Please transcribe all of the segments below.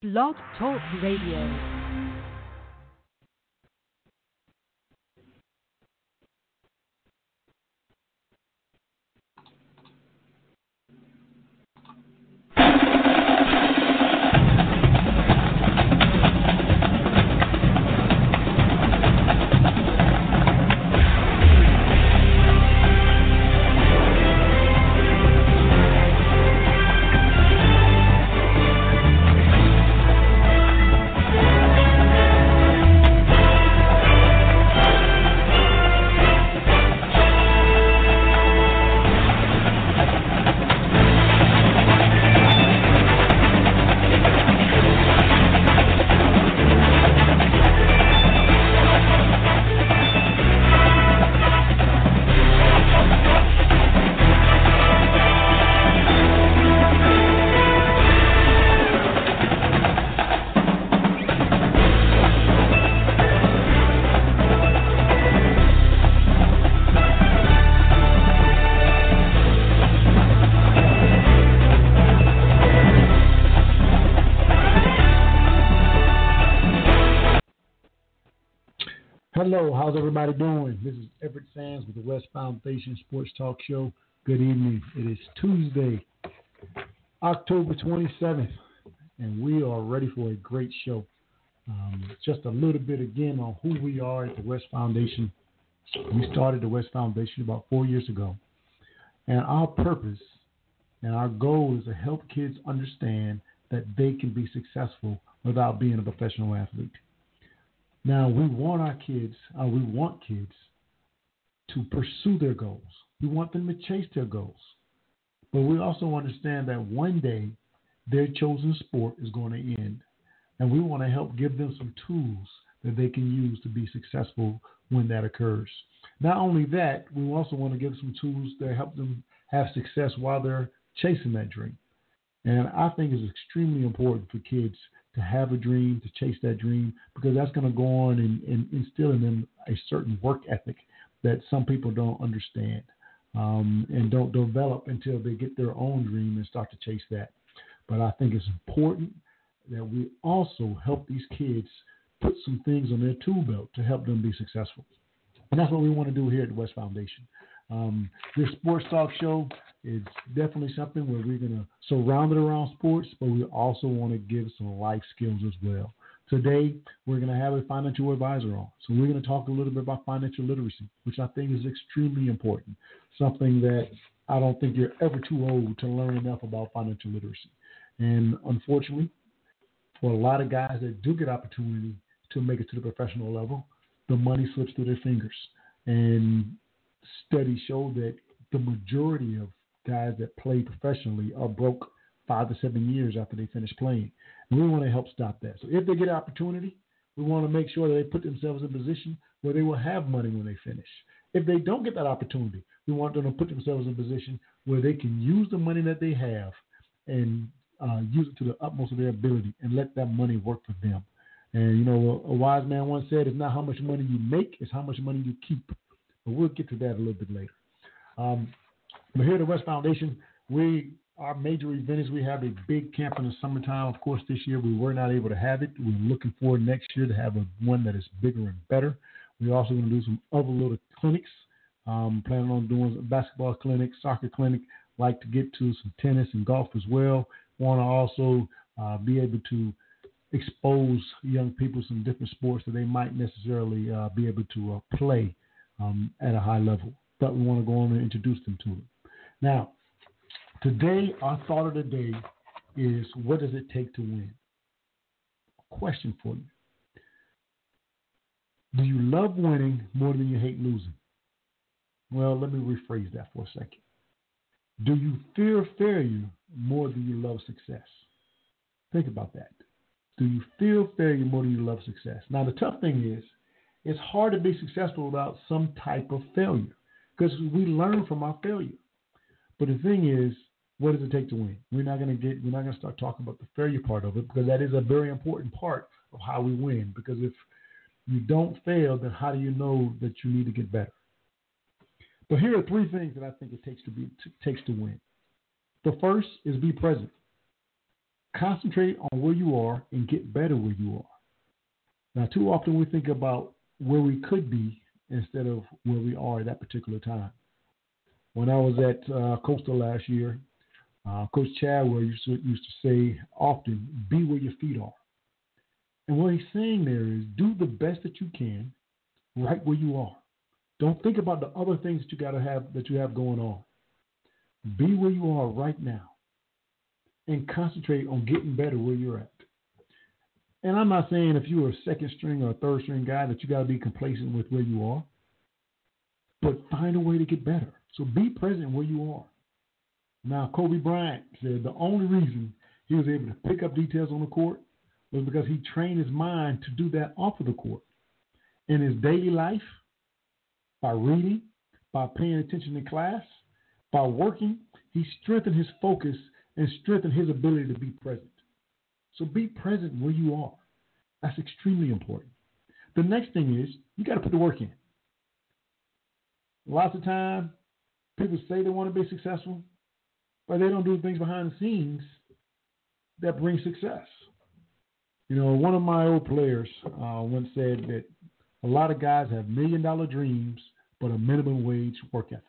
Blog Talk Radio. Hello, how's everybody doing? This is Everette Sands with the WES Foundation Sports Talk Show. Good evening. It is Tuesday, October 27th, and we are ready for a great show. Um, just a little bit again on who we are at the WES Foundation. We started the WES Foundation about four years ago, and our purpose and our goal is to help kids understand that they can be successful without being a professional athlete. Now we want our kids, uh, we want kids to pursue their goals. We want them to chase their goals. But we also understand that one day their chosen sport is going to end. And we want to help give them some tools that they can use to be successful when that occurs. Not only that, we also want to give some tools that help them have success while they're chasing that dream. And I think it's extremely important for kids to have a dream, to chase that dream, because that's going to go on and, and instill in them a certain work ethic that some people don't understand um, and don't develop until they get their own dream and start to chase that. But I think it's important that we also help these kids put some things on their tool belt to help them be successful. And that's what we want to do here at the WES Foundation. Um, this sports talk show is definitely something where we're going to surround it around sports, but we also want to give some life skills as well. Today, we're going to have a financial advisor on. So, we're going to talk a little bit about financial literacy, which I think is extremely important. Something that I don't think you're ever too old to learn enough about financial literacy. And unfortunately, for a lot of guys that do get opportunity to make it to the professional level, the money slips through their fingers. And studies show that the majority of guys that play professionally are broke five to seven years after they finish playing. And we want to help stop that. So if they get an opportunity, we want to make sure that they put themselves in a position where they will have money when they finish. If they don't get that opportunity, we want them to put themselves in a position where they can use the money that they have and uh, use it to the utmost of their ability and let that money work for them. And you know, a, a wise man once said, "It's not how much money you make; it's how much money you keep." But we'll get to that a little bit later. Um, but here at the WES Foundation, we our major event is we have a big camp in the summertime. Of course, this year we were not able to have it. We're looking forward next year to have a, one that is bigger and better. We're also going to do some other little clinics. Um, planning on doing a basketball clinic, soccer clinic. Like to get to some tennis and golf as well. Want to also uh, be able to expose young people some different sports that they might necessarily uh, be able to uh, play um, at a high level. But we want to go on and introduce them to them. Now, today, our thought of the day is what does it take to win? Question for you Do you love winning more than you hate losing? Well, let me rephrase that for a second. Do you fear failure more than you love success? Think about that. Do you fear failure more than you love success? Now, the tough thing is, it's hard to be successful without some type of failure because we learn from our failure. But the thing is, what does it take to win? We're not going to get. We're not going to start talking about the failure part of it because that is a very important part of how we win. Because if you don't fail, then how do you know that you need to get better? But here are three things that I think it takes to be takes to win. The first is be present. Concentrate on where you are and get better where you are. Now, too often we think about where we could be instead of where we are at that particular time. When I was at uh, Coastal last year, uh, Coach Chadwell used to, used to say often, be where your feet are. And what he's saying there is do the best that you can right where you are. Don't think about the other things that you got to have that you have going on. Be where you are right now and concentrate on getting better where you're at. And I'm not saying if you're a second string or a third string guy that you got to be complacent with where you are, but find a way to get better. So be present where you are. Now, Kobe Bryant said the only reason he was able to pick up details on the court was because he trained his mind to do that off of the court. In his daily life, by reading, by paying attention in class, by working, he strengthened his focus and strengthened his ability to be present. So be present where you are. That's extremely important. The next thing is you got to put the work in. Lots of time, people say they want to be successful, but they don't do things behind the scenes that bring success. You know, one of my old players uh, once said that a lot of guys have million dollar dreams, but a minimum wage work ethic.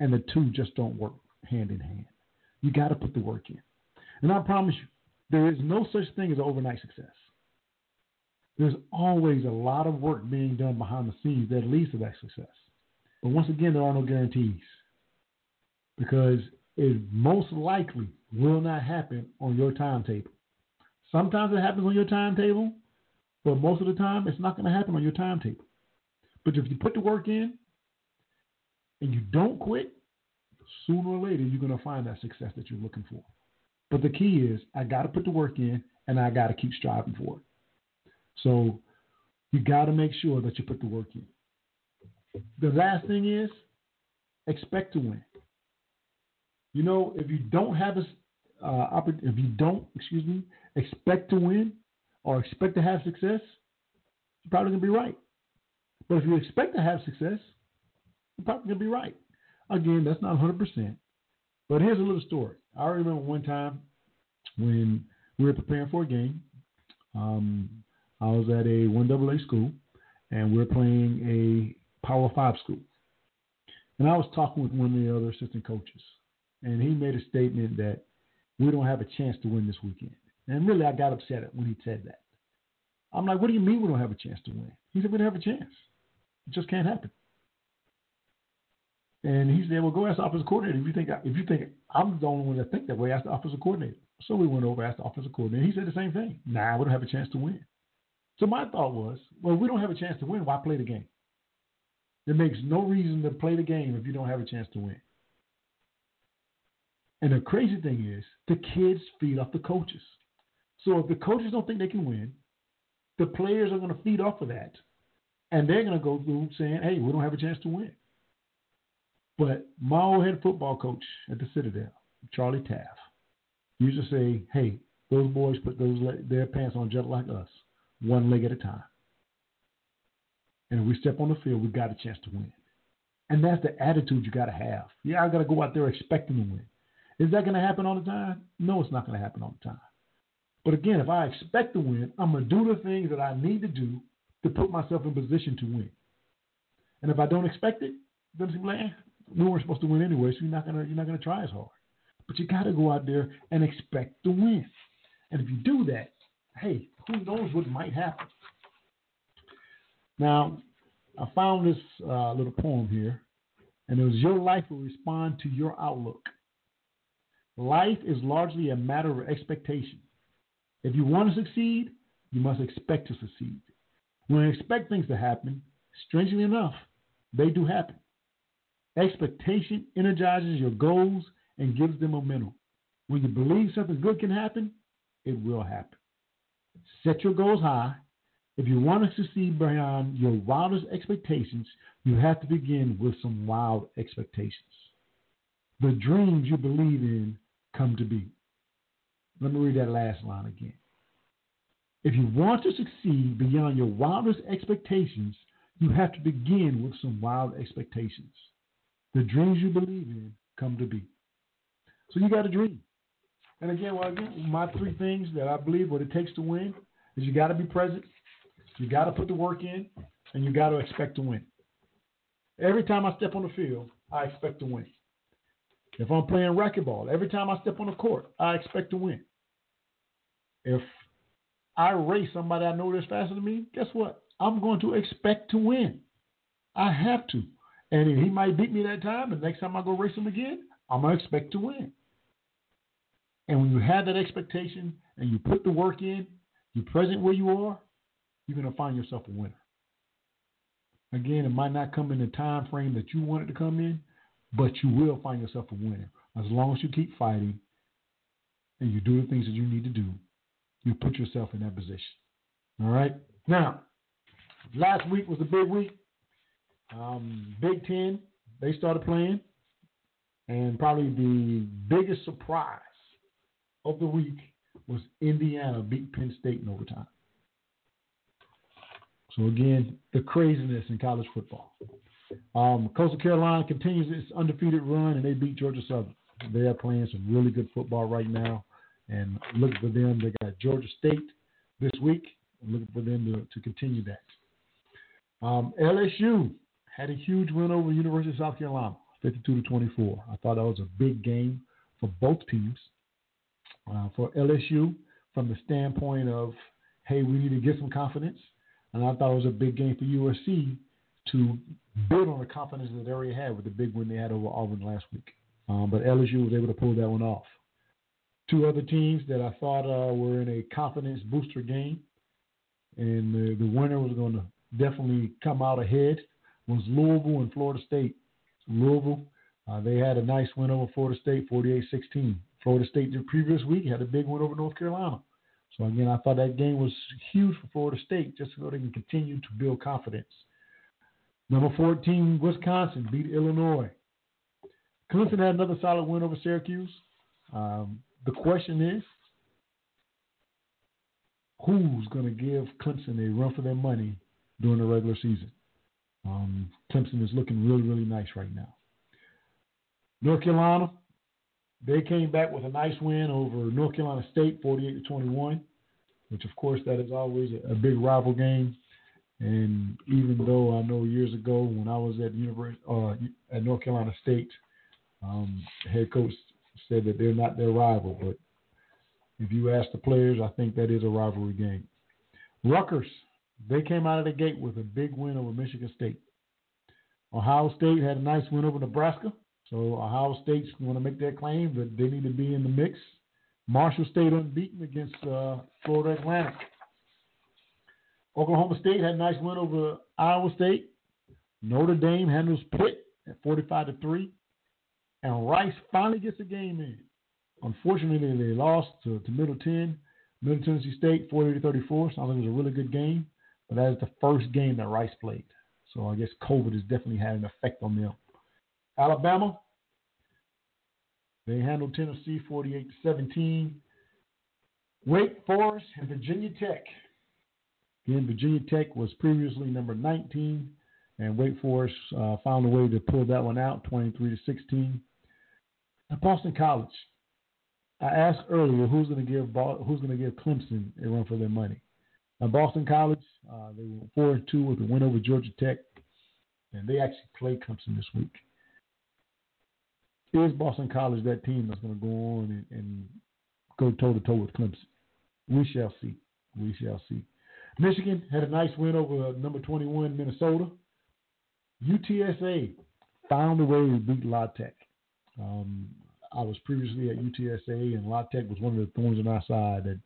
And the two just don't work hand in hand. You got to put the work in. And I promise you, there is no such thing as overnight success. There's always a lot of work being done behind the scenes that leads to that success. But once again, there are no guarantees because it most likely will not happen on your timetable. Sometimes it happens on your timetable, but most of the time it's not going to happen on your timetable. But if you put the work in and you don't quit, sooner or later you're going to find that success that you're looking for. But the key is I got to put the work in and I got to keep striving for it. So you got to make sure that you put the work in. The last thing is expect to win. You know, if you don't have a uh, if you don't, excuse me, expect to win or expect to have success, you're probably gonna be right. But if you expect to have success, you're probably gonna be right. Again, that's not 100 percent. But here's a little story. I remember one time when we were preparing for a game. Um, I was at a one AA school, and we we're playing a Power Five school. And I was talking with one of the other assistant coaches, and he made a statement that we don't have a chance to win this weekend. And really, I got upset when he said that. I'm like, what do you mean we don't have a chance to win? He said, we don't have a chance. It just can't happen. And he said, well, go ask the offensive coordinator. If you think if you think I'm the only one that think that way, ask the offensive coordinator. So we went over, asked the offensive coordinator. He said the same thing. Nah, we don't have a chance to win. So my thought was, well, we don't have a chance to win, why play the game? It makes no reason to play the game if you don't have a chance to win. And the crazy thing is, the kids feed off the coaches. So if the coaches don't think they can win, the players are going to feed off of that. And they're going to go through saying, hey, we don't have a chance to win. But my old head football coach at the Citadel, Charlie Taaffe, used to say, hey, those boys put those their pants on just like us, one leg at a time. And if we step on the field, we got a chance to win. And that's the attitude you got to have. Yeah, I got to go out there expecting to win. Is that going to happen all the time? No, it's not going to happen all the time. But again, if I expect to win, I'm going to do the things that I need to do to put myself in position to win. And if I don't expect it, then it's like, we weren't supposed to win anyway, so you're not gonna you're not gonna try as hard. But you got to go out there and expect to win. And if you do that, hey, who knows what might happen? Now, I found this uh, little poem here, and it was Your life will respond to your outlook. Life is largely a matter of expectation. If you want to succeed, you must expect to succeed. When you expect things to happen, strangely enough, they do happen. Expectation energizes your goals and gives them momentum. When you believe something good can happen, it will happen. Set your goals high. If you want to succeed beyond your wildest expectations, you have to begin with some wild expectations. The dreams you believe in come to be. Let me read that last line again. If you want to succeed beyond your wildest expectations, you have to begin with some wild expectations. The dreams you believe in come to be. So you got a dream. And again, well, again, my three things that I believe what it takes to win is you got to be present, you got to put the work in, and you got to expect to win. Every time I step on the field, I expect to win. If I'm playing racquetball, every time I step on the court, I expect to win. If I race somebody I know that's faster than me, guess what? I'm going to expect to win. I have to. And he mm-hmm. might beat me that time, but next time I go race him again, I'm going to expect to win. And when you have that expectation and you put the work in, you're present where you are, you're going to find yourself a winner. Again, it might not come in the time frame that you want it to come in, but you will find yourself a winner. As long as you keep fighting and you do the things that you need to do, you put yourself in that position. All right? Now, last week was a big week. Um, Big Ten, they started playing. And probably the biggest surprise of the week was Indiana beat Penn State in overtime. So again, the craziness in college football. Um, Coastal Carolina continues its undefeated run, and they beat Georgia Southern. They are playing some really good football right now, and looking for them. They got Georgia State this week. Looking for them to, to continue that. Um, LSU had a huge win over University of South Carolina, 52 to 24. I thought that was a big game for both teams. Uh, for LSU, from the standpoint of, hey, we need to get some confidence, and I thought it was a big game for USC to build on the confidence that they already had with the big win they had over Auburn last week. Um, but LSU was able to pull that one off. Two other teams that I thought uh, were in a confidence booster game, and the, the winner was going to definitely come out ahead was Louisville and Florida State. Louisville, uh, they had a nice win over Florida State, 48-16. Florida State the previous week had a big win over North Carolina. So again, I thought that game was huge for Florida State, just so they can continue to build confidence. Number 14, Wisconsin beat Illinois. Clemson had another solid win over Syracuse. Um, the question is, who's going to give Clemson a run for their money during the regular season? Um, Clemson is looking really, really nice right now. North Carolina, they came back with a nice win over North Carolina State, 48 to 21, which of course that is always a, a big rival game. And even though I know years ago when I was at University uh, at North Carolina State, um, head coach said that they're not their rival, but if you ask the players, I think that is a rivalry game. Rutgers, they came out of the gate with a big win over Michigan State. Ohio State had a nice win over Nebraska. So Ohio State's going to make their claim that they need to be in the mix. Marshall State unbeaten against uh, Florida Atlantic. Oklahoma State had a nice win over Iowa State. Notre Dame handles Pitt at 45 to 3. And Rice finally gets a game in. Unfortunately, they lost to, to Middle 10, Middle Tennessee State 40 to 34. Sounds like it was a really good game, but that is the first game that Rice played. So I guess COVID has definitely had an effect on them. Alabama, they handled Tennessee 48 to 17. Wake Forest and Virginia Tech. Again, Virginia Tech was previously number 19, and Wake Forest uh, found a way to pull that one out, 23 to 16. And Boston College. I asked earlier who's going to give who's going to give Clemson a run for their money. Now, Boston College, uh, they were four and two with a win over Georgia Tech, and they actually play Clemson this week. Is Boston College that team that's going to go on and, and go toe to toe with Clemson? We shall see. We shall see. Michigan had a nice win over number 21 Minnesota. UTSA found a way to beat La Tech. Um, I was previously at UTSA, and La Tech was one of the thorns on our side that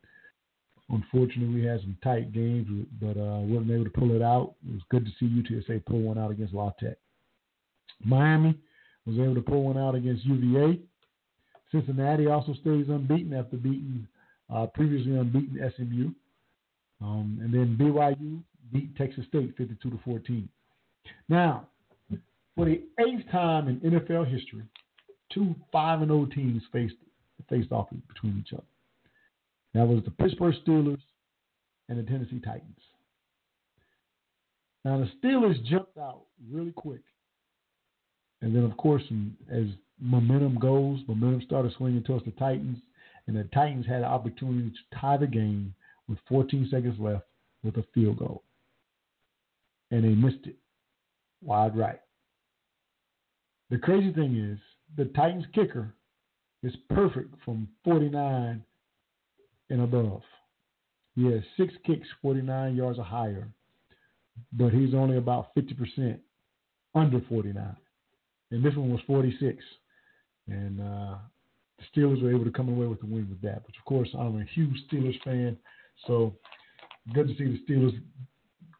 unfortunately we had some tight games, but uh, wasn't able to pull it out. It was good to see UTSA pull one out against La Tech. Miami was able to pull one out against UVA. Cincinnati also stays unbeaten after beating uh, previously unbeaten SMU. Um, and then BYU beat Texas State 52 to 14. Now, for the eighth time in NFL history, two 5 and 0 teams faced faced off between each other. That was the Pittsburgh Steelers and the Tennessee Titans. Now the Steelers jumped out really quick, and then of course, as momentum goes, momentum started swinging towards the Titans, and the Titans had an opportunity to tie the game with 14 seconds left with a field goal. And they missed it wide right. The crazy thing is, the Titans kicker is perfect from 49 and above. He has six kicks, 49 yards or higher, but he's only about 50% under 49. And this one was 46. And uh, the Steelers were able to come away with the win with that. Which, of course, I'm a huge Steelers fan, so good to see the Steelers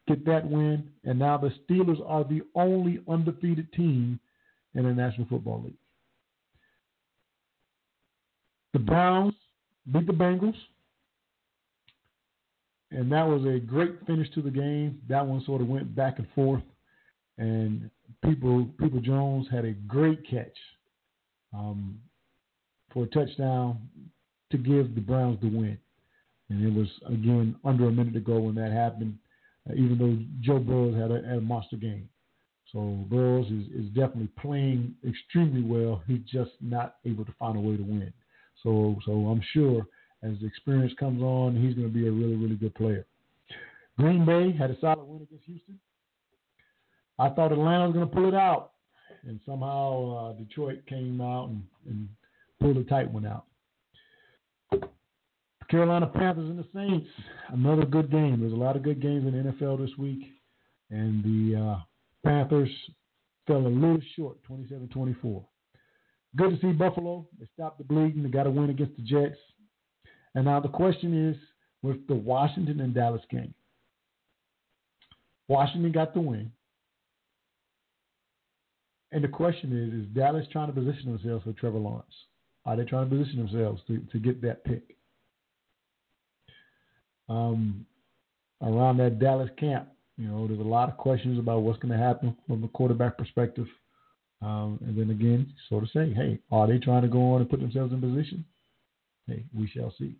get that win. And now the Steelers are the only undefeated team in the National Football League. The Browns beat the Bengals. And that was a great finish to the game. That one sort of went back and forth. And people people Jones had a great catch um, for a touchdown to give the Browns the win. And it was again under a minute to go when that happened. Uh, even though Joe Burrows had a, had a monster game, so Burrows is, is definitely playing extremely well. He's just not able to find a way to win. So so I'm sure as experience comes on, he's going to be a really really good player. Green Bay had a solid win against Houston. I thought Atlanta was going to pull it out, and somehow uh, Detroit came out and, and pulled a tight one out. Carolina Panthers and the Saints, another good game. There's a lot of good games in the NFL this week, and the uh, Panthers fell a little short, 27-24. Good to see Buffalo. They stopped the bleeding. They got a win against the Jets. And now the question is with the Washington and Dallas game. Washington got the win. And the question is, is Dallas trying to position themselves for Trevor Lawrence? Are they trying to position themselves to, to get that pick? Um, around that Dallas camp, you know, there's a lot of questions about what's going to happen from a quarterback perspective. Um, and then again, sort of say, hey, are they trying to go on and put themselves in position? Hey, we shall see.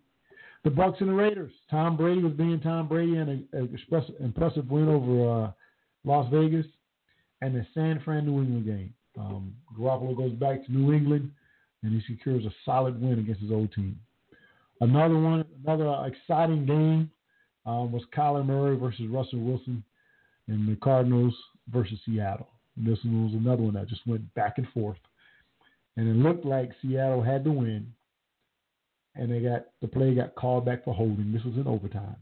The Bucks and the Raiders. Tom Brady was being Tom Brady and an impressive win over uh, Las Vegas, and the San Fran New England game. Um, Garoppolo goes back to New England, and he secures a solid win against his old team. Another one, another exciting game um, was Kyler Murray versus Russell Wilson and the Cardinals versus Seattle. And this one was another one that just went back and forth. And it looked like Seattle had to win. And they got the play got called back for holding. This was in overtime.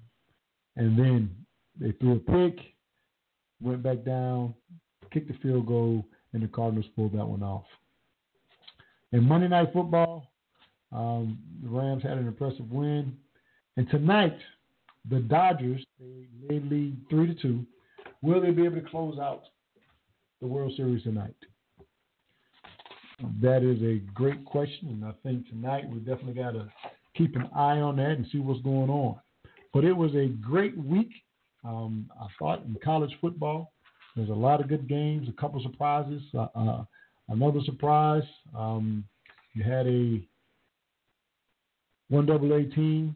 And then they threw a pick, went back down, kicked the field goal, and the Cardinals pulled that one off. In Monday Night Football, um, the Rams had an impressive win. And tonight, the Dodgers they, they lead three to two. Will they be able to close out the World Series tonight? That is a great question, and I think tonight we definitely got to keep an eye on that and see what's going on. But it was a great week. Um, I thought in college football, there's a lot of good games, a couple surprises. Uh, uh, another surprise, um, you had a one double A team,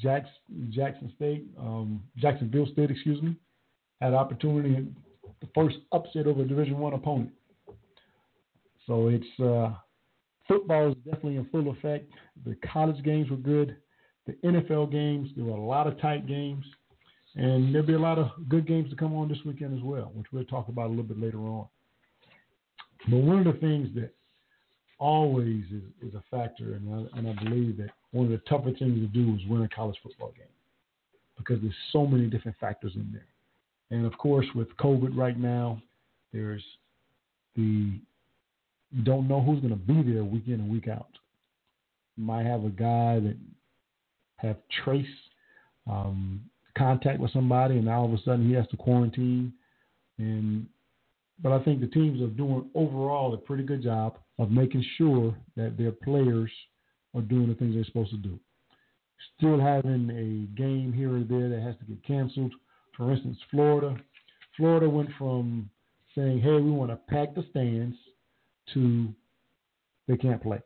Jackson, Jackson State, um, Jacksonville State, excuse me, had opportunity the first upset over a Division One opponent. So it's uh, football is definitely in full effect. The college games were good. The NFL games, there were a lot of tight games, and there'll be a lot of good games to come on this weekend as well, which we'll talk about a little bit later on. But one of the things that always is, is a factor, and I, and I believe that one of the tougher things to do is win a college football game because there's so many different factors in there. And of course, with COVID right now, there's the don't know who's going to be there week in and week out. You might have a guy that have trace um, contact with somebody, and all of a sudden he has to quarantine. And but I think the teams are doing overall a pretty good job of making sure that their players are doing the things they're supposed to do. Still having a game here or there that has to get canceled. For instance, Florida. Florida went from saying, hey, we want to pack the stands to they can't play.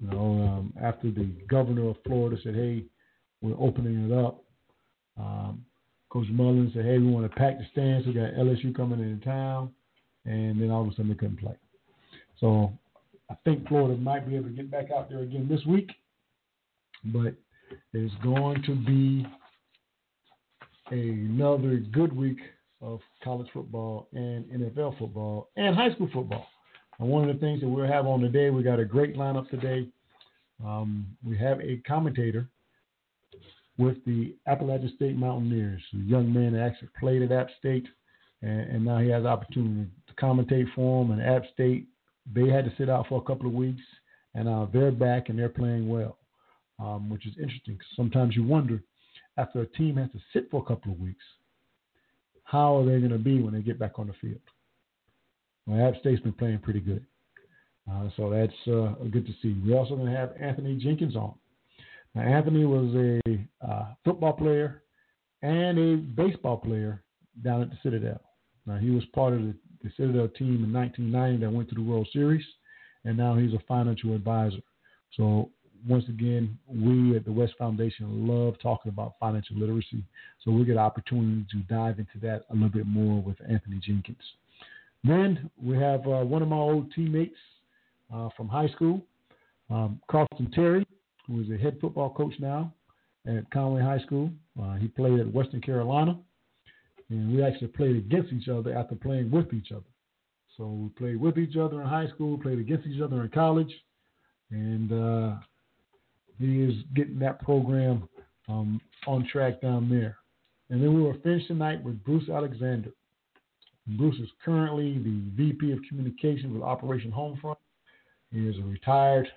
You know, um, after the governor of Florida said, hey, we're opening it up, um, Coach Mullen said, hey, we want to pack the stands. We got LSU coming into town. And then all of a sudden they couldn't play. So I think Florida might be able to get back out there again this week, but it's going to be another good week of college football and NFL football and high school football. And one of the things that we'll have on today, we got a great lineup today. Um, we have a commentator with the Appalachian State Mountaineers, a young man that actually played at App State, and, and now he has the opportunity to commentate for them. And App State, they had to sit out for a couple of weeks, and uh, they're back and they're playing well, um, which is interesting. Cause sometimes you wonder, after a team has to sit for a couple of weeks, how are they going to be when they get back on the field? Well, App State's been playing pretty good. Uh, so that's uh, good to see. We're also going to have Anthony Jenkins on. Now, Anthony was a uh, football player and a baseball player down at the Citadel. Now, he was part of the, the Citadel team in 1990 that went to the World Series, and now he's a financial advisor. So, once again, we at the WES Foundation love talking about financial literacy. So, we get an opportunity to dive into that a little bit more with Anthony Jenkins. Then we have uh, one of my old teammates uh, from high school, um, Carlton Terry, who is a head football coach now at Conway High School. Uh, he played at Western Carolina, and we actually played against each other after playing with each other. So we played with each other in high school, played against each other in college, and uh, is getting that program um, on track down there. And then we will finish tonight with Bruce Alexander. Bruce is currently the VP of Communications with Operation Homefront. He is a retired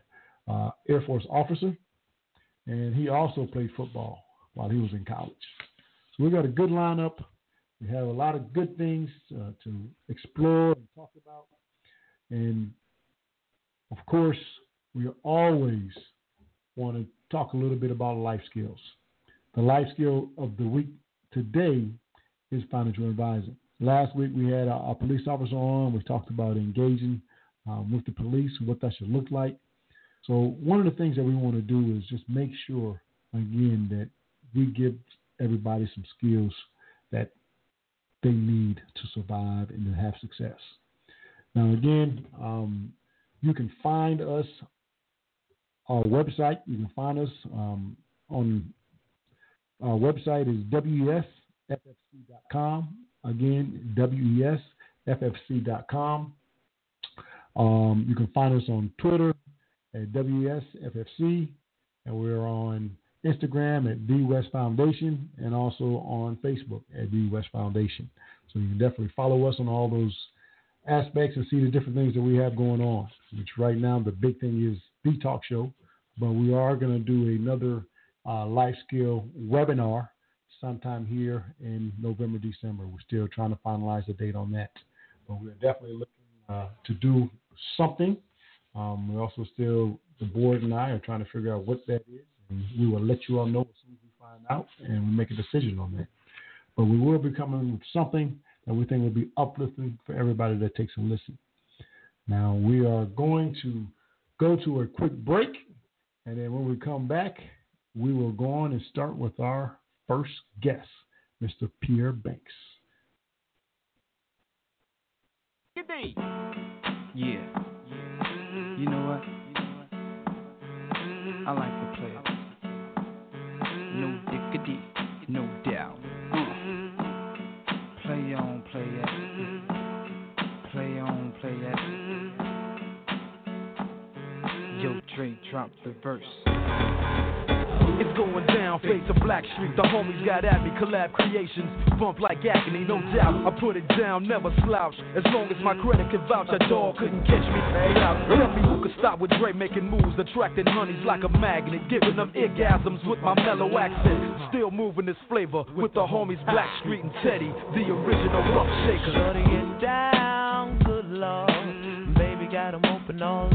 uh, Air Force officer, and he also played football while he was in college. So we got a good lineup. We have a lot of good things uh, to explore and talk about. And of course, we are always want to talk a little bit about life skills. The life skill of the week today is financial advising. Last week we had a, a police officer on. We talked about engaging um, with the police, and what that should look like. So one of the things that we want to do is just make sure, again, that we give everybody some skills that they need to survive and to have success. Now, again, um, you can find us our website. You can find us um, on our website is wesffc.com. Again, wesffc.com. Um, you can find us on Twitter at WSFFC, and we're on Instagram at The WES Foundation, and also on Facebook at The WES Foundation. So you can definitely follow us on all those aspects and see the different things that we have going on. Which right now the big thing is the talk show, but we are going to do another uh, life skill webinar sometime here in November, December. We're still trying to finalize the date on that, but we're definitely looking uh, to do something. Um, we're also still, the board and I are trying to figure out what that is, and we will let you all know as soon as we find out and we make a decision on that. But we will be coming with something that we think will be uplifting for everybody that takes a listen. Now, we are going to go to a quick break, and then when we come back, we will go on and start with our first guest, Mr. Pierre Banks. Good day. Yeah. You know what? I like to play it. No diggity, no Dre, drop the verse. It's going down, face of Black Street. The homies got at me, collab creations. Bump like agony, no doubt. I put it down, never slouch. As long as my credit can vouch, a dog couldn't catch me. Out. Tell me who could stop with Dre making moves, attracting honeys like a magnet, giving them orgasms with my mellow accent. Still moving this flavor with the homies Black Street and Teddy, the original rough shaker. Shutting it down, good lord. Baby got 'em open all over town.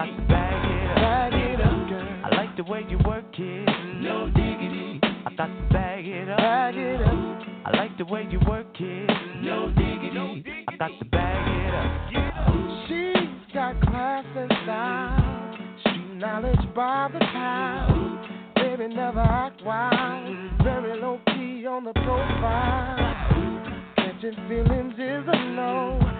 I to bag it up, bag it up, girl. I like the way you work it, no diggity. I got to bag it up, bag it up. I like the way you work it, no diggity. I got to bag it up. She's got class and style, street knowledge by the pound. Baby never act wild, very low key on the profile. Catching feelings is a no.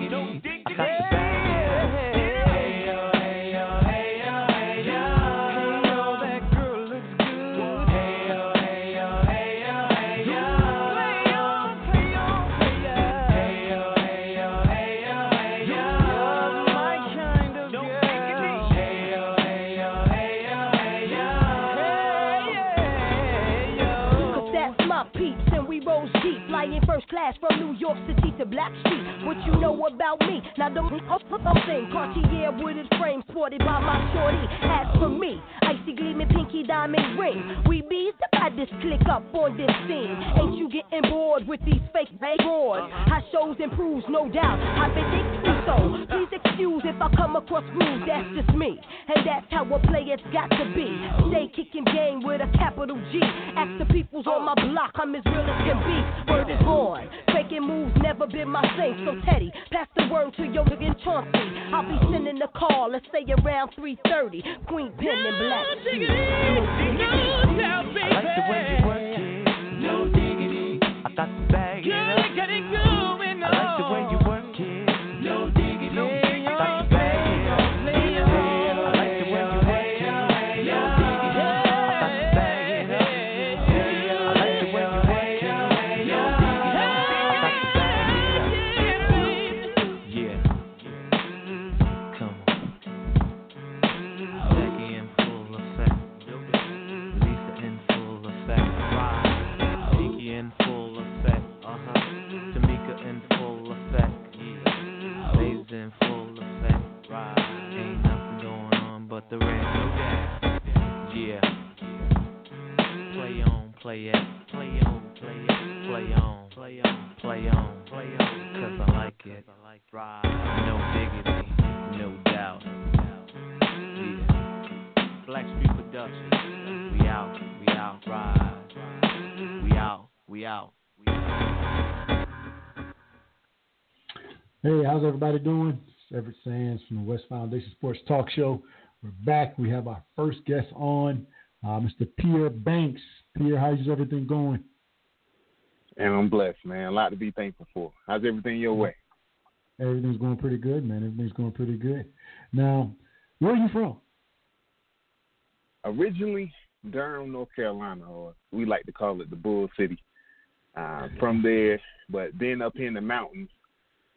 From New York City to Blackstreet. What you know about me? Now don't be up the thing, Cartier wooded frame sported by my shorty. As for me, icy gleaming pinky diamond ring. We bees the baddest click up on this scene. Ain't you getting bored with these fake broads? High shows improves, no doubt. I predict you so. Please excuse if I come across rude, that's just me. And that's how a player's got to be. Stay kicking game with a capital G. Ask the peoples on my block, I'm as real as can be. Word is born. Faking moves never been my thing. So Teddy, pass the word to your nigga Chauncey. I'll be sending a call, let's say around 3:30. Queen Pen and Black. I like the way you work it, no diggity. I got to bag it up. I like the way everybody doing? It's Everette Sands from the WES Foundation Sports Talk Show. We're back. We have our first guest on, uh, Mr. Pierre Banks. Pierre, how's everything going? And I'm blessed, man. A lot to be thankful for. How's everything your way? Everything's going pretty good, man. Everything's going pretty good. Now, where are you from? Originally, Durham, North Carolina, or we like to call it the Bull City. Uh, from there, but then up in the mountains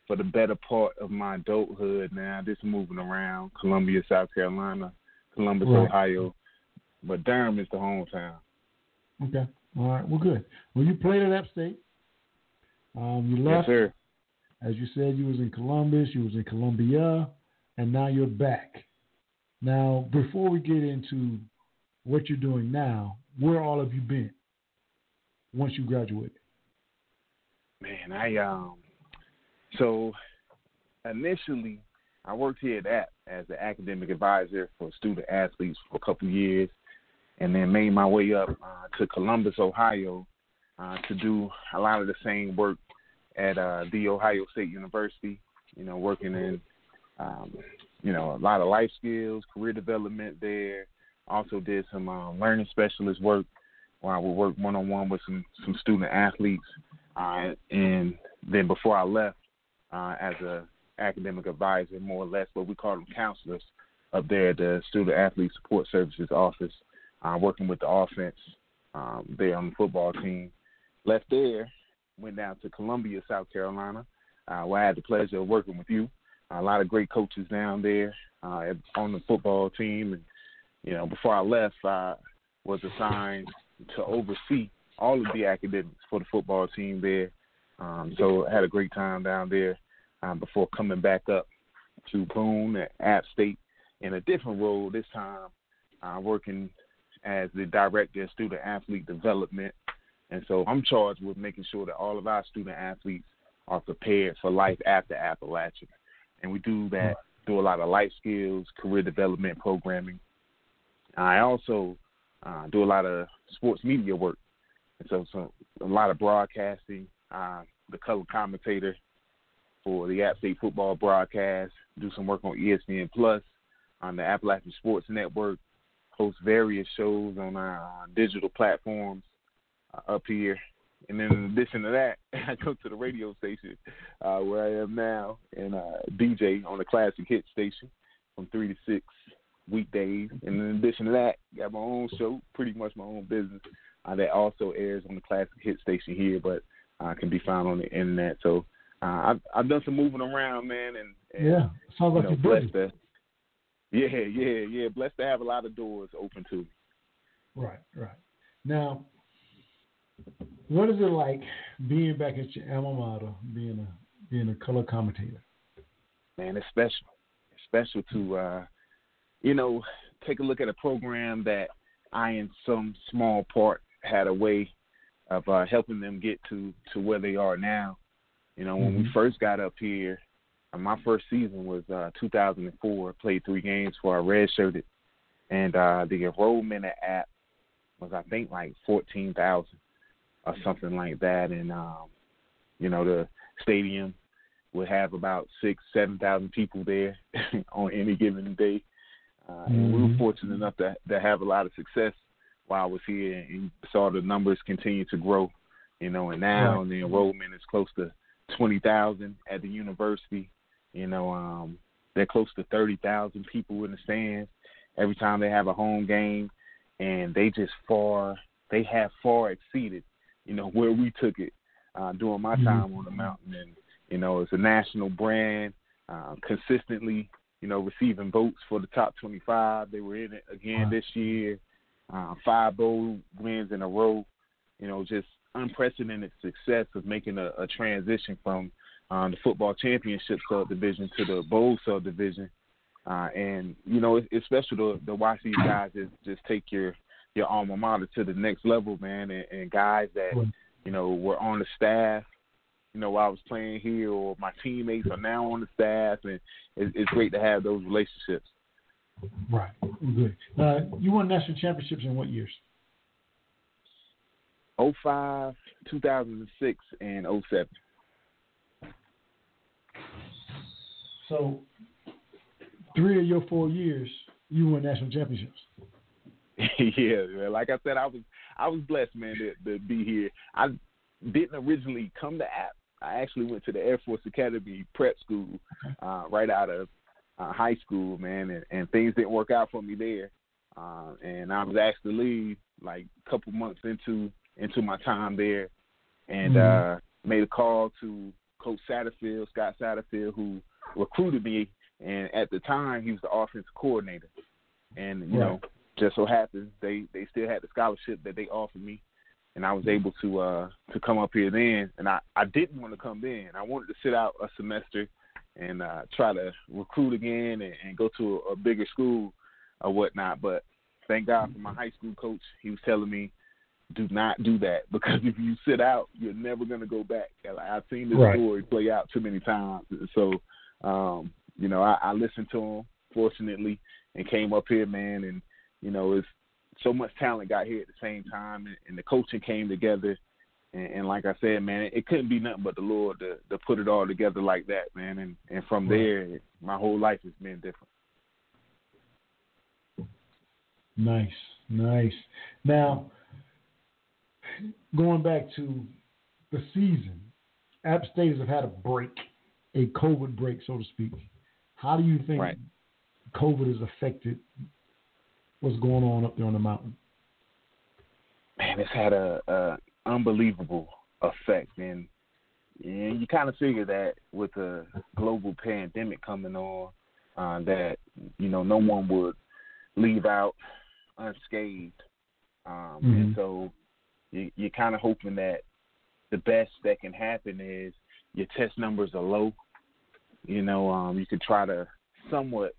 for the better part of my adulthood now, just moving around Columbia, South Carolina, Columbus, Right. Ohio. But Durham is the hometown. Okay. All right. Well, good. Well, you played at App State. Um, you Yes, left, sir. as you said, you was in Columbus, you was in Columbia, and now you're back. Now, before we get into what you're doing now, where all have you been once you graduated? Man, I um so initially, I worked here at App as an academic advisor for student athletes for a couple years, and then made my way up uh, to Columbus, Ohio, uh, to do a lot of the same work at uh, the Ohio State University. You know, working in um, you know a lot of life skills, career development there. Also did some um, learning specialist work where I would work one on one with some some student athletes. Uh, and then before I left, uh, as a academic advisor, more or less, what we call them counselors, up there at the Student Athlete Support Services office, uh, working with the offense um, there on the football team. Left there, went down to Columbia, South Carolina, uh, where I had the pleasure of working with you. a lot of great coaches down there uh, on the football team, and you know, before I left, I was assigned to oversee all of the academics for the football team there. Um, so I had a great time down there um, before coming back up to Boone at App State in a different role this time, uh, working as the director of student athlete development. And so I'm charged with making sure that all of our student athletes are prepared for life after Appalachian. And we do that through a lot of life skills, career development programming. I also uh, do a lot of sports media work. And so, so a lot of broadcasting, uh, the color commentator for the App State football broadcast, do some work on ESPN Plus, on the Appalachian Sports Network, host various shows on our uh, digital platforms uh, up here. And then in addition to that, I go to the radio station uh, where I am now and uh, DJ on the classic hit station from three to six weekdays. And in addition to that, got my own show, pretty much my own business, uh, that also airs on the classic hit station here, but uh, can be found on the internet. So I've I've done some moving around, man, and, and yeah, sounds like you know, blessed to, yeah, yeah, yeah, blessed to have a lot of doors open to. Right, right. Now, what is it like being back at your alma mater, being a being a color commentator? Man, it's special. It's special to uh, you know, take a look at a program that I, in some small part, had a way of uh, helping them get to to where they are now. You know, when mm-hmm. we first got up here, uh, my first season was uh, 2004. Played three games for our redshirted, and uh, the enrollment at App was I think like 14,000 or something like that, and um, you know the stadium would have about six, seven thousand people there on any given day. Uh, and we were mm-hmm. fortunate enough to, to have a lot of success while I was here and saw the numbers continue to grow. You know, and now right. the enrollment is close to 20,000 at the university. You know, um, they're close to 30,000 people in the stands every time they have a home game, and they just far they have far exceeded, you know, where we took it uh, during my mm-hmm. time on the mountain. And you know, it's a national brand, uh, consistently you know, receiving votes for the top 25. They were in it again this year. Uh, five bowl wins in a row. You know, just unprecedented success of making a, a transition from um, the football championship subdivision to the bowl subdivision. Uh, and you know, it, it's special to, to watch these guys just, just take your your alma mater to the next level, man. And, and guys that you know were on the staff you know, while I was playing here, or my teammates are now on the staff, and it's, it's great to have those relationships. Right. Good. Uh, you won national championships in what years? 05, 2006, and 07. So, three of your four years, you won national championships. yeah, man. like I said, I was I was blessed, man, to, to be here. I didn't originally come to App I actually went to the Air Force Academy prep school uh, right out of uh, high school, man, and, and things didn't work out for me there. Uh, and I was asked to leave like a couple months into into my time there, and mm-hmm. uh, made a call to Coach Satterfield, Scott Satterfield, who recruited me, and at the time he was the offensive coordinator, and you right. know just so happens they they still had the scholarship that they offered me and I was able to uh to come up here then and I I didn't want to come then. I wanted to sit out a semester and uh try to recruit again and, and go to a, a bigger school or whatnot. But thank God for my high school coach. He was telling me do not do that because if you sit out, you're never gonna go back. I've seen this right. story play out too many times. So Um, you know, I, I listened to him fortunately and came up here, man, and you know, it's so much talent got here at the same time, and, and the coaching came together. And, and like I said, man, it, it couldn't be nothing but the Lord to, to put it all together like that, man. And and from there, my whole life has been different. Nice, nice. Now, going back to the season, App State have had a break, a COVID break, so to speak. How do you think Right. COVID has affected what's going on up there on the mountain? man, it's had a, a unbelievable effect, and and you kind of figure that with a global pandemic coming on, uh, that you know no one would leave out unscathed, um, and Mhm. so you, you're kind of hoping that the best that can happen is your test numbers are low. You know, um, you could try to somewhat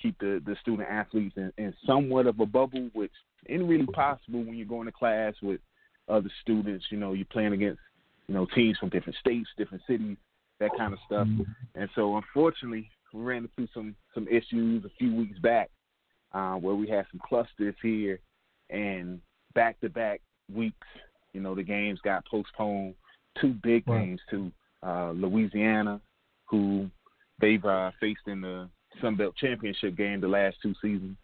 keep the, the student athletes in, in somewhat of a bubble, which isn't really possible when you're going to class with other students. You know, you're playing against, you know, teams from different states, different cities, that kind of stuff. And so, unfortunately, we ran into some some issues a few weeks back uh, where we had some clusters here, and back to back weeks, you know, the games got postponed. Two big Right. games to uh, Louisiana, who they've uh, faced in the Sun Belt Championship game the last two seasons,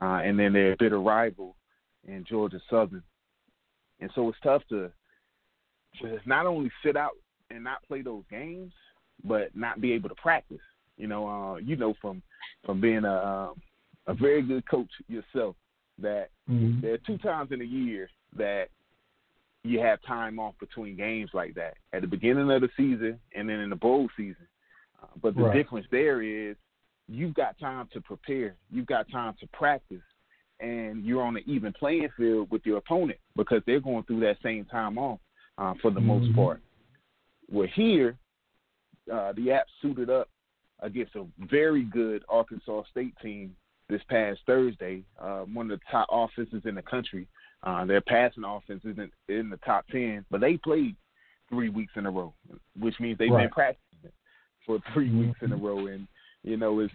uh, and then their bitter rival in Georgia Southern. And so it's tough to to not only sit out and not play those games, but not be able to practice. You know, uh, you know from from being a um, a very good coach yourself that Mhm. there are two times in a year that you have time off between games like that at the beginning of the season and then in the bowl season. Uh, but the Right. difference there is you've got time to prepare, you've got time to practice, and you're on an even playing field with your opponent because they're going through that same time off uh, for the most Mhm. part. We're here, uh, the app suited up against a very good Arkansas State team this past Thursday, uh, one of the top offenses in the country. Uh, their passing offense isn't in the top ten, but they played three weeks in a row, which means they've Right. been practicing for 3 Mhm. weeks in a row. And you know, it's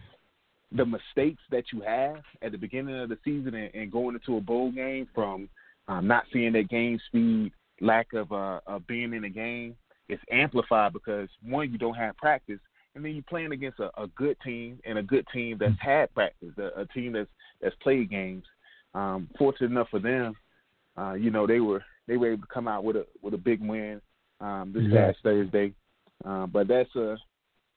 the mistakes that you have at the beginning of the season and, and going into a bowl game from um, not seeing that game speed, lack of uh, being in the game, it's amplified because one, you don't have practice, and then you're playing against a, a good team and a good team that's had practice, a, a team that's that's played games. Um, fortunate enough for them, uh, you know, they were they were able to come out with a with a big win um, this Exactly. past Thursday. Uh, but that's a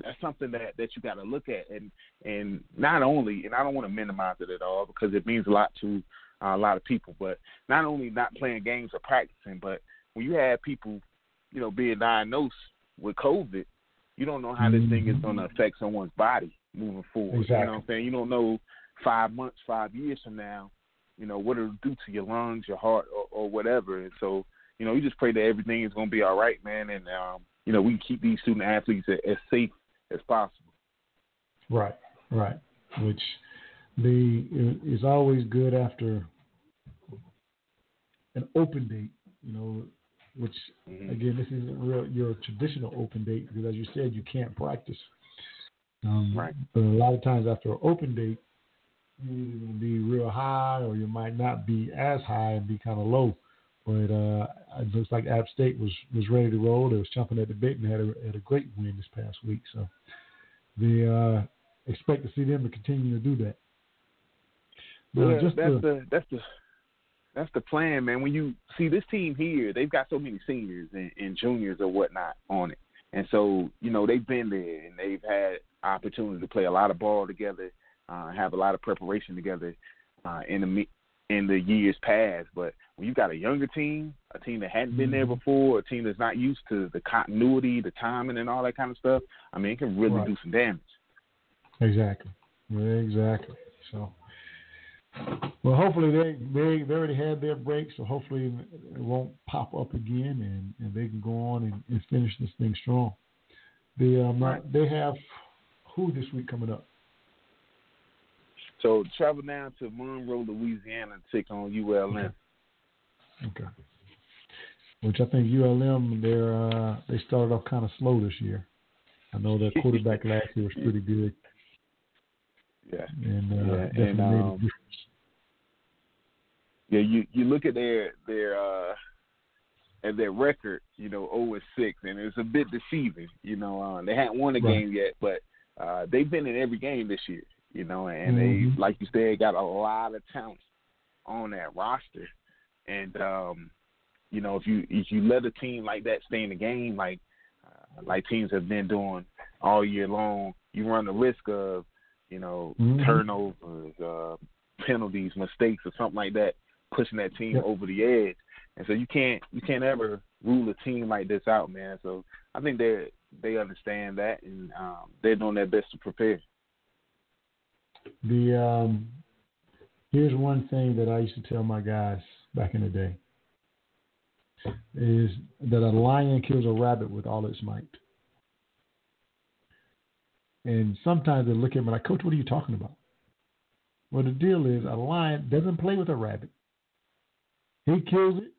that's something that that you got to look at, and and not only, and I don't want to minimize it at all because it means a lot to uh, a lot of people. But not only not playing games or practicing, but when you have people, you know, being diagnosed with COVID, you don't know how this thing is going to affect someone's body moving forward. Exactly. You know what I'm saying? You don't know five months, five years from now, you know, what it'll do to your lungs, your heart, or, or whatever. And so, you know, you just pray that everything is going to be all right, man, and um, you know, we can keep these student athletes as, as safe as possible. Right, right. Which the is always good after an open date, you know, which Mhm. again this isn't real your traditional open date because as you said you can't practice. Um, Right. But a lot of times after an open date, you're either going to be real high or you might not be as high and be kind of low. But uh, it looks like App State was, was ready to roll. They was chomping at the bit and had a, had a great win this past week. So they uh, expect to see them to continue to do that. Well, just that's to- the that's the that's the plan, man. When you see this team here, they've got so many seniors and, and juniors or whatnot on it, and so you know they've been there and they've had opportunity to play a lot of ball together, uh, have a lot of preparation together uh, in the in the years past. But when you got a younger team, a team that hadn't been there Mhm. before, a team that's not used to the continuity, the timing, and all that kind of stuff, I mean, it can really Right. do some damage. Exactly. Exactly. So, well, hopefully they they they already had their break, so hopefully it won't pop up again, and, and they can go on and, and finish this thing strong. The um, Right. they have who this week coming up? So travel down to Monroe, Louisiana, and take on ULM. Okay. Which I think ULM they're uh, they started off kind of slow this year. I know their quarterback last year was pretty good. Yeah. And uh, Yeah, definitely and, um. Yeah, you you look at their their uh at their record, you know, 0 and 6, and it's a bit deceiving. You know, uh, they hadn't won a Right. game yet, but uh they've been in every game this year. You know, and Mhm. they, like you said, got a lot of talent on that roster. And um, you know, if you if you let a team like that stay in the game, like uh, like teams have been doing all year long, you run the risk of you know Mhm. turnovers, uh, penalties, mistakes, or something like that, pushing that team Yep. over the edge. And so you can't you can't ever rule a team like this out, man. So I think they they understand that, and um, they're doing their best to prepare. The um, here's one thing that I used to tell my guys back in the day is that a lion kills a rabbit with all its might. And sometimes they look at me like, Coach, what are you talking about? Well, the deal is a lion doesn't play with a rabbit. He kills it,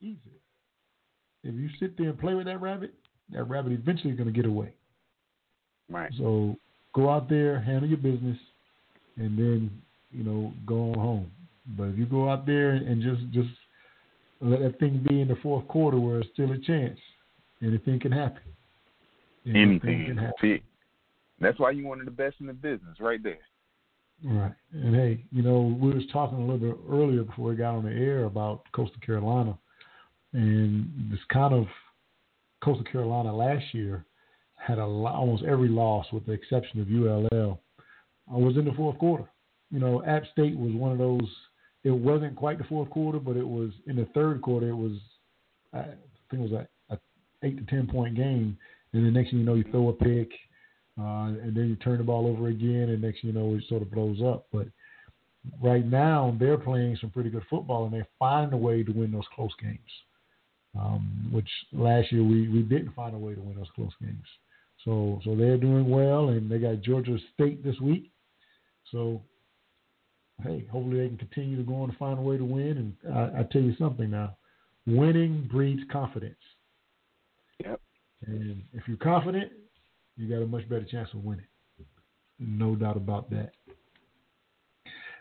eats it. If you sit there and play with that rabbit, that rabbit eventually is going to get away. Right. So go out there, handle your business, and then you know go on home. But if you go out there and just just let that thing be in the fourth quarter where it's still a chance, anything can happen. Anything. can happen. See, that's why you're one of the best in the business, right there. Right. And hey, you know, we was talking a little bit earlier before we got on the air about Coastal Carolina and this kind of Coastal Carolina last year had a almost every loss with the exception of ULL uh, was in the fourth quarter. You know, App State was one of those. It wasn't quite the fourth quarter, but it was in the third quarter. It was, I think it was a, a eight to ten point game, and the next thing you know, you throw a pick, uh, and then you turn the ball over again, and next thing you know, it sort of blows up. But right now, they're playing some pretty good football, and they find a way to win those close games. Um, which last year we, we didn't find a way to win those close games. So so they're doing well, and they got Georgia State this week. So hey, hopefully they can continue to go on and find a way to win. And I, I tell you something now, winning breeds confidence. Yep. And if you're confident, you got a much better chance of winning. No doubt about that.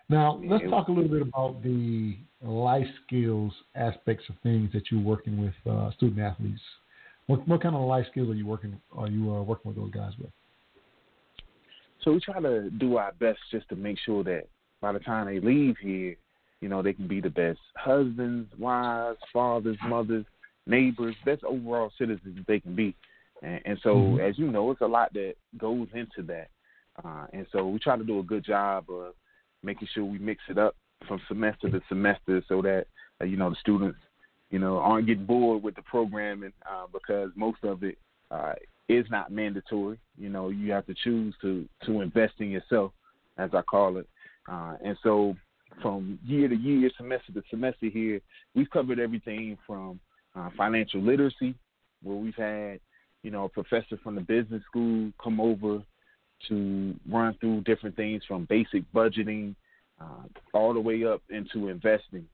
Now, let's talk a little bit about the life skills aspects of things that you're working with uh, student athletes. What, what kind of life skills are you working? Are you uh, working with those guys with? So we try to do our best just to make sure that by the time they leave here, you know, they can be the best husbands, wives, fathers, mothers, neighbors, best overall citizens they can be. And, and so, Mhm. as you know, it's a lot that goes into that. Uh, and so we try to do a good job of making sure we mix it up from semester to semester so that, uh, you know, the students, you know, aren't getting bored with the programming uh, because most of it uh, is not mandatory. You know, you have to choose to to invest in yourself, as I call it. Uh, and so, from year to year, semester to semester, here we've covered everything from uh, financial literacy, where we've had you know a professor from the business school come over to run through different things from basic budgeting uh, all the way up into investing.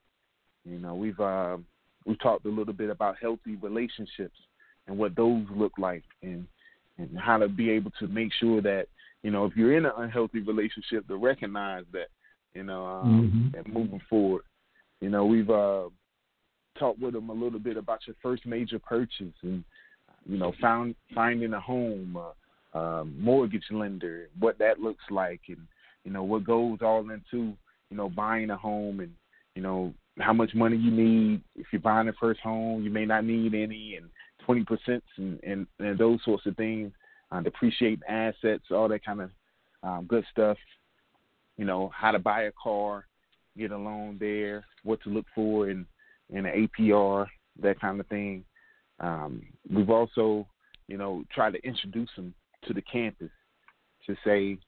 You know, we've uh, we've talked a little bit about healthy relationships and what those look like, and and how to be able to make sure that you know if you're in an unhealthy relationship, to recognize that you know um, Mhm. and moving forward. You know, we've uh, talked with them a little bit about your first major purchase and you know found finding a home, uh, um, mortgage lender, what that looks like, and you know what goes all into you know buying a home and you know how much money you need. If you're buying a first home, you may not need any, and twenty percent and, and and those sorts of things. Uh, depreciate assets, all that kind of um, good stuff. You know how to buy a car, get a loan there, what to look for in in an APR, that kind of thing. Um, we've also, you know, tried to introduce them to the campus to say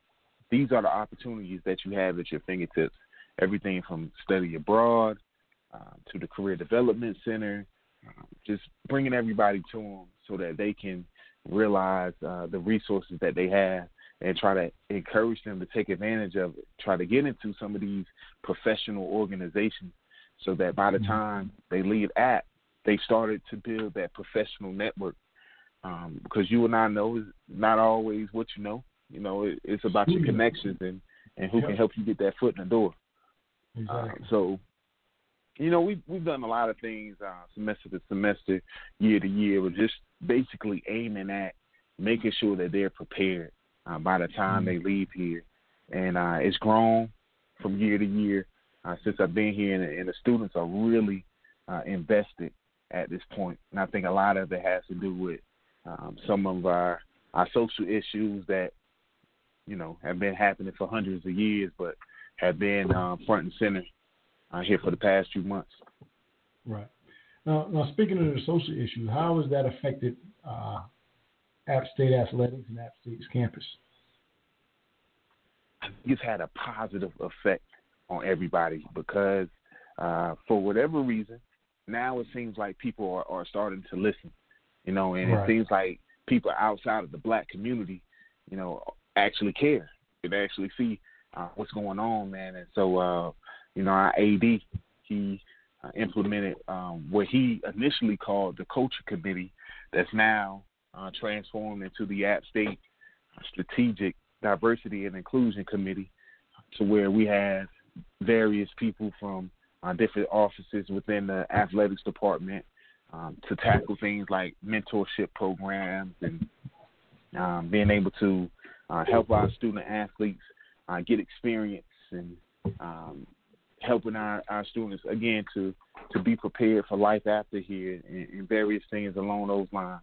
these are the opportunities that you have at your fingertips. Everything from study abroad uh, to the career development center, um, just bringing everybody to them so that they can realize uh, the resources that they have and try to encourage them to take advantage of it. Try to get into some of these professional organizations so that by the time they leave at, they started to build that professional network um, because you and I know is not always what you know. You know, it, it's about your connections and and who can help you get that foot in the door. Exactly. Um, so, you know, we've we've done a lot of things uh, semester to semester, year to year. We're just basically aiming at making sure that they're prepared uh, by the time they leave here, and uh, it's grown from year to year uh, since I've been here, and, and the students are really uh, invested at this point. And I think a lot of it has to do with um, some of our our social issues that you know have been happening for hundreds of years, but have been um, front and center uh, here for the past few months. Right. Now, now speaking of the social issue, how has that affected uh, App State athletics and App State's campus? It's had a positive effect on everybody because uh, for whatever reason, now it seems like people are, are starting to listen, you know, and Right. it seems like people outside of the black community, you know, actually care. They actually see uh, what's going on, man. And so, uh, you know, our AD, he uh, implemented um, what he initially called the culture committee that's now uh, transformed into the App State Strategic Diversity and Inclusion Committee to where we have various people from uh, different offices within the athletics department um, to tackle things like mentorship programs and um, being able to uh, help our student athletes uh, get experience and um, helping our, our students again to to be prepared for life after here and, and various things along those lines.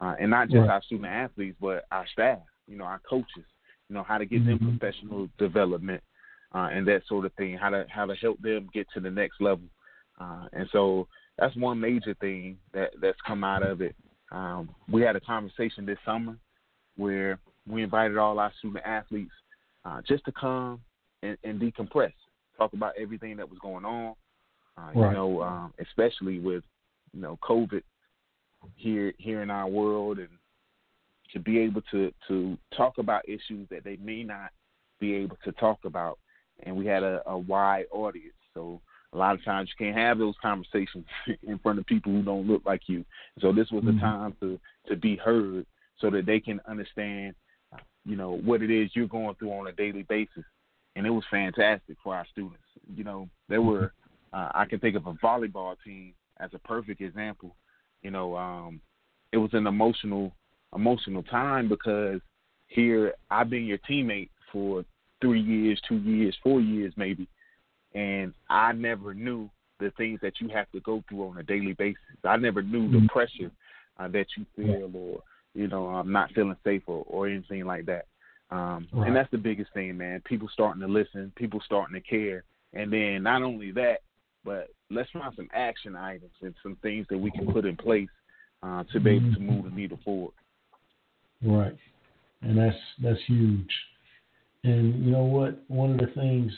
Uh, and not just Right. our student athletes, but our staff, you know, our coaches, you know, how to get them Mhm. professional development uh, and that sort of thing, how to how to help them get to the next level. Uh, and so that's one major thing that that's come out of it. Um, we had a conversation this summer where we invited all our student athletes uh, just to come and, and decompress, talk about everything that was going on. Uh, Right. You know, um, especially with you know COVID here here in our world, and to be able to to talk about issues that they may not be able to talk about. And we had a, a wide audience, so a lot of times you can't have those conversations in front of people who don't look like you. So this was Mhm. a time to to be heard, so that they can understand, uh, you know, what it is you're going through on a daily basis. And it was fantastic for our students. You know, there were uh, I can think of a volleyball team as a perfect example. You know, um, it was an emotional emotional time because here I've been your teammate for three years, two years, four years maybe, and I never knew the things that you have to go through on a daily basis. I never knew the Mhm. pressure uh, that you feel, or you know, I'm not feeling safe or, or anything like that. Um, Right. And that's the biggest thing, man. People starting to listen, people starting to care, and then not only that, but let's find some action items and some things that we can put in place uh, to be able to move the needle forward. Right. And that's that's huge. And you know what? One of the things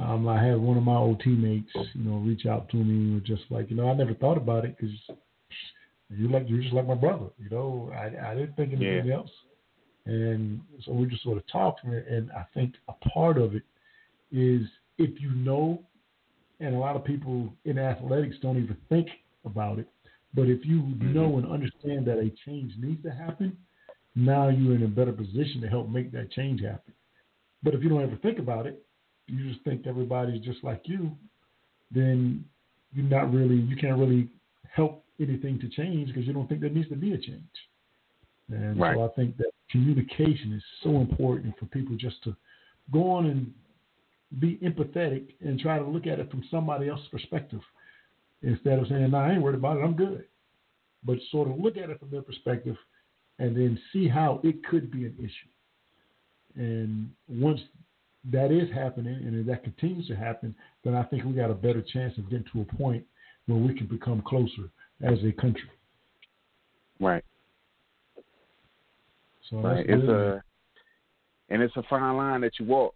um, I had one of my old teammates, you know, reach out to me and was just like, you know, I never thought about it because you like you're just like my brother. You know, I I didn't think anything else. And so we're just sort of talked, and- and I think a part of it is if you know, and a lot of people in athletics don't even think about it, but if you mm-hmm. know and understand that a change needs to happen, now you're in a better position to help make that change happen. But if you don't ever think about it, you just think everybody's just like you, then you're not really, you can't really help anything to change because you don't think there needs to be a change. And Right. so I think that communication is so important for people just to go on and be empathetic and try to look at it from somebody else's perspective instead of saying, "No, I ain't worried about it. I'm good." But sort of look at it from their perspective and then see how it could be an issue. And once that is happening and if that continues to happen, then I think we got a better chance of getting to a point where we can become closer as a country. Right. So Right. It's a and it's a fine line that you walk,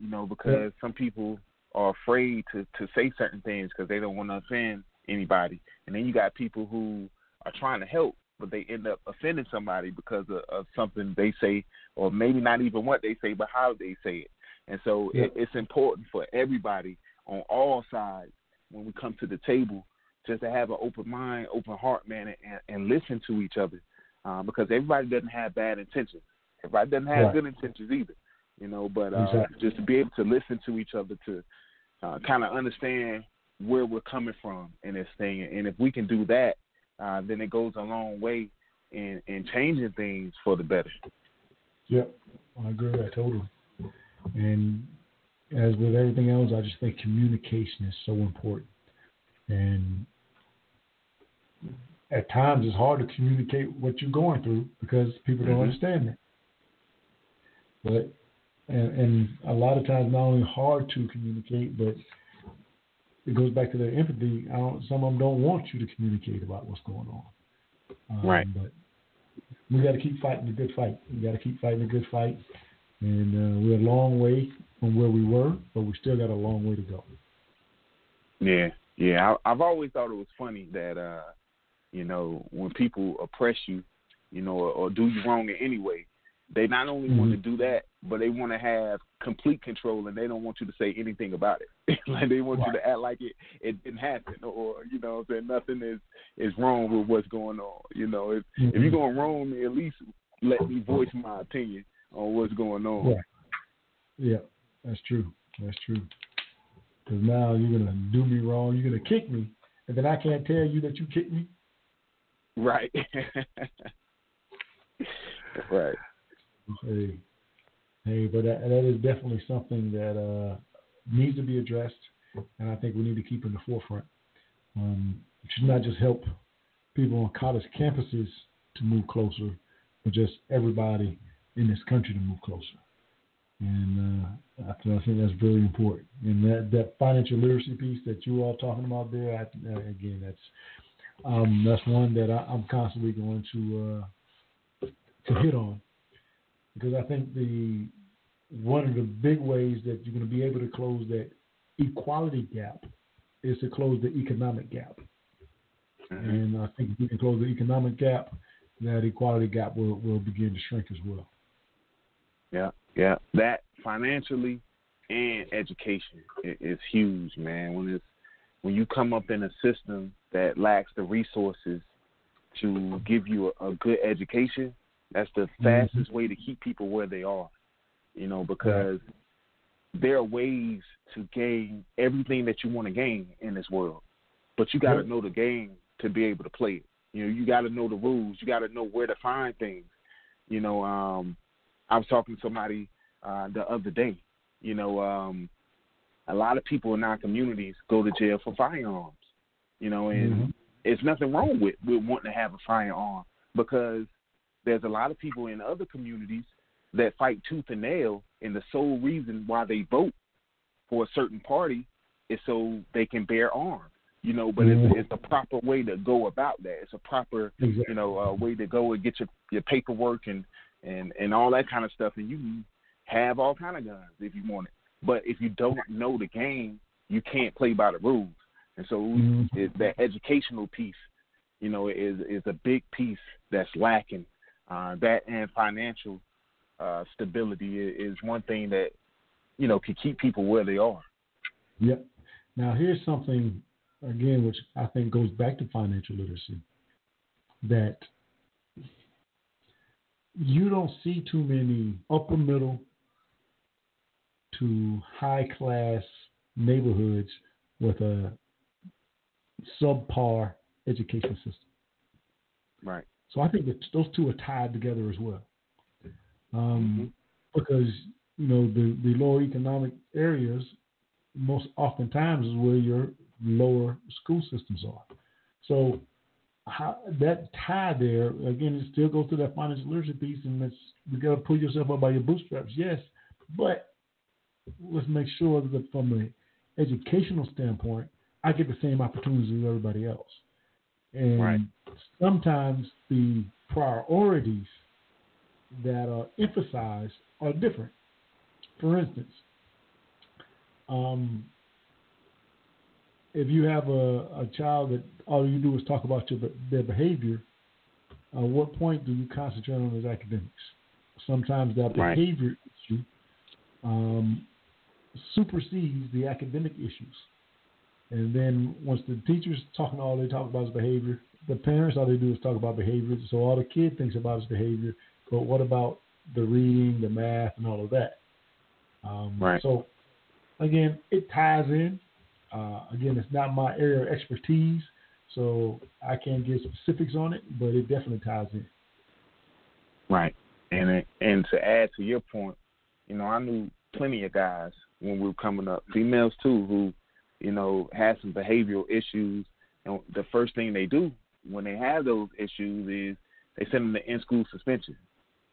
you know, because some people are afraid to to say certain things because they don't want to offend anybody, and then you got people who are trying to help, but they end up offending somebody because of, of something they say, or maybe not even what they say, but how they say it. And so Yeah. it, it's important for everybody on all sides when we come to the table just to have an open mind, open heart, man, and, and listen to each other uh, because everybody doesn't have bad intentions. Everybody doesn't have Right. good intentions either, you know. But uh, Exactly. just to be able to listen to each other to uh, kind of understand where we're coming from in this thing, and if we can do that, uh, then it goes a long way in in changing things for the better. Yep, I agree with that totally. And as with everything else, I just think communication is so important. And at times, it's hard to communicate what you're going through because people don't Mhm. understand it. But and, and a lot of times, not only hard to communicate, but it goes back to their empathy. I don't, some of them don't want you to communicate about what's going on. Um, Right. But we got to keep fighting the good fight. We got to keep fighting the good fight, and uh, we're a long way from where we were, but we still got a long way to go. Yeah, yeah. I, I've always thought it was funny that uh, you know when people oppress you, you know, or, or do you wrong in any way, they not only want to mm-hmm. do that, but they want to have complete control, and they don't want you to say anything about it. like they want you to act like it it didn't happen, or you know, I'm saying nothing is is wrong with what's going on. You know, if if you're mm-hmm. going to wrong, me at least let me voice my opinion on what's going on. Yeah. Yeah, that's true. That's true. Because now you're gonna do me wrong. You're gonna kick me, and then I can't tell you that you kicked me. Right. right. Hey, hey, but that, that is definitely something that uh, needs to be addressed, and I think we need to keep in the forefront. Um, it should not just help people on college campuses to move closer, but just everybody in this country to move closer. And uh, I, I think that's very important. And that, that financial literacy piece that you all talking about there, I, uh, again, that's um, that's one that I, I'm constantly going to uh, to hit on because I think the one of the big ways that you're going to be able to close that equality gap is to close the economic gap. Mm-hmm. And I think if we can close the economic gap, that equality gap will, will begin to shrink as well. Yeah, yeah. That financially and education is huge, man. When it's when you come up in a system that lacks the resources to give you a, a good education, that's the fastest way to keep people where they are. You know, because there are ways to gain everything that you want to gain in this world, but you got to Yep. know the game to be able to play it. You know, you got to know the rules. You got to know where to find things. You know, um, I was talking to somebody uh, the other day. You know, um, a lot of people in our communities go to jail for firearms. You know, and Mhm. it's nothing wrong with with wanting to have a firearm because there's a lot of people in other communities that fight tooth and nail, and the sole reason why they vote for a certain party is so they can bear arms. You know, but Mhm. it's, it's a proper way to go about that. It's a proper Exactly. you know, uh, way to go and get your your paperwork and and and all that kind of stuff, and you can have all kind of guns if you want it. But if you don't know the game, you can't play by the rules. And so Mhm. it, that educational piece, you know, is is a big piece that's lacking. Uh, that and financial uh, stability is one thing that you know can keep people where they are. Yep. Now here's something again, which I think goes back to financial literacy. That you don't see too many upper middle to high class neighborhoods with a subpar education system. Right. So I think that those two are tied together as well. Um, Because, you know, the, the lower economic areas, most oftentimes is where your lower school systems are. So how, that tie there, again, it still goes to that financial literacy piece, and it's, you got to pull yourself up by your bootstraps, yes, but let's make sure that from an educational standpoint, I get the same opportunities as everybody else. And Right. sometimes the priorities that are emphasized are different. For instance, um, if you have a, a child that all you do is talk about your, their behavior, at what point do you concentrate on his academics? Sometimes that Right. behavior issue um, supersedes the academic issues. And then once the teacher's talking all they talk about is behavior, the parents, all they do is talk about behavior. So all the kid thinks about is behavior. But what about the reading, the math, and all of that? Um, Right. So again, it ties in. Uh, again, it's not my area of expertise, so I can't give specifics on it, but it definitely ties in. Right. And it, and to add to your point, you know, I knew plenty of guys when we were coming up, females too, who, you know, has some behavioral issues. And the first thing they do when they have those issues is they send them to in-school suspension.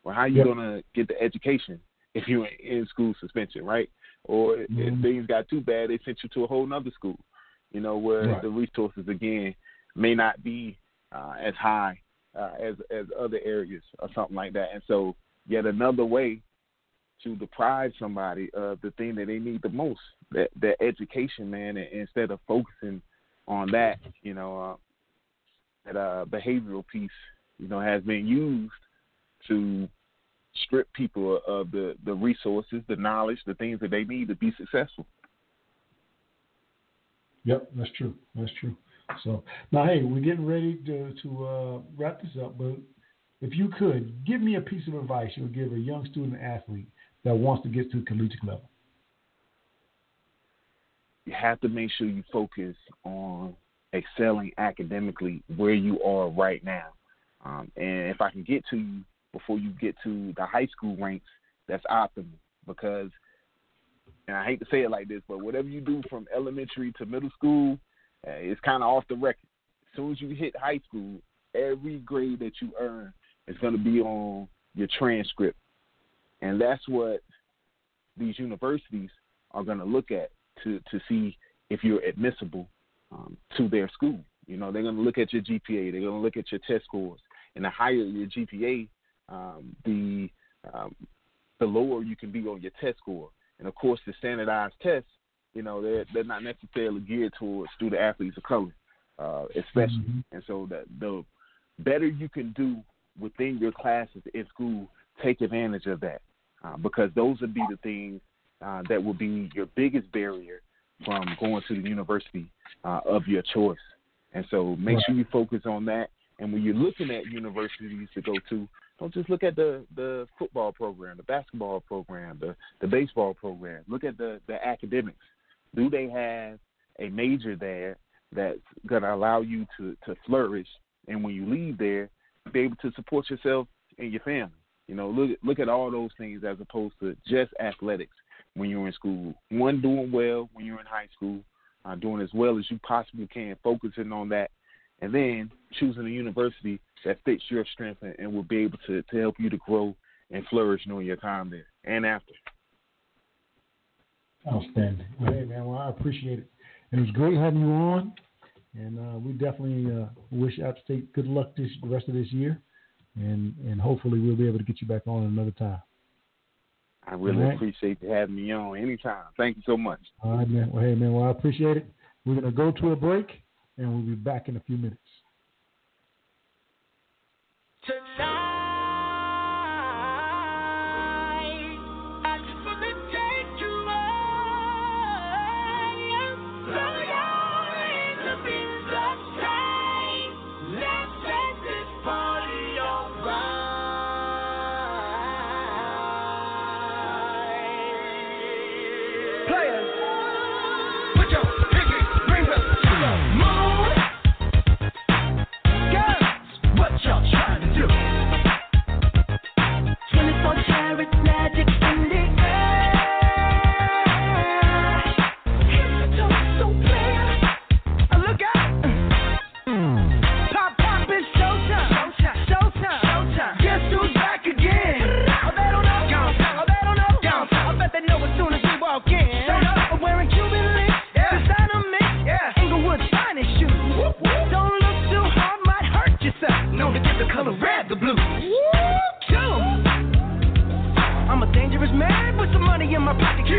Well, how are you Yep. gonna get the education if you're in in-school suspension, right? Or if Mhm. things got too bad, they sent you to a whole nother school. You know, where Right. the resources again may not be uh, as high uh, as as other areas or something like that. And so, yet another way to deprive somebody of the thing that they need the most, that education, man. Instead of focusing on that, you know, uh, that uh, behavioral piece, you know, has been used to strip people of the the resources, the knowledge, the things that they need to be successful. Yep, that's true. That's true. So now, hey, we're getting ready to to uh, wrap this up. But if you could give me a piece of advice you would give a young student athlete that wants to get to collegiate level. You have to make sure you focus on excelling academically where you are right now. Um, and if I can get to you before you get to the high school ranks, that's optimal because, and I hate to say it like this, but whatever you do from elementary to middle school, uh, it's kind of off the record. As soon as you hit high school, every grade that you earn is going to be on your transcript. And that's what these universities are going to look at to to see if you're admissible um, to their school. You know, they're going to look at your GPA. They're going to look at your test scores. And the higher your GPA, um, the um, the lower you can be on your test score. And of course, the standardized tests, you know, they're they're not necessarily geared towards student athletes of color, uh, especially. Mhm. And so the the better you can do within your classes in school, take advantage of that uh, because those would be the things uh, that will be your biggest barrier from going to the university uh, of your choice. And so make Right. sure you focus on that. And when you're looking at universities to go to, don't just look at the, the football program, the basketball program, the, the baseball program. Look at the, the academics. Do they have a major there that's going to allow you to, to flourish? And when you leave there, be able to support yourself and your family. You know, look look at all those things as opposed to just athletics when you're in school. One doing well when you're in high school, uh, doing as well as you possibly can, focusing on that, and then choosing a university that fits your strength and, and will be able to, to help you to grow and flourish during your time there and after. Outstanding. Well, hey, man, well, I appreciate it. And it was great having you on. And uh, we definitely uh, wish App State good luck this the rest of this year. And and hopefully we'll be able to get you back on another time. I really All right. appreciate you having me on anytime. Thank you so much. All right, man. Well, hey, man, well, I appreciate it. We're going to go to a break, and we'll be back in a few minutes.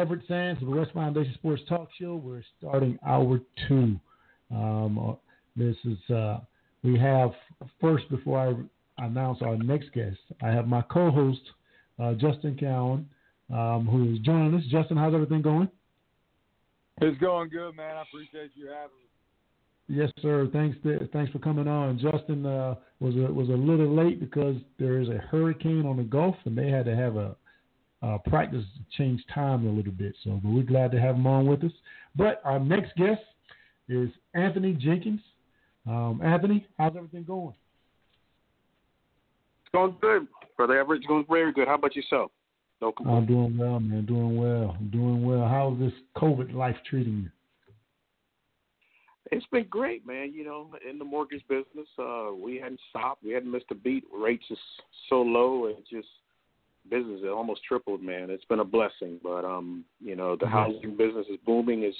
Everette Sands of the WES Foundation Sports Talk Show. We're starting hour two. Um, uh, this is uh, we have first before I announce our next guest. I have my co-host uh, Justin Cowan, um, who is joining us. Justin, how's everything going? It's going good, man. I appreciate you having me. Yes, sir. Thanks. thanks for coming on. Justin uh, was a, was a little late because there is a hurricane on the Gulf, and they had to have a uh, practice change time a little bit. So, but we're glad to have him on with us. But our next guest is Anthony Jenkins. Um, Anthony, how's everything going? It's going good, brother Everette. It's going very good. How about yourself? No I'm doing well, man. Doing well. I'm doing well. How's this COVID life treating you? It's been great, man. You know, in the mortgage business, uh, we hadn't stopped. We hadn't missed a beat. Rates is so low, and just business it almost tripled, man. It's been a blessing. But um, you know, the housing business is booming. It's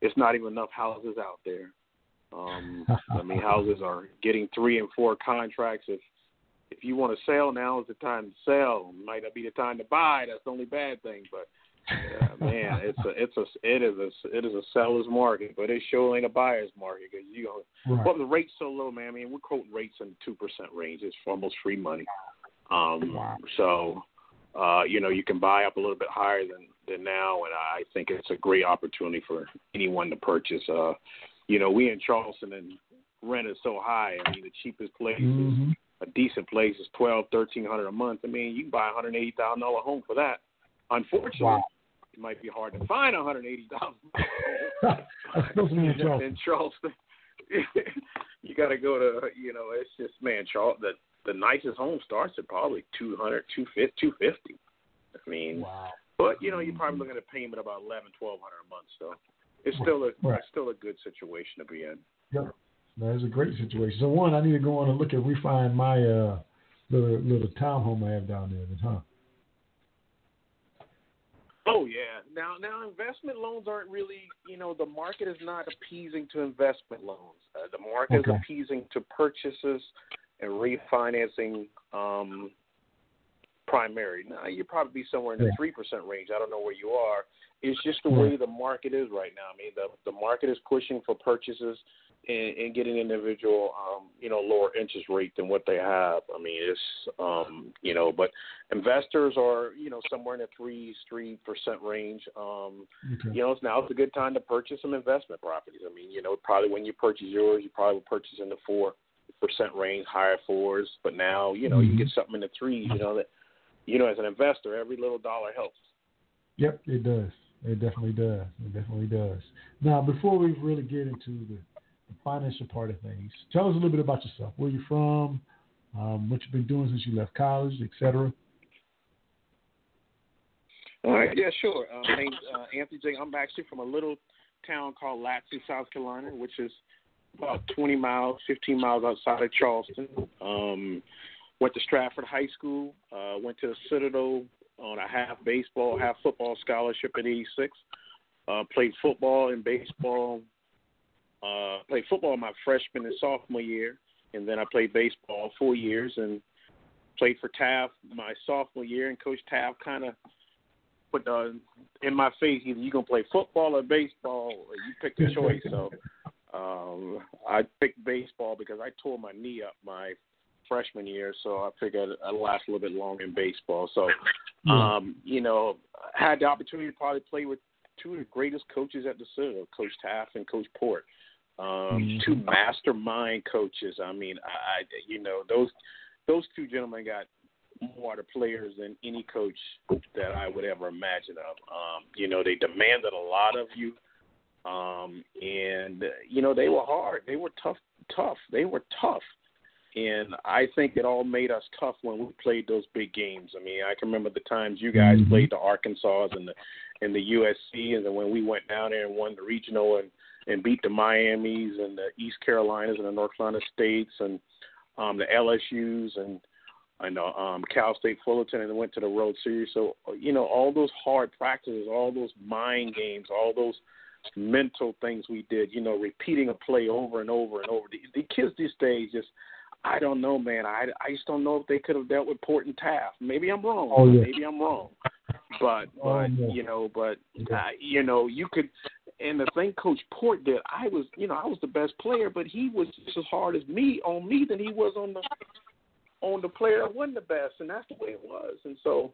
it's not even enough houses out there. Um, I mean, houses are getting three and four contracts. If if you want to sell, now is the time to sell. Might not be the time to buy. That's the only bad thing. But yeah, man, it's a it's a it is a it is a seller's market, but it sure ain't a buyer's market because you know, Right. well the rate's so low, man. I mean, we're quoting rates in two percent range. It's almost free money. Um, so uh, you know, you can buy up a little bit higher than than now, and I think it's a great opportunity for anyone to purchase. Uh, you know, we in Charleston and rent is so high. I mean, the cheapest place is Mhm. a decent place is twelve, thirteen hundred a month. I mean, you can buy a hundred eighty thousand dollar home for that. Unfortunately, Wow. it might be hard to find a hundred eighty thousand in Charleston. Charleston. you got to go to you know. It's just man, Charl the the nicest home starts at probably two hundred, two fifty, two fifty. I mean, but you know, you're probably looking at a payment about eleven, twelve hundred a month. So it's still a Right. it's still a good situation to be in. Yep. That is a great situation. So one, I need to go on and look at refine my uh, little little townhome I have down there, huh? Oh yeah. Now now investment loans aren't really you know the market is not appeasing to investment loans. Uh, the market Okay. is appeasing to purchases and refinancing um primary. Now you probably be somewhere in the three percent range. I don't know where you are. It's just the way the market is right now. I mean the the market is pushing for purchases and, and get an individual, um, you know, lower interest rate than what they have. I mean, it's, um, you know, but investors are, you know, somewhere in the three, three percent range. Um, Okay. you know, it's now it's a good time to purchase some investment properties. I mean, you know, probably when you purchase yours, you probably will purchase in the four percent range, higher fours. But now, you know, you Mhm. get something in the threes. You know that, you know, as an investor, every little dollar helps. Yep, it does. It definitely does. It definitely does. Now, before we really get into the, the financial part of things, tell us a little bit about yourself. Where you from? Um, what you've been doing since you left college, et cetera. All right, yeah, sure. Uh, my name's uh, Anthony J. I'm actually from a little town called Ladson, South Carolina, which is about 20 miles, 15 miles outside of Charleston. Um, went to Stratford High School. Uh, went to the Citadel on a half baseball, half football scholarship at 86. Uh, played football and baseball. Uh, played football my freshman and sophomore year, and then I played baseball four years and played for Taaffe my sophomore year. And Coach Taaffe kind of put the, in my face either you're gonna play football or baseball, or you pick the choice. So um, I picked baseball because I tore my knee up my freshman year, so I figured I'd last a little bit longer in baseball. So um, you know, I had the opportunity to probably play with two of the greatest coaches at the Citadel, Coach Taaffe and Coach Port. Um, Two mastermind coaches. I mean, I, I you know those those two gentlemen got more the players than any coach that I would ever imagine of. Um, you know, they demanded a lot of you, um, and you know they were hard. They were tough, tough. They were tough, and I think it all made us tough when we played those big games. I mean, I can remember the times you guys played the Arkansas and the and the USC, and then when we went down there and won the regional and and beat the Miamis and the East Carolinas and the North Carolina States and um, the LSU's and I know um, Cal State Fullerton and went to the World Series. So you know all those hard practices, all those mind games, all those mental things we did. You know, repeating a play over and over and over. The, the kids these days just. I don't know, man. I, I just don't know if they could have dealt with Port and Taaffe. Maybe I'm wrong. Oh, yeah. Maybe I'm wrong. But Oh, but yeah. you know, but uh, you know, you could. And the thing Coach Port did, I was, you know, I was the best player, but he was just as hard as me on me than he was on the on the player that wasn't the best, and that's the way it was. And so,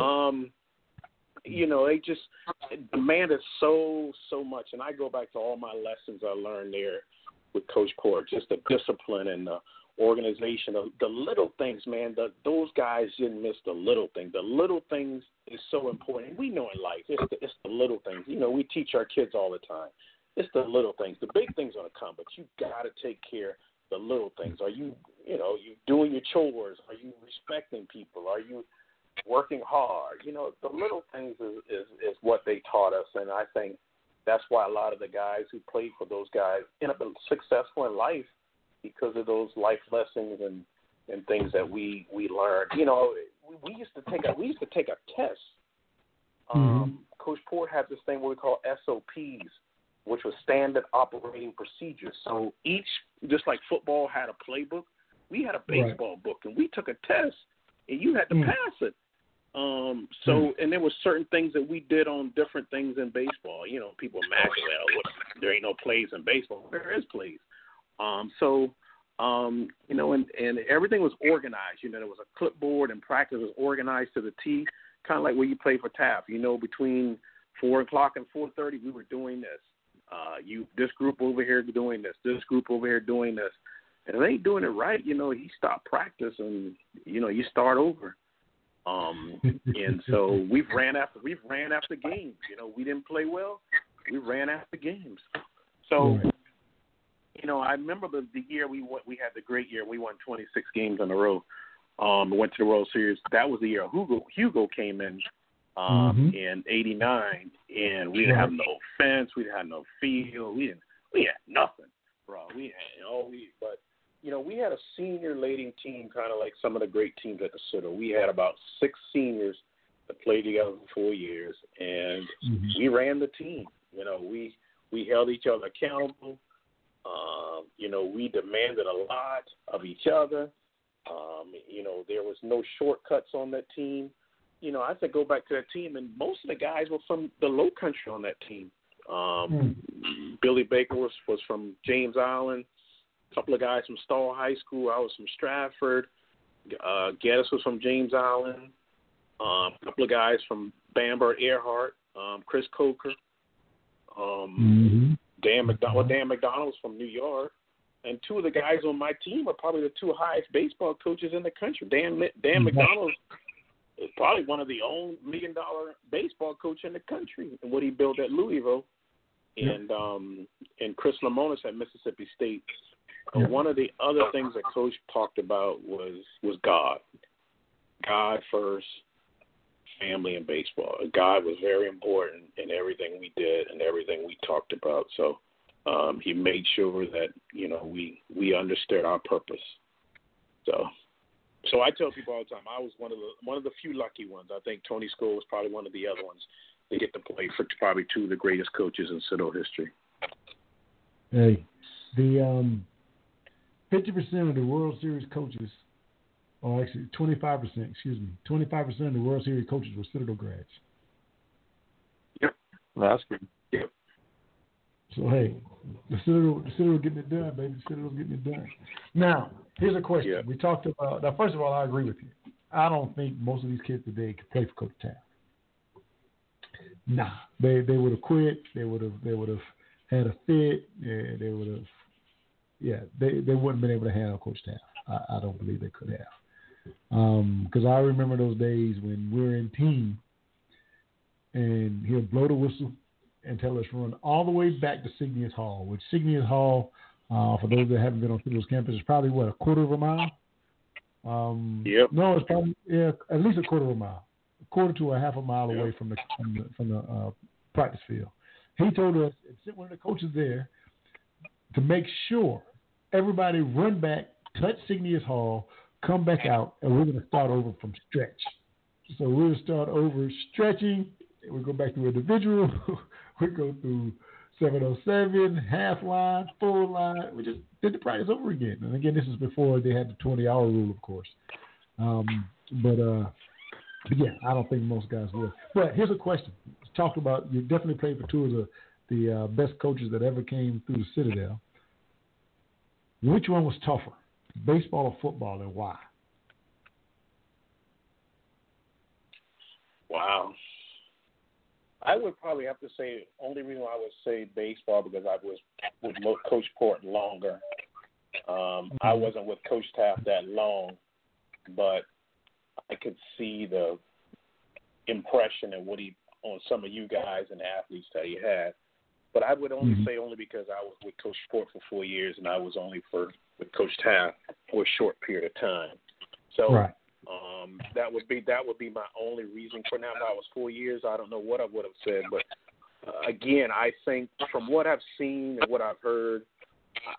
um, you know, they just demanded so so much. And I go back to all my lessons I learned there with Coach Port, just the discipline and the organization, the, the little things, man. The, those guys didn't miss the little things. The little things is so important. We know in life, it's the, it's the little things. You know, we teach our kids all the time. It's the little things. The big things gonna come, but you got to take care the little things. Are you, you know, you doing your chores? Are you respecting people? Are you working hard? You know, the little things is is, is what they taught us, and I think that's why a lot of the guys who played for those guys end up successful in life because of those life lessons and and things that we we learned. You know, we, we used to take a we used to take a test. Um, Coach Port had this thing what we call SOPs, which was standard operating procedures. So each, just like football had a playbook, we had a Right. baseball book, and we took a test, and you had to pass it. Um, so, and there were certain things that we did on different things in baseball. You know, people imagine, well, what, there ain't no plays in baseball. There is plays. Um, so, um, you know, and, and everything was organized. You know, there was a clipboard and practice was organized to the T, kind of like where you play for Taaffe. You know, between four o'clock and four thirty, we were doing this. Uh, you, this group over here doing this. This group over here doing this. And if they ain't doing it right, you know, you stop practice and you know you start over. Um, and so we've ran after we've ran after games. You know, we didn't play well, we ran after games. So, you know, I remember the, the year we went, we had the great year. We won 26 games in a row. Um, went to the World Series. That was the year Hugo Hugo came in um, Mhm. in '89, and we didn't have no fence, we didn't have no field, we didn't we had nothing, bro. We had all we but you know, we had a senior leading team, kind of like some of the great teams at the Citadel. We had about six seniors that played together for four years, and we ran the team. You know, we we held each other accountable. Um, you know, we demanded a lot of each other. Um, you know, there was no shortcuts on that team. You know, I to go back to that team, and most of the guys were from the Low Country on that team. Um, Billy Baker was was from James Island. A couple of guys from Stall High School. I was from Stratford. Uh, Geddes was from James Island. Um, a couple of guys from Bamberg-Ehrhardt. Um, Chris Coker. Um, Dan McDonnell. Dan McDonnell was from New York. And two of the guys on my team are probably the two highest baseball coaches in the country. Dan Dan McDonnell is probably one of the only million dollar baseball coach in the country and what he built at Louisville. And um and Chris Lemonis at Mississippi State. One of the other things that Coach talked about was was God. God first, family and baseball. God was very important in everything we did and everything we talked about. So um, he made sure that you know we we understood our purpose. So, so I tell people all the time, I was one of the one of the few lucky ones. I think Tony Skole was probably one of the other ones to get to play for probably two of the greatest coaches in Citadel history. Hey, the um, fifty percent of the World Series coaches, or actually twenty five percent, excuse me, twenty five percent of the World Series coaches were Citadel grads. Yep. That's good. Yep. So hey, the Citadel, the Citadel getting it done, baby. The Citadel's getting it done. Now, here's a question. We talked about. Now, first of all, I agree with you. I don't think most of these kids today could play for Coach Taaffe. Nah, they they would have quit. They would have they would have had a fit. Yeah, they would have. Yeah, they they wouldn't have been able to handle Coach Taaffe. I, I don't believe they could have. Because I remember those days when we were in team, and he'll blow the whistle and tell us run all the way back to Seignious Hall, which Seignious Hall, uh, for those that haven't been on Citadels campus, is probably what a quarter of a mile. Um, Yep. No, it's probably yeah, at least a quarter of a mile, a quarter to a half a mile away from the from the, from the uh, practice field. He told us, and sent one of the coaches there to make sure everybody run back, touch Seignious Hall, come back out, and we're going to start over from stretch. So we'll start over stretching. We'll go back to individual. we go through 707, half line, full line. We just did the practice over again. And again, this is before they had the 20 hour rule, of course. Um, but, uh, but yeah, I don't think most guys would. But here's a question. Talk about you definitely played for two of the the uh, best coaches that ever came through the Citadel. Which one was tougher, baseball or football, and why? Wow. I would probably have to say only reason why I would say baseball because I was with Coach Port longer. Um, I wasn't with Coach Taaffe that long, but I could see the impression and what he on some of you guys and athletes that he had. But I would only Mhm. say only because I was with Coach Port for four years and I was only for with Coach Taaffe for a short period of time. So Right. um, that would be that would be my only reason for now. If I was four years, I don't know what I would have said. But uh, again, I think from what I've seen and what I've heard,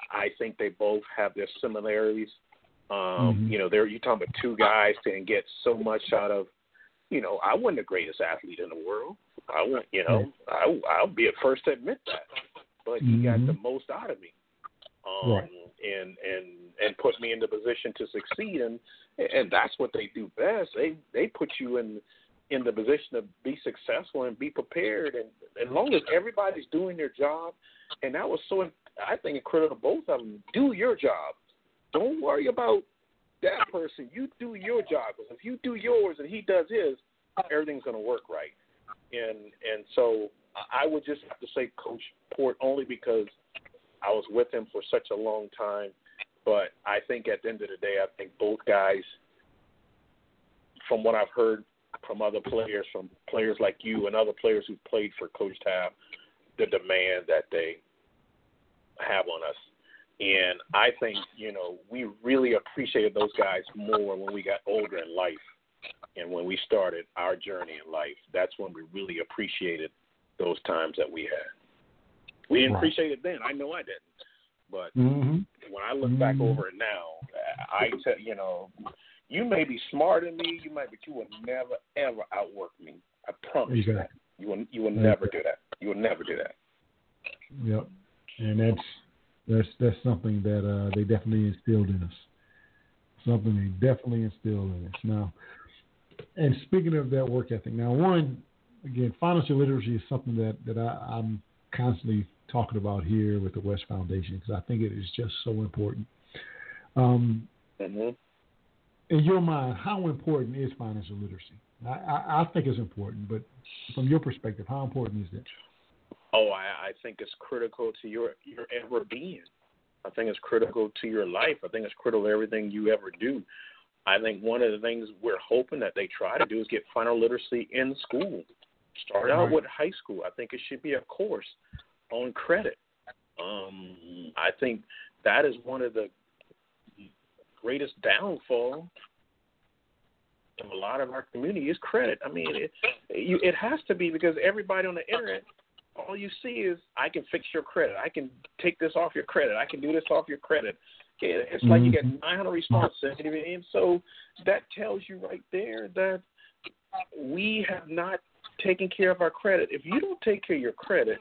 I think they both have their similarities. Um, Mhm. You know, they're you talking about two guys can get so much out of. You know, I wasn't the greatest athlete in the world. I want, you know, I, I'll be the first to admit that. But he got the most out of me, um, Right. and and and put me in the position to succeed. And and that's what they do best. They they put you in in the position to be successful and be prepared. And as long as everybody's doing their job, and that was so I think critical to both of them. Do your job. Don't worry about that person. You do your job. Because if you do yours and he does his, everything's going to work right. And and so I would just have to say Coach Port only because I was with him for such a long time. But I think at the end of the day, I think both guys, from what I've heard from other players, from players like you and other players who played for Coach Taaffe, the demand that they have on us. And I think, you know, we really appreciated those guys more when we got older in life and when we started our journey in life. That's when we really appreciated those times that we had. We didn't Right. appreciate it then. I know I didn't. But Mm-hmm. when I look back over it now, I tell you know, you may be smarter than me, you might, but you will never ever outwork me. I promise you that. You will you will never do that. You will never do that. Yep. And that's that's that's something that uh, they definitely instilled in us. Something they definitely instilled in us. Now, and speaking of that work ethic, now one again, financial literacy is something that that I, I'm constantly talking about here with the WES Foundation because I think it is just so important. Um, hmm in your mind, how important is financial literacy? I, I, I think it's important, but from your perspective, how important is it? Oh, I, I think it's critical to your your ever being. I think it's critical to your life. I think it's critical to everything you ever do. I think one of the things we're hoping that they try to do is get financial literacy in school. Start out with high school. I think it should be a course on credit. Um, I think that is one of the greatest downfall of a lot of our community is credit. I mean, it, you, it has to be because everybody on the internet, all you see is I can fix your credit. I can take this off your credit. I can do this off your credit. It- It's like you get mm-hmm. 900 responses, and so that tells you right there that we have not taken care of our credit. If you don't take care of your credit,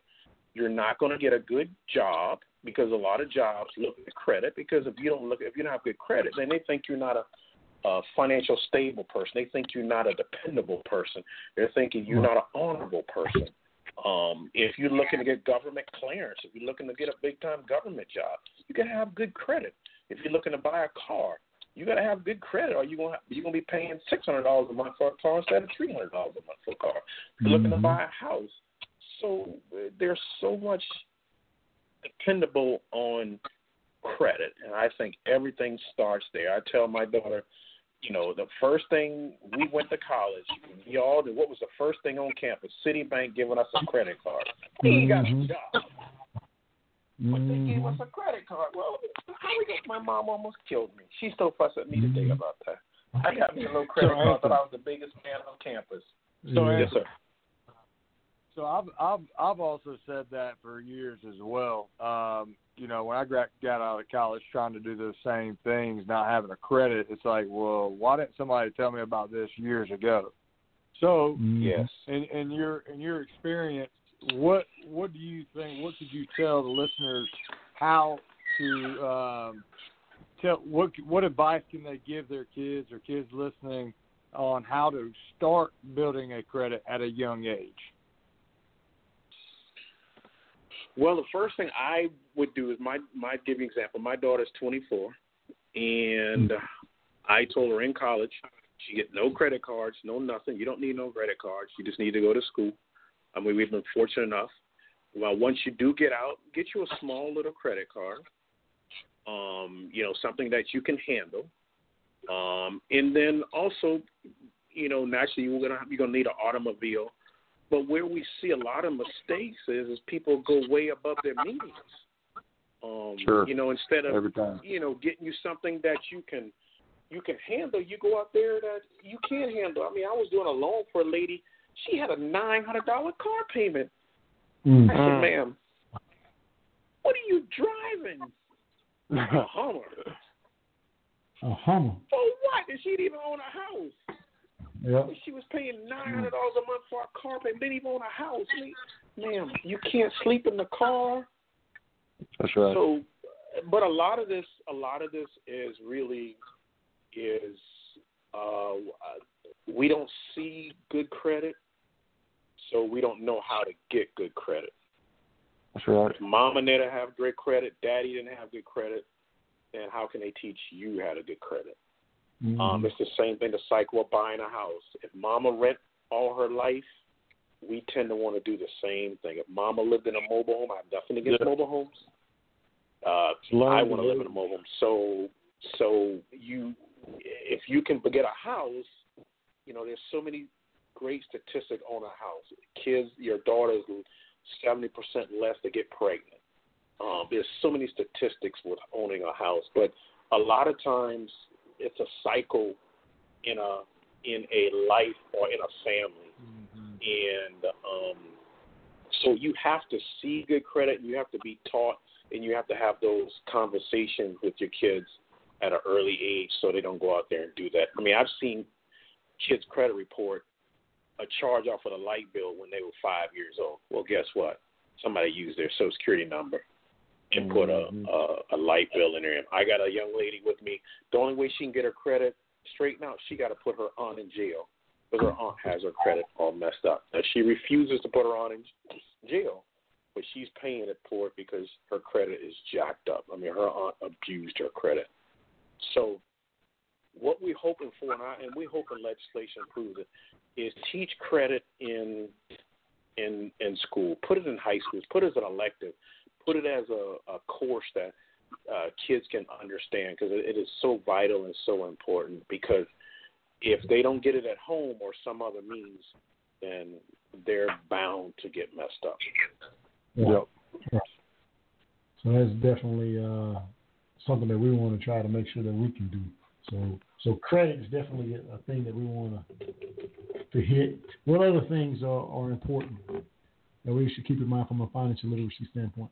you're not going to get a good job because a lot of jobs look at credit. Because if you don't look, if you don't have good credit, then they think you're not a, a financial stable person. They think you're not a dependable person. They're thinking you're not an honorable person. Um, if you're looking to get government clearance, if you're looking to get a big time government job, you gotta have good credit. If you're looking to buy a car, you gotta have good credit, or you gonna you're gonna be paying six hundred dollars a month for a car instead of three hundred dollars a month for a car. If you're looking to Mhm. buy a house, so uh, there's so much dependable on credit, and I think everything starts there. I tell my daughter, you know, the first thing we went to college, we all did. What was the first thing on campus? Citibank giving us a credit card. We ain't got a Mhm. job, but they gave us a credit card. Well, how we get? My mom almost killed me. She still fuss at me today about that. I got me a little credit So, card. Thought I was the biggest man on campus. So, Yes, sir. So I've I've I've also said that for years as well. Um, you know, when I gra- got out of college, trying to do those same things, not having a credit, it's like, well, why didn't somebody tell me about this years ago? So, Mhm. Yes. in, in your in your experience, what what do you think? What could you tell the listeners how to um, tell what what advice can they give their kids or kids listening on how to start building a credit at a young age? Well, the first thing I would do is my my give you an example. My daughter's 24, and I told her in college she get no credit cards, no nothing. You don't need no credit cards. You just need to go to school. I mean, we've been fortunate enough. Well, once you do get out, get you a small little credit card. Um, you know, something that you can handle. Um, and then also, you know, naturally you're gonna you're gonna need an automobile. But where we see a lot of mistakes is, is people go way above their means. Um, Sure. You know, instead of Every time. you know getting you something that you can you can handle, you go out there that you can't handle. I mean, I was doing a loan for a lady. She had a nine hundred dollar car payment. Mm. I said, "Ma'am, what are you driving? A Hummer. A Hummer. For what? And she didn't even own a house. Yep. She was paying nine hundred dollars a month for a car and Didn't even own a house. Ma'am, you can't sleep in the car. That's right. So, but a lot of this, a lot of this is really is uh, we don't see good credit, so we don't know how to get good credit. That's right. If mama didn't have great credit, daddy didn't have good credit, then how can they teach you how to get credit? Mhm. Um, it's the same thing, the cycle of buying a house. If mama rent all her life, we tend to want to do the same thing. If mama lived in a mobile home, I have nothing against Yeah. mobile homes. Uh, I want to live in a mobile home. So, so you, if you can get a house, you know, there's so many great statistics on a house. Kids, your daughters, seventy percent less to get pregnant. Um, there's so many statistics with owning a house, but a lot of times it's a cycle in a in a life or in a family, and um, so you have to see good credit. And you have to be taught, and you have to have those conversations with your kids at an early age, so they don't go out there and do that. I mean, I've seen kids' credit report a charge off of the light bill when they were five years old. Well, guess what? Somebody used their social security number and put a, mm-hmm. a a light bill in there. I got a young lady with me. The only way she can get her credit straightened out, she got to put her aunt in jail because her aunt has her credit all messed up. Now, she refuses to put her aunt in jail. but she's paying it for it because her credit is jacked up. I mean, her aunt abused her credit. So, what we're hoping for, and, I, and we hope the legislation approves it, is teach credit in in in school. Put it in high schools. Put it as an elective. Put it as a, a course that uh, kids can understand because it, it is so vital and so important. Because if they don't get it at home or some other means, then they're bound to get messed up. Yep. So that's definitely uh, something that we want to try to make sure that we can do. So, so credit is definitely a thing that we want to to hit. What other things are, are important that we should keep in mind from a financial literacy standpoint?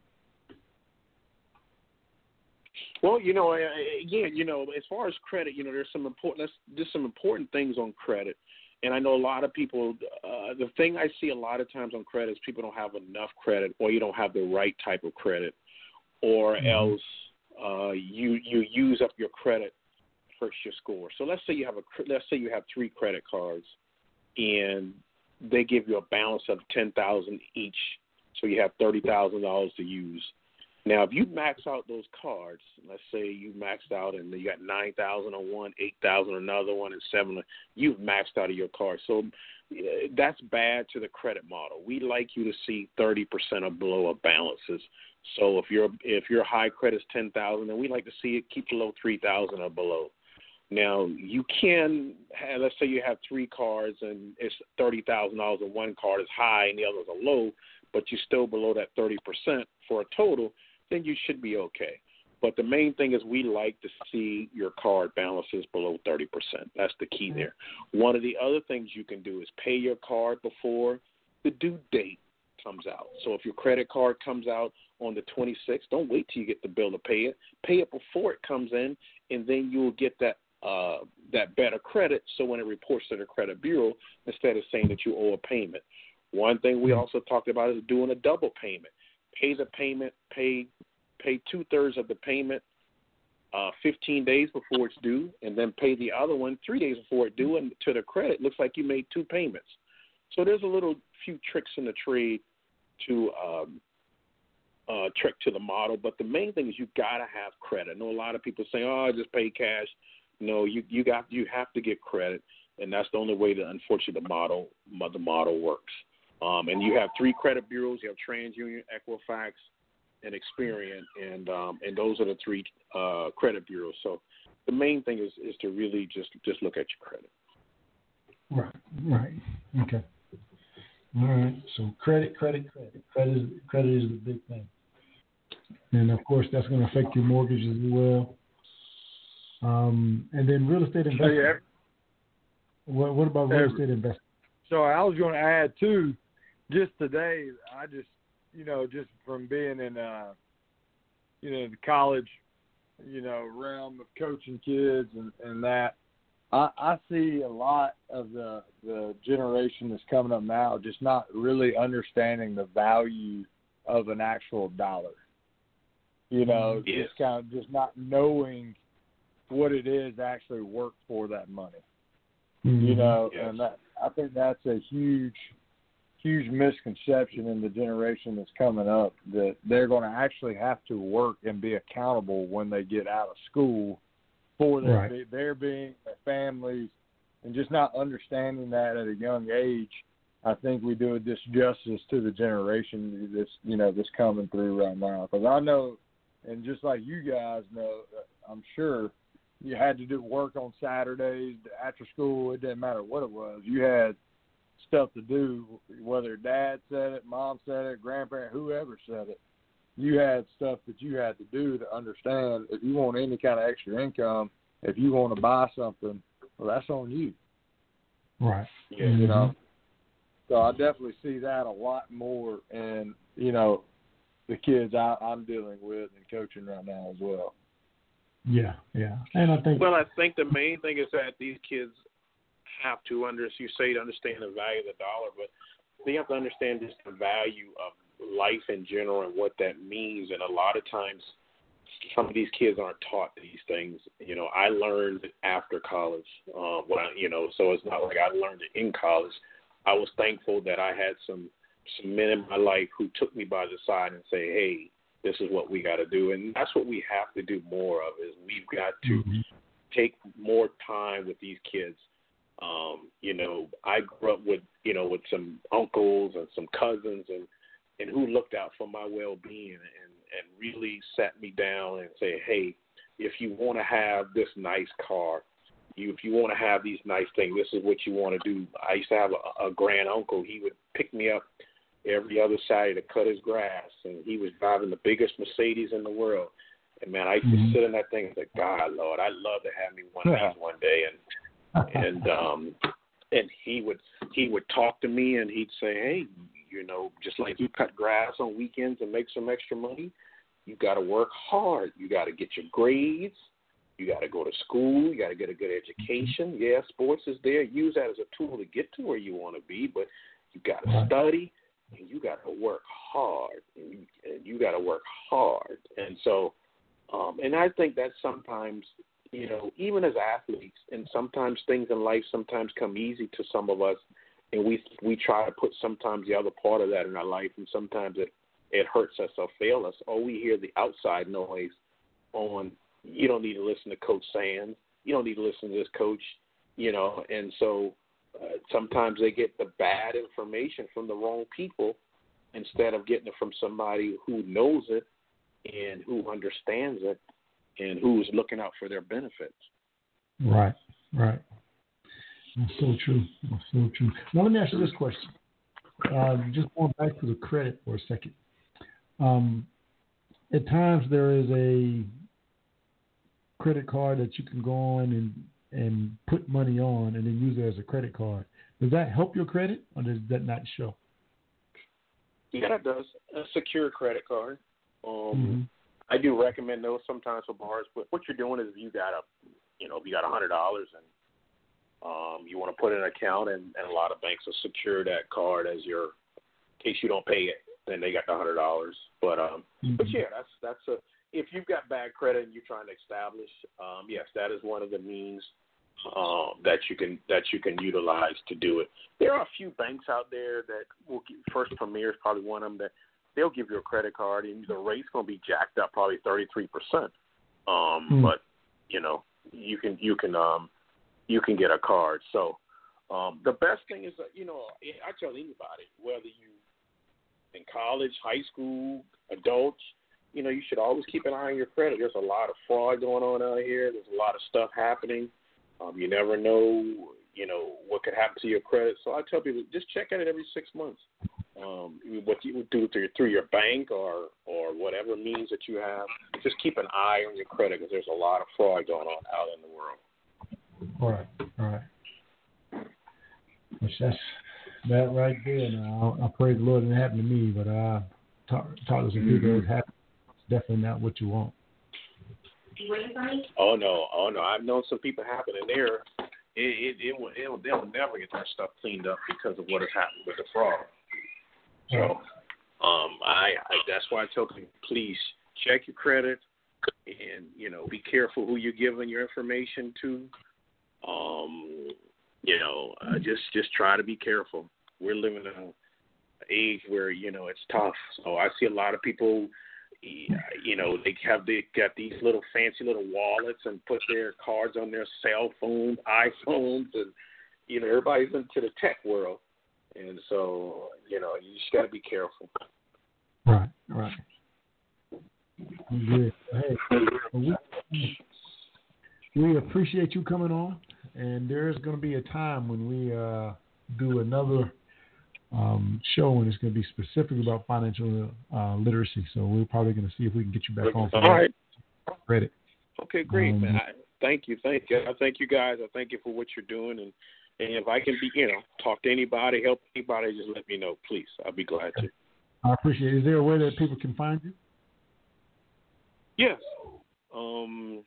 Well, you know, again, you know, as far as credit, you know, there's some important, there's some important things on credit, and I know a lot of people. Uh, the thing I see a lot of times on credit is people don't have enough credit, or you don't have the right type of credit, or mm-hmm. else uh, you you use up your credit hurts your score. So let's say you have a let's say you have three credit cards, and they give you a balance of ten thousand each, so you have thirty thousand dollars to use now, if you max out those cards, let's say you maxed out and you got nine thousand on one, eight thousand on another one, and seven, you've maxed out of your card. So eh, that's bad to the credit model. We like you to see thirty percent or below of balances. So if your if your high credit is ten thousand, then we like to see it keep below three thousand or below. Now you can have, let's say you have three cards and it's thirty thousand dollars and one card is high and the others are low, but you're still below that thirty percent for a total then you should be okay. But the main thing is we like to see your card balances below 30%. That's the key there. One of the other things you can do is pay your card before the due date comes out. So if your credit card comes out on the 26th, don't wait till you get the bill to pay it. Pay it before it comes in, and then you'll get that uh, that better credit. So when it reports to the credit bureau, instead of saying that you owe a payment. One thing we also talked about is doing a double payment pay the payment, pay pay two thirds of the payment uh, 15 days before it's due, and then pay the other one three days before it's due. And to the credit, looks like you made two payments. So there's a little few tricks in the trade to um, uh, trick to the model, but the main thing is you gotta have credit. I know a lot of people say, "Oh, I just pay cash." No, you you got you have to get credit, and that's the only way that unfortunately the model the model works. Um, and you have three credit bureaus. You have TransUnion, Equifax, and Experian, and um, and those are the three uh, credit bureaus. So the main thing is is to really just just look at your credit. Right. Right. Okay. All right. So credit, credit, credit, credit, is, credit is the big thing, and of course that's going to affect your mortgage as well. Um, and then real estate investment. So, yeah. What, what about real estate investment? So I was going to add too just today, I just you know just from being in uh you know the college you know realm of coaching kids and and that I, I see a lot of the the generation that's coming up now just not really understanding the value of an actual dollar. You know, mm-hmm. just kind of just not knowing what it is to actually work for that money. Mm-hmm. You know, yes. and that I think that's a huge huge misconception in the generation that's coming up that they're going to actually have to work and be accountable when they get out of school for their right. their being, their families, and just not understanding that at a young age. I think we do a disjustice to the generation that's you know that's coming through right now. Because I know, and just like you guys know, uh, I'm sure you had to do work on Saturdays after school. It didn't matter what it was. You had stuff to do, whether dad said it, mom said it, grandparent, whoever said it. You had stuff that you had to do to understand if you want any kind of extra income, if you want to buy something, well, that's on you. Right. Yeah, you know. Mm-hmm. So I definitely see that a lot more in you know the kids I, I'm dealing with and coaching right now as well. Yeah, yeah, and I think. Well, I think the main thing is that these kids have to under you say to understand the value of the dollar, but they have to understand just the value of life in general and what that means. And a lot of times, some of these kids aren't taught these things. You know, I learned after college. Um, when I, you know, so it's not like I learned it in college. I was thankful that I had some some men in my life who took me by the side and say, "Hey, this is what we got to do," and that's what we have to do more of. Is we've got to Mm-hmm. take more time with these kids. Um, you know, I grew up with you know with some uncles and some cousins and and who looked out for my well being and and really sat me down and say, hey, if you want to have this nice car, you if you want to have these nice things, this is what you want to do. I used to have a, a grand uncle. He would pick me up every other Saturday to cut his grass, and he was driving the biggest Mercedes in the world. And man, I used Mhm. to sit in that thing and say, God, Lord, I'd love to have me one of these one day. And and um and he would he would talk to me and he'd say, Hey, you know, just like you cut grass on weekends and make some extra money, you gotta work hard. You gotta get your grades, you gotta go to school, you gotta get a good education. Yeah, sports is there. Use that as a tool to get to where you wanna be, but you gotta study and you gotta work hard and you, and you gotta work hard. And so um and I think that sometimes you know, even as athletes, and sometimes things in life sometimes come easy to some of us, and we we try to put sometimes the other part of that in our life, and sometimes it it hurts us or fail us, or we hear the outside noise on you don't need to listen to Coach Sands, you don't need to listen to this coach, you know, and so uh, sometimes they get the bad information from the wrong people instead of getting it from somebody who knows it and who understands it and who's looking out for their benefits. Right, right. That's so true. That's so true. Now let me ask you this question. Uh, just going back to the credit for a second. Um, at times there is a credit card that you can go on and and put money on and then use it as a credit card. Does that help your credit or does that not show? Yeah, it does. A secure credit card. Um, Mhm. I do recommend those sometimes for bars, but what you're doing is if you got a, you know, if you got a hundred dollars and um, you want to put in an account, and, and a lot of banks will secure that card as your, in case you don't pay it, then they got the hundred dollars. But um, but yeah, that's that's a if you've got bad credit and you're trying to establish, um, yes, that is one of the means um, that you can that you can utilize to do it. There are a few banks out there that will give, First Premier is probably one of them that they'll give you a credit card and the rate's going to be jacked up probably 33 percent. Um, Hmm. But you know you can you can um, you can get a card. So um, the best thing is that you know I tell anybody whether you in college, high school, adults, you know, you should always keep an eye on your credit. There's a lot of fraud going on out here. There's a lot of stuff happening. Um, you never know, you know, what could happen to your credit. So I tell people just check at it every six months. Um, what you would do through, through your bank or or whatever means that you have, just keep an eye on your credit because there's a lot of fraud going on out in the world. All right, all right. Which that's that right there. Now I, I pray the Lord it didn't happen to me, but I talk, talk to some people that happen. It's definitely not what you want. Oh no, oh no! I've known some people happen in there. It it it will it'll, they'll never get that stuff cleaned up because of what has happened with the fraud. So, um, I, I that's why I tell people please check your credit and you know be careful who you're giving your information to. Um, you know, uh, just just try to be careful. We're living in a age where you know it's tough. So I see a lot of people you know, they have they got these little fancy little wallets and put their cards on their cell phones, iPhones, and you know everybody's into the tech world, and so you know you just got to be careful. Right, right. Good. Hey, we, we appreciate you coming on, and there's going to be a time when we uh, do another um, show, and it's going to be specific about financial uh, literacy. So we're probably going to see if we can get you back on for All that right. credit. Okay, great, Um, man. I, thank you, thank you. I thank you guys. I thank you for what you're doing, and and if I can be, you know, talk to anybody, help anybody, just let me know, please. I'll be glad to. I appreciate it. Is there a way that people can find you? Yes. Um,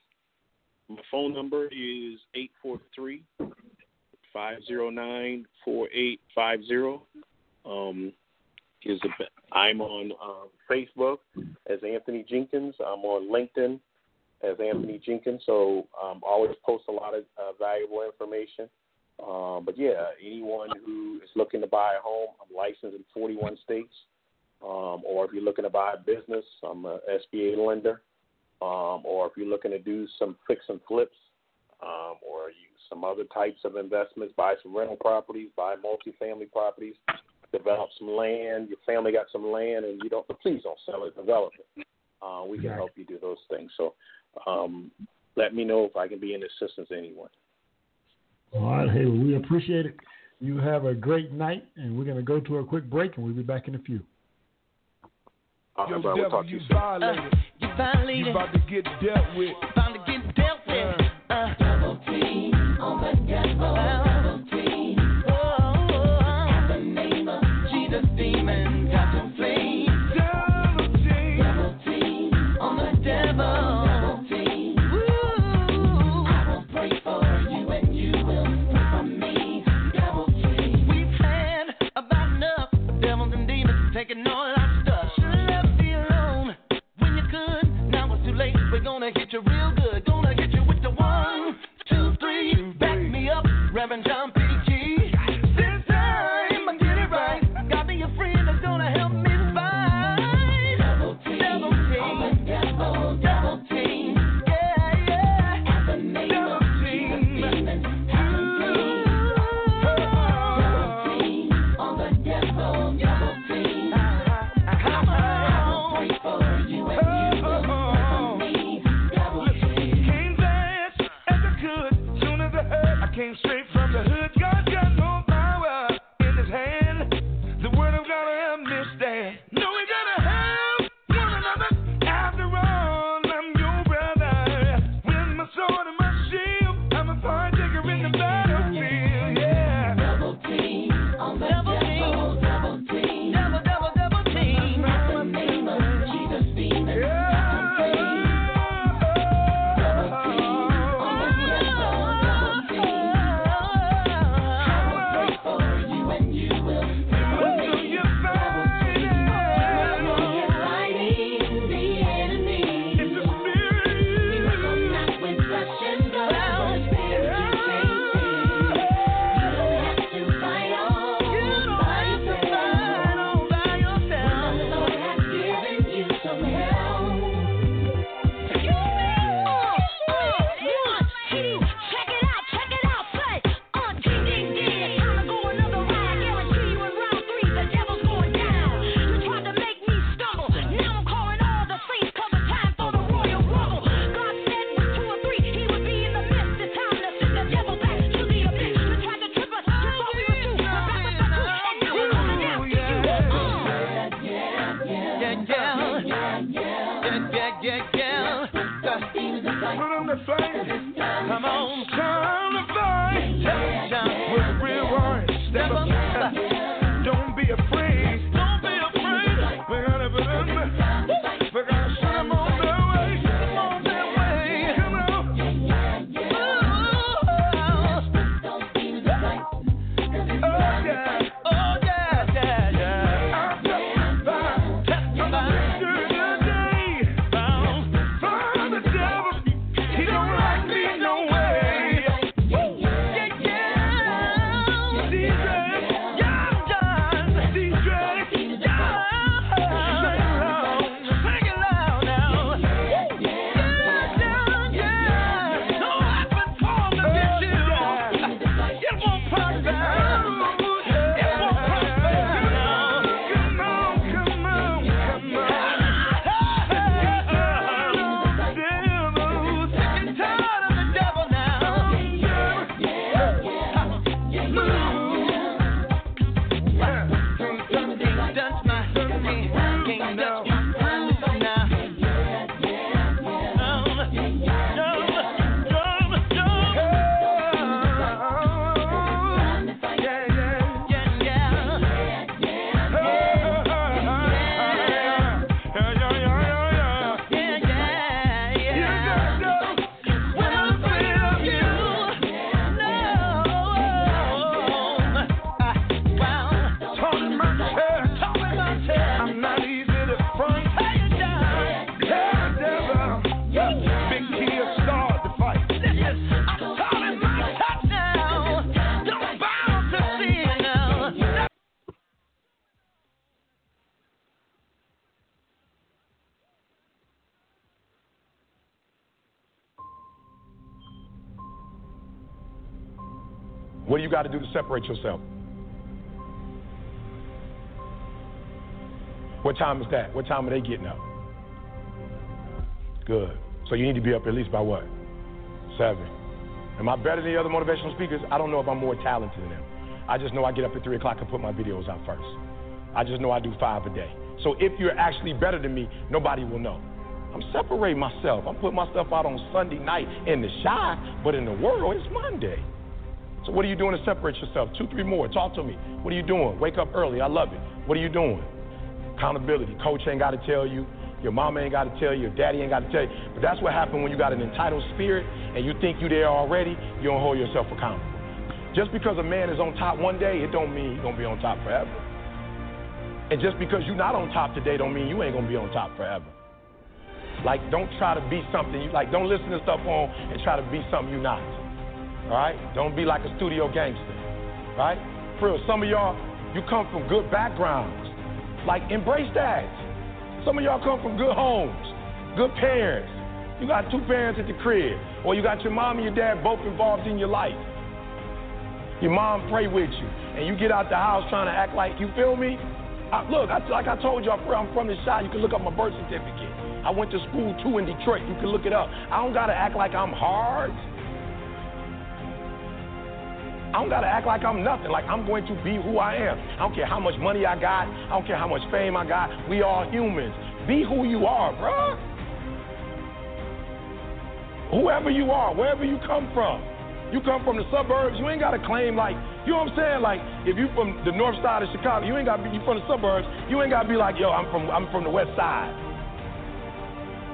my phone number is eight four three five zero nine four eight five zero. Um, is a, I'm on um, Facebook as Anthony Jenkins. I'm on LinkedIn as Anthony Jenkins. So um, I always post a lot of uh, valuable information. Um, but yeah, anyone who is looking to buy a home, I'm licensed in 41 states. Um, or if you're looking to buy a business, I'm an SBA lender. Um, or if you're looking to do some fix and flips, um, or you, some other types of investments, buy some rental properties, buy multifamily properties, develop some land. Your family got some land, and you don't. Please don't sell it. Develop it. Uh, we can help you do those things. So um, let me know if I can be in assistance to anyone. All right. Hey, we appreciate it. You have a great night, and we're going to go to a quick break, and we'll be back in a few. Yo, brother, devil, we'll talk to you, soon. Violated. Uh, you violated. You about to get dealt with. gonna get you real good. Gonna get you with the one, two, three. Back me up, Reverend John. What do you got to do to separate yourself? What time is that? What time are they getting up? Good. So you need to be up at least by what? Seven. Am I better than the other motivational speakers? I don't know if I'm more talented than them. I just know I get up at three o'clock and put my videos out first. I just know I do five a day. So if you're actually better than me, nobody will know. I'm separating myself. I'm putting my stuff out on Sunday night in the shy, but in the world, it's Monday. So what are you doing to separate yourself? Two, three more. Talk to me. What are you doing? Wake up early. I love it. What are you doing? Accountability. Coach ain't got to tell you. Your mama ain't got to tell you. Your daddy ain't got to tell you. But that's what happened when you got an entitled spirit and you think you there already. You don't hold yourself accountable. Just because a man is on top one day, it don't mean he's gonna be on top forever. And just because you're not on top today, don't mean you ain't gonna be on top forever. Like, don't try to be something you like. Don't listen to stuff on and try to be something you're not. All right? Don't be like a studio gangster. Right? For real, some of y'all, you come from good backgrounds. Like, embrace that. Some of y'all come from good homes, good parents. You got two parents at the crib, or you got your mom and your dad both involved in your life. Your mom pray with you, and you get out the house trying to act like you feel me. I, look, I, like I told y'all, I'm from the side. You can look up my birth certificate. I went to school too in Detroit. You can look it up. I don't gotta act like I'm hard. I don't gotta act like I'm nothing. Like I'm going to be who I am. I don't care how much money I got. I don't care how much fame I got. We all humans. Be who you are, bruh. Whoever you are, wherever you come from. You come from the suburbs, you ain't got to claim like, you know what I'm saying? Like, if you from the north side of Chicago, you ain't got to be, you from the suburbs, you ain't got to be like, yo, I'm from, I'm from the west side.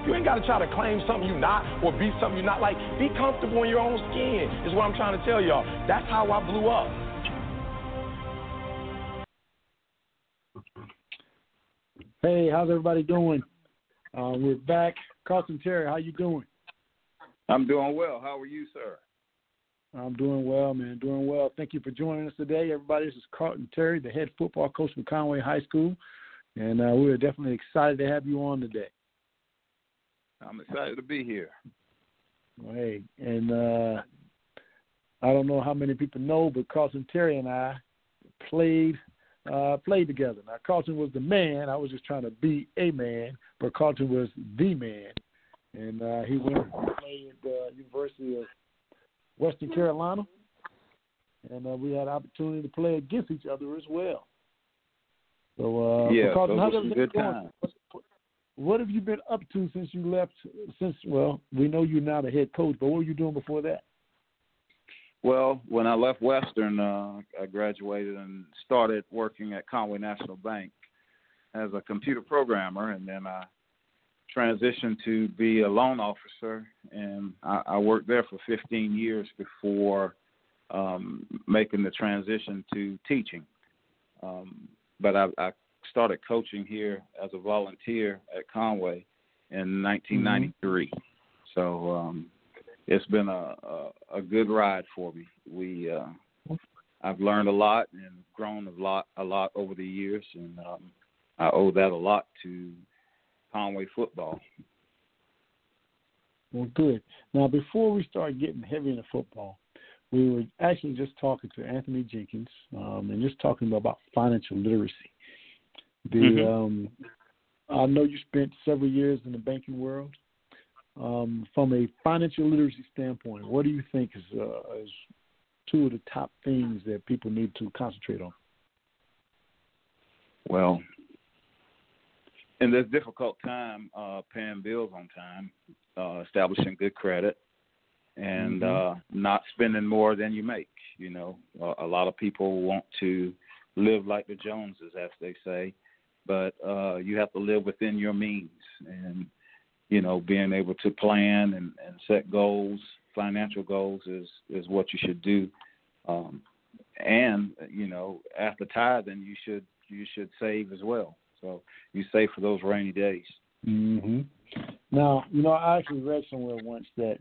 You ain't got to try to claim something you're not or be something you're not. Like, be comfortable in your own skin is what I'm trying to tell y'all. That's how I blew up. Hey, how's everybody doing? Uh, we're back. Carlton Terry, how you doing? I'm doing well. How are you, sir? I'm doing well, man. Doing well. Thank you for joining us today, everybody. This is Carlton Terry, the head football coach for Conway High School, and uh, we're definitely excited to have you on today. I'm excited to be here. Hey, and uh, I don't know how many people know, but Carlton Terry and I played uh, played together. Now Carlton was the man. I was just trying to be a man, but Carlton was the man, and uh, he went and played at the University of Western Carolina, and uh, we had opportunity to play against each other as well. So, uh, yeah, Carlton, those how's good going? times. What have you been up to since you left? Since well, we know you're now the head coach, but what were you doing before that? Well, when I left Western, uh, I graduated and started working at Conway National Bank as a computer programmer, and then I transitioned to be a loan officer, and I, I worked there for 15 years before um, making the transition to teaching. Um, but I, I started coaching here as a volunteer at Conway in 1993. Mm-hmm. So um, it's been a, a, a good ride for me. We uh, I've learned a lot and grown a lot a lot over the years, and um, I owe that a lot to Conway football. Well, good. Now, before we start getting heavy into football, we were actually just talking to Anthony Jenkins um, and just talking about financial literacy. The Mm-hmm. um, I know you spent several years in the banking world. Um, from a financial literacy standpoint, what do you think is, uh, is two of the top things that people need to concentrate on? Well, in this difficult time, uh, paying bills on time, uh, establishing good credit, and Mhm. uh, not spending more than you make. You know, uh, a lot of people want to live like the Joneses, as they say, but uh, you have to live within your means, and you know, being able to plan and, and set goals, financial goals, is is what you should do. Um, and you know, after tithing, you should you should save as well. So you save for those rainy days. hmm Now, you know, I actually read somewhere once that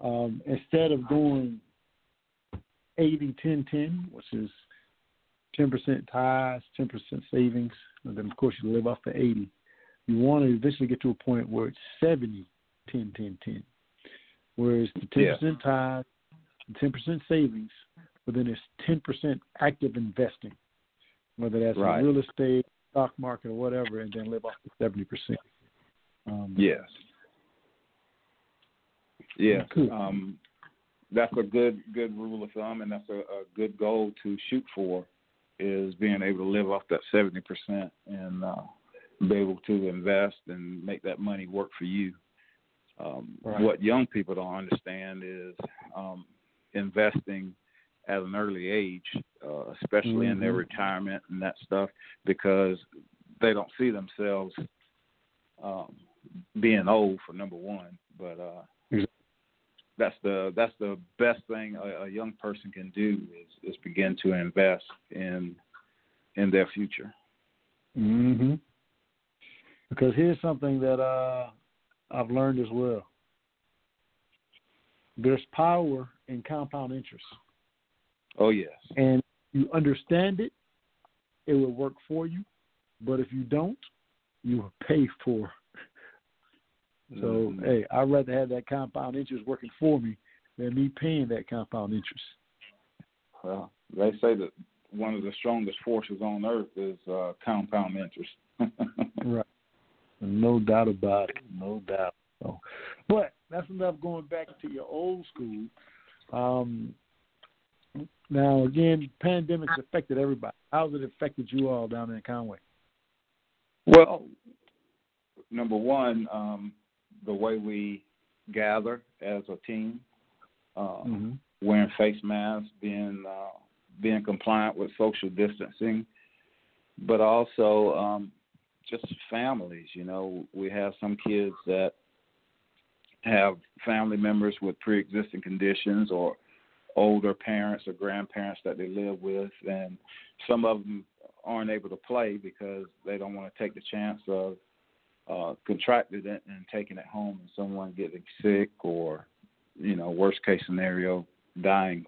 um, instead of doing 80 10 10, which is 10% tithes, 10% savings, and then, of course, you live off the 80, you want to eventually get to a point where it's 70 10 10 10, whereas the 10% Yeah. tithes, the 10% savings but then it's ten percent active investing, whether that's Right. real estate, stock market, or whatever, and then live off the seventy percent. Um, Yes. Yes. Cool. Um, that's a good good rule of thumb, and that's a, a good goal to shoot for, is being able to live off that seventy percent and uh, be able to invest and make that money work for you. Um, Right. What young people don't understand is um, investing at an early age, uh, especially in their Mhm. retirement and that stuff, because they don't see themselves um, being old for number one. But uh. That's the that's the best thing a, a young person can do is, is begin to invest in in their future. hmm Because here's something that uh, I've learned as well. There's power in compound interest, Oh yes. and you understand it, it will work for you. But if you don't, you will pay for. So Mhm. hey, I'd rather have that compound interest working for me than me paying that compound interest. Well, they say that one of the strongest forces on earth is uh, compound interest. Right. No doubt about it. No doubt. So, but that's enough going back to your old school. Um, now, again, pandemics affected everybody. How's it affected you all down in Conway? Well, number one, um, the way we gather as a team, uh, Mm-hmm. wearing face masks, being uh, being compliant with social distancing, but also um, just families. You know, we have some kids that have family members with pre-existing conditions or older parents or grandparents that they live with, and some of them aren't able to play because they don't want to take the chance of uh, contracting it and taking it home and someone getting sick or, you know, worst case scenario, dying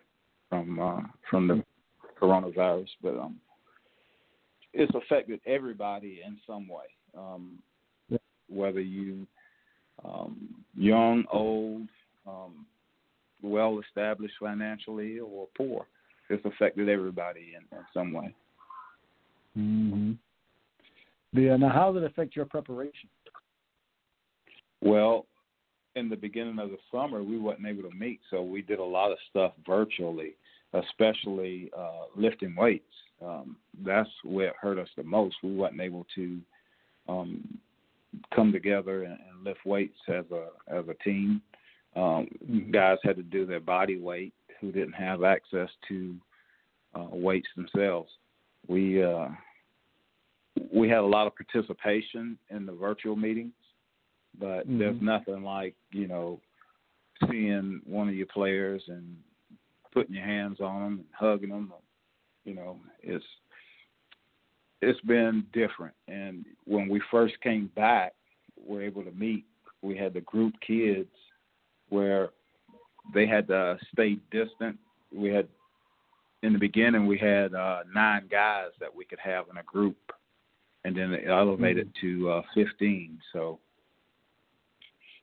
from uh, from the coronavirus. But um, it's affected everybody in some way, um, whether you um, young, old, um, well established financially, or poor. It's affected everybody in, in some way. Mm-hmm. Yeah. Now, how does it affect your preparation? Well, in the beginning of the summer, we wasn't able to meet, so we did a lot of stuff virtually, especially uh, lifting weights. Um, that's what hurt us the most. We wasn't able to um, come together and, and lift weights as a as a team. Um, guys had to do their body weight who didn't have access to uh, weights themselves. We uh, we had a lot of participation in the virtual meetings, but there's Mhm. nothing like you know seeing one of your players and putting your hands on them and hugging them. You know, it's it's been different. And when we first came back, we were able to meet. We had the group kids where they had to stay distant. We had in the beginning we had uh, nine guys that we could have in a group, and then it elevated to uh, fifteen. So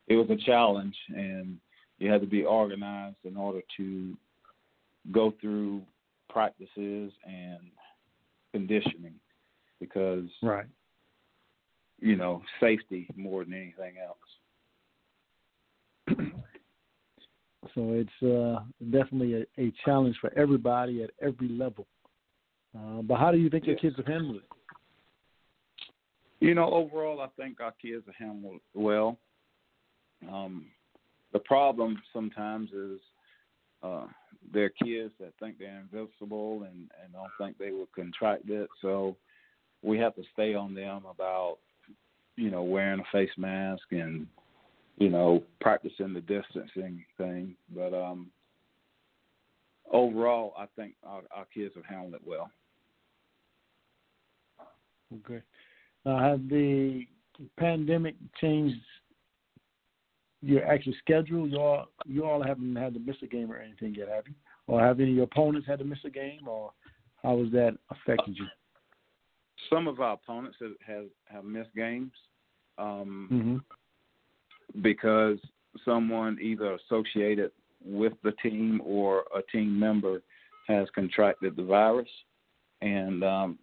it was a challenge, and you had to be organized in order to go through practices and conditioning because Right. you know safety more than anything else. So it's uh, definitely a, a challenge for everybody at every level. Uh, but how do you think your kids have handled it? You know, overall, I think our kids have handled well. Um, the problem sometimes is uh, kids that think they're invincible and, and don't think they will contract it. So we have to stay on them about, you know, wearing a face mask and, you know, practicing the distancing thing. But um, overall, I think our, our kids have handled it well. Okay. Now, have the pandemic changed your actual schedule? You all, you all haven't had to miss a game or anything yet, have you? Or have any of your opponents had to miss a game, or how has that affected you? Some of our opponents have have, have missed games. Um, Mm-hmm. because someone either associated with the team or a team member has contracted the virus, and um,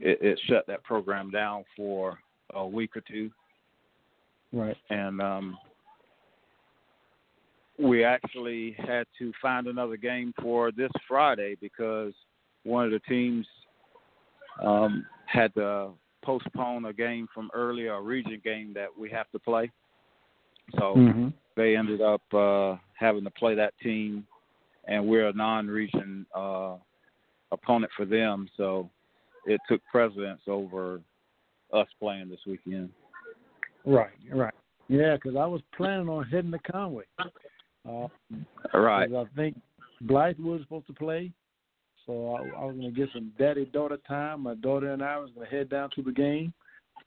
it, it shut that program down for a week or two. Right. And um, we actually had to find another game for this Friday because one of the teams um, had to postpone a game from earlier, a region game that we have to play. So Mm-hmm. they ended up uh, having to play that team, and we're a non-region uh, opponent for them. So it took precedence over us playing this weekend. Right, right. Yeah, because I was planning on heading to Conway. Uh, Right. I think Blythe was supposed to play, so I, I was going to get some daddy-daughter time. My daughter and I was going to head down to the game,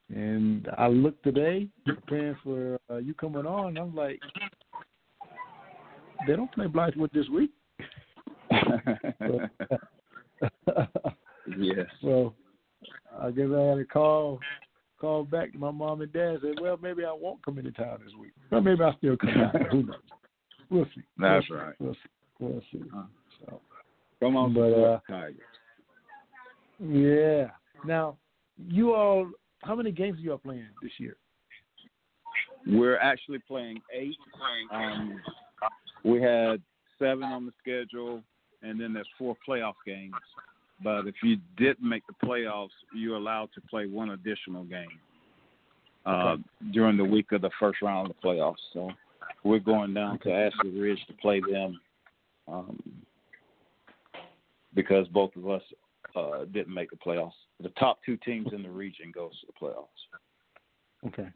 and I looked today, preparing for uh, you coming on. And I'm like, they don't play Blythewood this week. So I guess I had a call call back to my mom and dad. and Said, well, maybe I won't come into town this week. Well, maybe I'll still come down. Who knows? We'll see. That's We'll see. right. We'll see. We'll see. So, Come on, But, uh, Tigers. yeah. Now, you all, how many games are you all playing this year? We're actually playing eight. Um, we had seven on the schedule, and then there's four playoff games. But if you didn't make the playoffs, you're allowed to play one additional game uh, during the week of the first round of the playoffs. So we're going down to Ashley Ridge to play them um, because both of us uh, didn't make the playoffs. The top two teams in the region goes to the playoffs. Okay.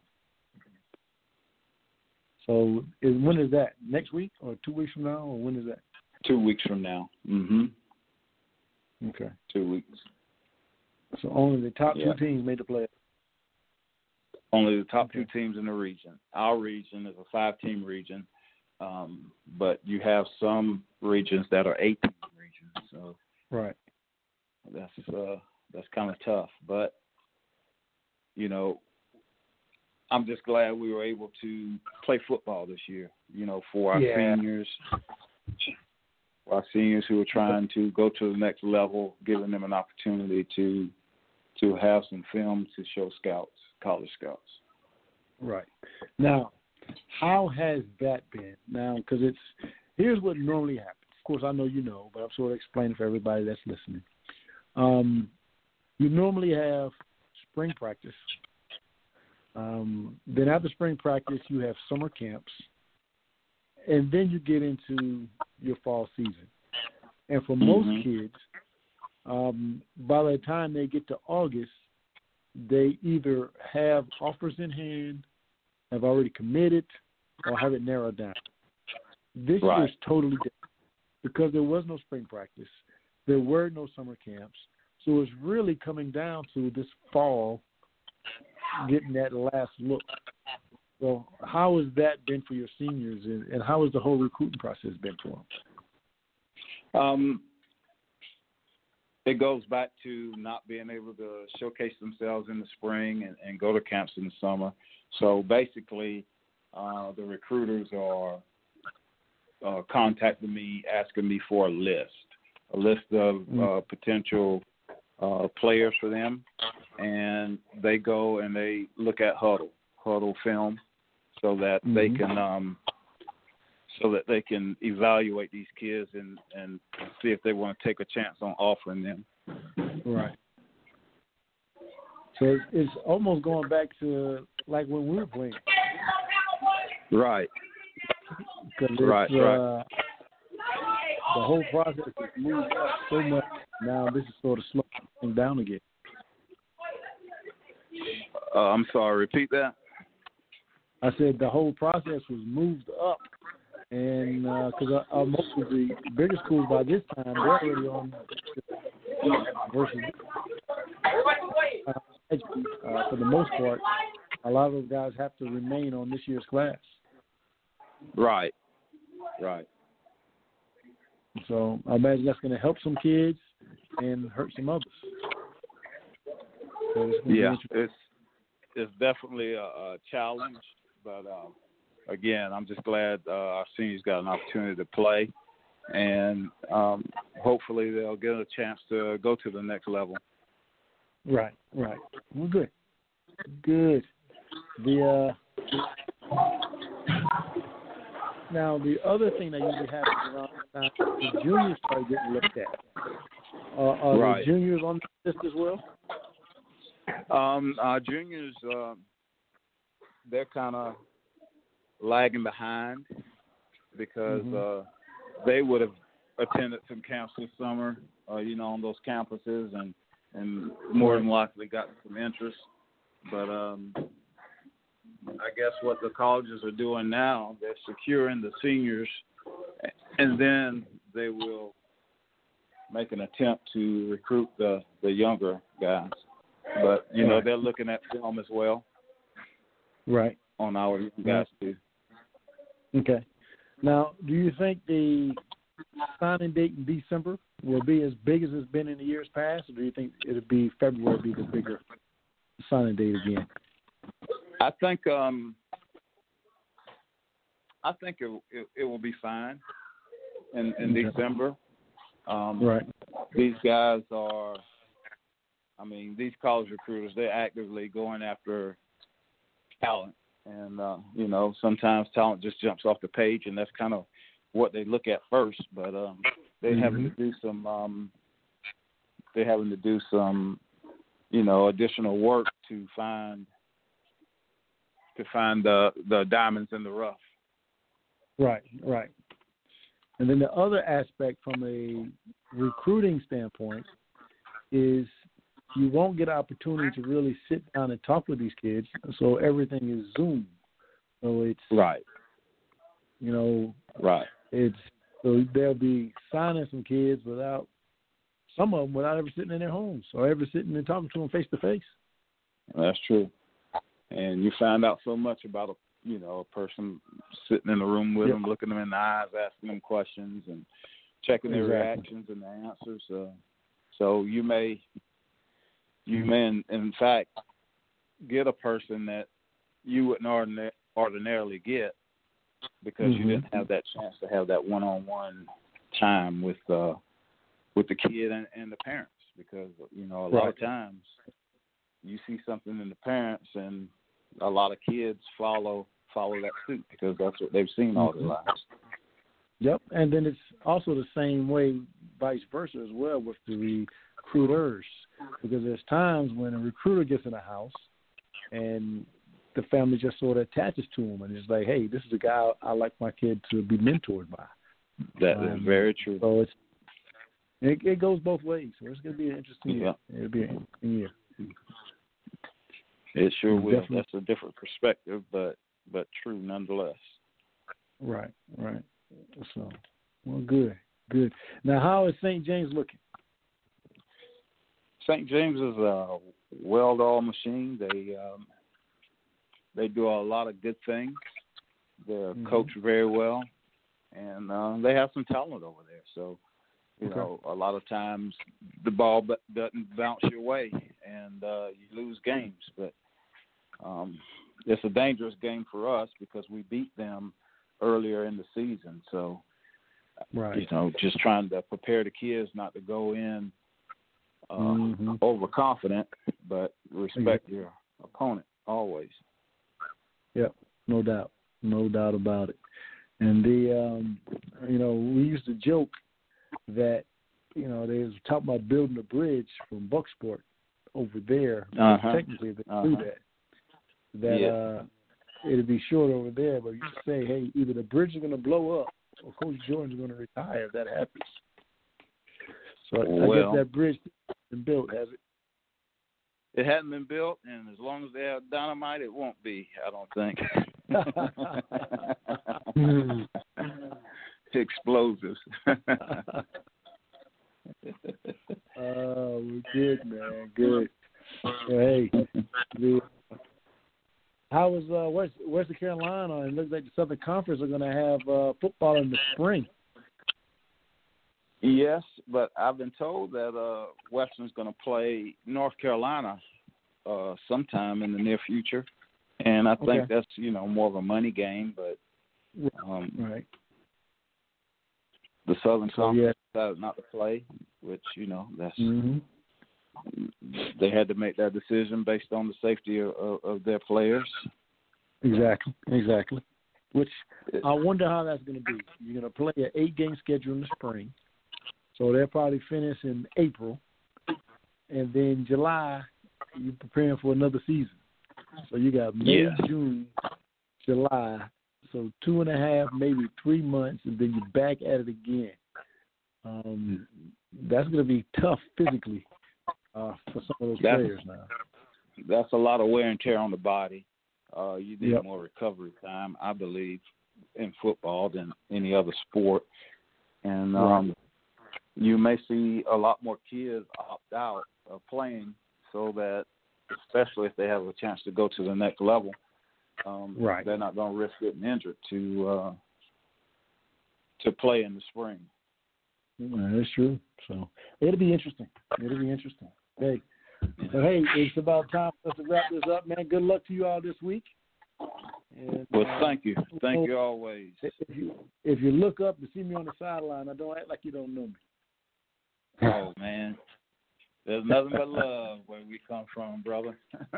So is, when is that? Next week or two weeks from now, or when is that? Two weeks from now. Mm-hmm. Okay. Two weeks. So only the top Yeah. two teams made the playoffs. Only the top two teams in the region. Our region is a five-team region, um, but you have some regions that are eight-team regions. So Right. that's uh, that's kind of tough. But you know, I'm just glad we were able to play football this year. You know, for our Yeah. seniors, our seniors who are trying to go to the next level, giving them an opportunity to to have some film to show scouts, college scouts. Right. Now, how has that been? Now, because it's here's what normally happens. Of course, I know you know, but I'm sort of explaining for everybody that's listening. Um, you normally have spring practice. Um, then after spring practice, you have summer camps, and then you get into your fall season. And for most Mhm. kids, um, by the time they get to August, they either have offers in hand, have already committed, or have it narrowed down. This year is totally different because there was no spring practice, there were no summer camps, so it's really coming down to this fall getting that last look. So, how has that been for your seniors, and, and how has the whole recruiting process been for them? Um, it goes back to not being able to showcase themselves in the spring and, and go to camps in the summer. So basically, uh, the recruiters are uh, contacting me, asking me for a list, a list of uh, potential uh, players for them, and they go and they look at Hudl, Hudl film, so that they Mhm. can um, so that they can evaluate these kids and and see if they want to take a chance on offering them. Right. So it's, it's almost going back to like when we were playing. Right. Right, it's, right. uh, the whole process has moved up so much. Now this is sort of slowing down again. Uh, I'm sorry. Repeat that. I said the whole process was moved up, and because uh, uh, most of the bigger schools by this time they're already on versus uh, uh, for the most part, a lot of those guys have to remain on this year's class. Right. Right. So I imagine that's going to help some kids and hurt some others. So it's Yeah. It's it's definitely a, a challenge, but uh, again, I'm just glad uh, our seniors got an opportunity to play, and um, hopefully they'll get a chance to go to the next level. Right, right. Well, good, good. The uh, now the other thing that usually happens around this time, the juniors start getting looked at. Uh, are Right. the juniors on the list as well? Um, our juniors, uh, they're kind of lagging behind because Mhm. uh, they would have attended some camps this summer, uh, you know, on those campuses, and and more than likely gotten some interest. But um, I guess what the colleges are doing now, they're securing the seniors, and then they will make an attempt to recruit the the younger guys. But you know, they're looking at film as well Right. on our young guys too. Okay. Now, do you think the signing date in December will be as big as it's been in the years past, or do you think it'll be February be the bigger signing date again? I think um I think it it, it will be fine in in Okay. December. Um Right. these guys are I mean, these college recruiters they're actively going after talent and uh, you know, sometimes talent just jumps off the page and that's kind of what they look at first, but um they're having to do some um they're having to do some you know, additional work to find to find the the diamonds in the rough. Right, right. And then the other aspect from a recruiting standpoint is you won't get an opportunity to really sit down and talk with these kids, so everything is Zoom. So it's Right. you know, Right. it's so they'll be signing some kids without some of them without ever sitting in their homes or ever sitting and talking to them face to face. That's true. And you find out so much about a you know a person sitting in the room with Yep. them, looking them in the eyes, asking them questions, and checking their Exactly. reactions and their answers. Uh, so you may you may in, in fact get a person that you wouldn't ordina- ordinarily get because you Mhm. didn't have that chance to have that one-on-one time with uh with the kid and, and the parents because you know a lot of times you see something in the parents and a lot of kids follow follow that suit because that's what they've seen all their Mhm. lives. Yep, and then it's also the same way, vice versa as well with the recruiters, because there's times when a recruiter gets in a house and the family just sort of attaches to him and it's like, hey, this is a guy I like my kid to be mentored by. That is Um, very true. So it's it, it goes both ways. So it's going to be an interesting year. Yeah. It'll be an interesting year. It sure will. Definitely. That's a different perspective, but but true nonetheless. Right, right. So, well, good, good. Now, how is St. James looking? St. James is a weld all machine. They um, they do a lot of good things. They're Mhm. coached very well, and uh, they have some talent over there. So, you Okay. know, a lot of times the ball b- doesn't bounce your way, and uh, you lose games. But um, it's a dangerous game for us because we beat them earlier in the season. So, Right. you know, just trying to prepare the kids not to go in uh, Mhm. overconfident, but respect your opponent always. Yep, no doubt, no doubt about it. And the, um, you know, we used to joke that, you know, they was talking about building a bridge from Bucksport over there. Uh-huh. Technically, they Uh-huh. do that. That Yeah. uh, it'd be short over there, but you say, hey, either the bridge is going to blow up or Coach Jordan's going to retire if that happens. So I- I guess that bridge been built, has it? It hasn't been built, and as long as they have dynamite, it won't be. I don't think. Explosives. Oh, we're good, man. Good. Well, hey, how is uh, West Western Carolina? It looks like the Southern Conference are going to have uh, football in the spring. Yes, but I've been told that uh, Western's going to play North Carolina uh, sometime in the near future, and I think Okay. that's you know more of a money game, but um, Right. The Southern So, Conference yeah. decided not to play, which you know that's hmm they had to make that decision based on the safety of, of, of their players. Exactly, exactly. Which I wonder how that's going to be. You're going to play an eight game schedule in the spring, so they'll probably finish in April, and then July you're preparing for another season. So you got May, Yeah. June, July, so two and a half, maybe three months, and then you're back at it again. Um, that's going to be tough physically uh, for some of those That's- players now. That's a lot of wear and tear on the body. Uh, you need Yep. more recovery time, I believe, in football than any other sport. And um, you may see a lot more kids opt out of playing so that, especially if they have a chance to go to the next level, um, Right. they're not going to risk getting injured to uh, to play in the spring. Yeah, that's true. So it'll be interesting. It'll be interesting. Hey, but hey, it's about time for us to wrap this up, man. Good luck to you all this week. And, Well, uh, thank you, thank you always. If you if you look up and see me on the sideline, I don't act like you don't know me. Oh man, there's nothing but love where we come from, brother.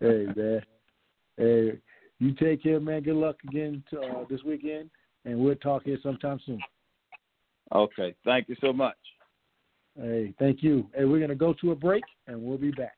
Hey man, hey, you take care, man. Good luck again to, uh, this weekend, and we'll talk here sometime soon. Okay, thank you so much. Hey, thank you. Hey, we're gonna go to a break, and we'll be back.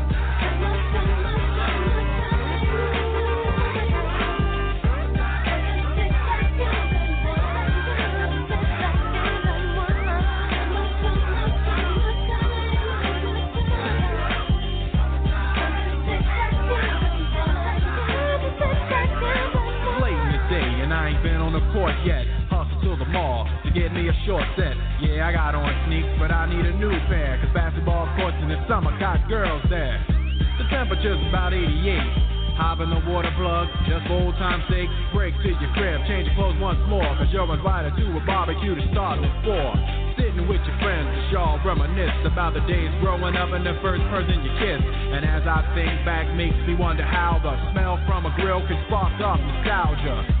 Court yet. Hustle to the mall to get me a short set. Yeah, I got on sneaks, but I need a new pair. Cause basketball courts in the summer got girls there. The temperature's about 88. Hop in the water plug, just for old time's sake. Break to your crib, change your clothes once more. Cause you're invited to a barbecue to start with four. Sitting with your friends, y'all reminisce about the days growing up and the first person you kissed. And as I think back, makes me wonder how the smell from a grill can spark up nostalgia.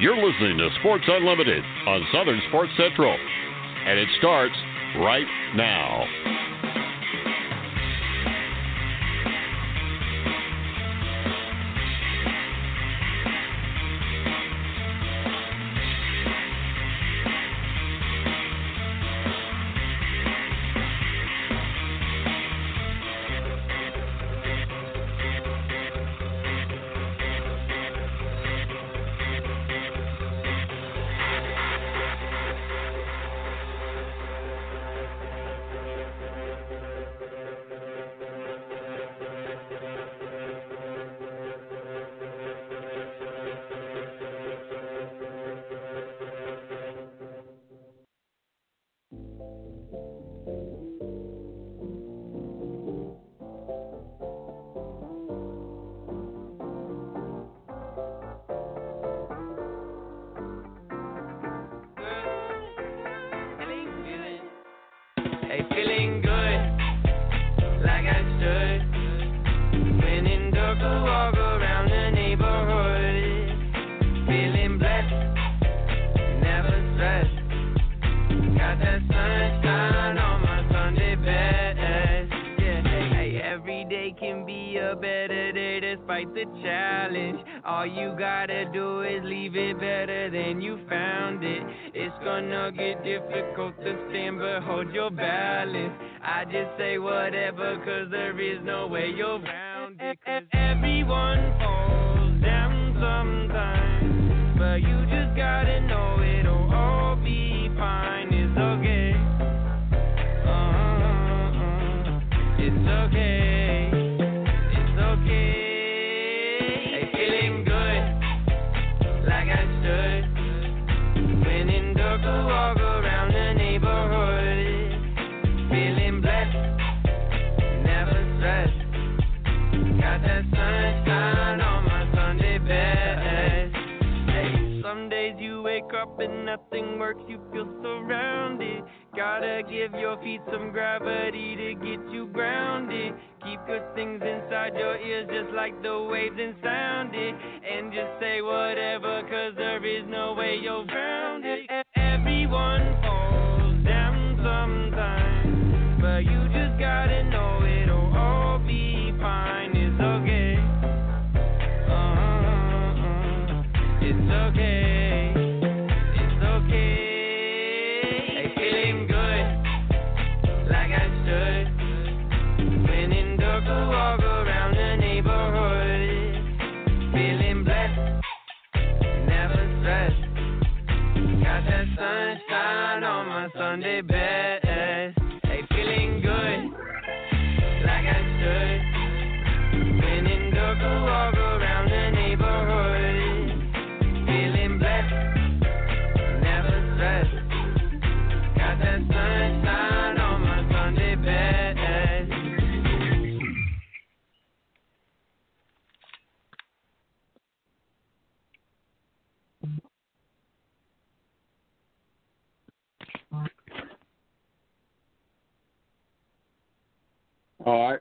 You're listening to Sports Unlimited on Southern Sports Central, and it starts right now. Is way you're and nothing works, you feel surrounded. Gotta give your feet some gravity to get you grounded. Keep good things inside your ears just like the waves and sound it. And just say whatever, cause there is no way you're grounded. Everyone falls down sometimes, but you just gotta know it'll all be fine. It's okay. Uh-uh. It's okay. Sunday best. All right.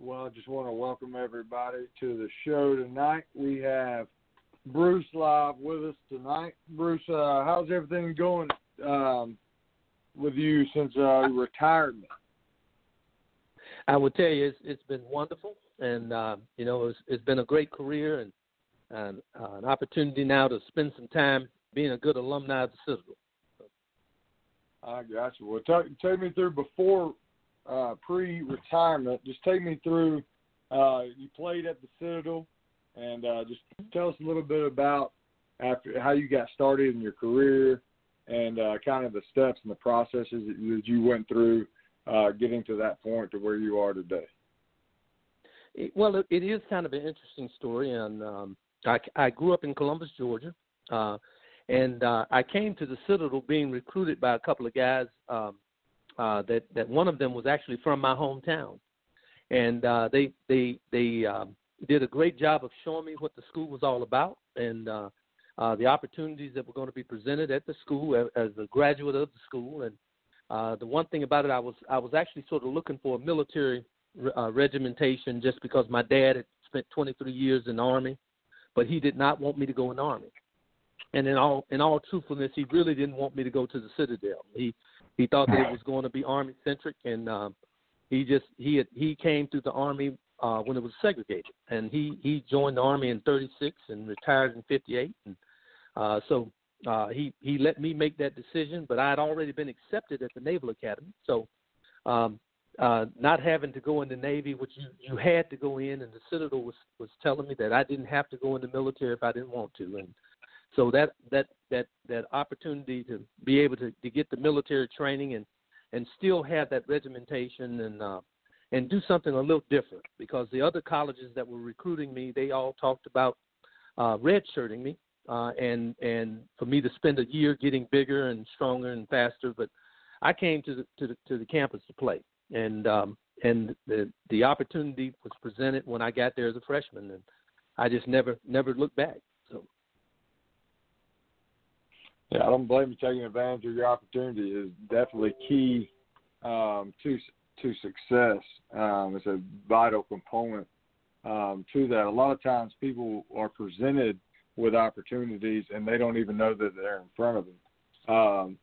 Well, I just want to welcome everybody to the show tonight. We have Bruce live with us tonight. Bruce, uh, how's everything going um, with you since uh, retirement? I will tell you, it's, it's been wonderful, and uh, you know, it's, it's been a great career and, and uh, an opportunity now to spend some time being a good alumni of the Citadel. I got you. Well, take, take me through before uh, pre-retirement. Just take me through. Uh, you played at the Citadel, and uh, just tell us a little bit about after how you got started in your career, and uh, kind of the steps and the processes that you went through uh, getting to that point to where you are today. Well, it, it is kind of an interesting story, and um, I, I grew up in Columbus, Georgia, uh, and uh, I came to the Citadel being recruited by a couple of guys. Um, uh, that that one of them was actually from my hometown, and uh, they they they um, did a great job of showing me what the school was all about and uh, uh, the opportunities that were going to be presented at the school as, as a graduate of the school. And uh, the one thing about it, I was I was actually sort of looking for a military uh, regimentation just because my dad had spent 23 years in the army, but he did not want me to go in the army. And in all in all truthfulness, he really didn't want me to go to the Citadel. He he thought that it was going to be army centric, and um, he just he had, he came through the army uh, when it was segregated, and he he joined the army in '36 and retired in '58, and uh, so uh, he he let me make that decision. But I had already been accepted at the Naval Academy, so um, uh, not having to go in the Navy, which you you had to go in, and the Citadel was was telling me that I didn't have to go in the military if I didn't want to, and so that that that that opportunity to be able to to get the military training and and still have that regimentation and uh, and do something a little different because the other colleges that were recruiting me they all talked about uh, redshirting me uh, and and for me to spend a year getting bigger and stronger and faster. But I came to the to the to the campus to play, and um, and the the opportunity was presented when I got there as a freshman, and I just never never looked back. So. Yeah, I don't blame you taking advantage of your opportunity. is definitely key um, to to success. Um, it's a vital component um, to that. A lot of times, people are presented with opportunities and they don't even know that they're in front of them. Um,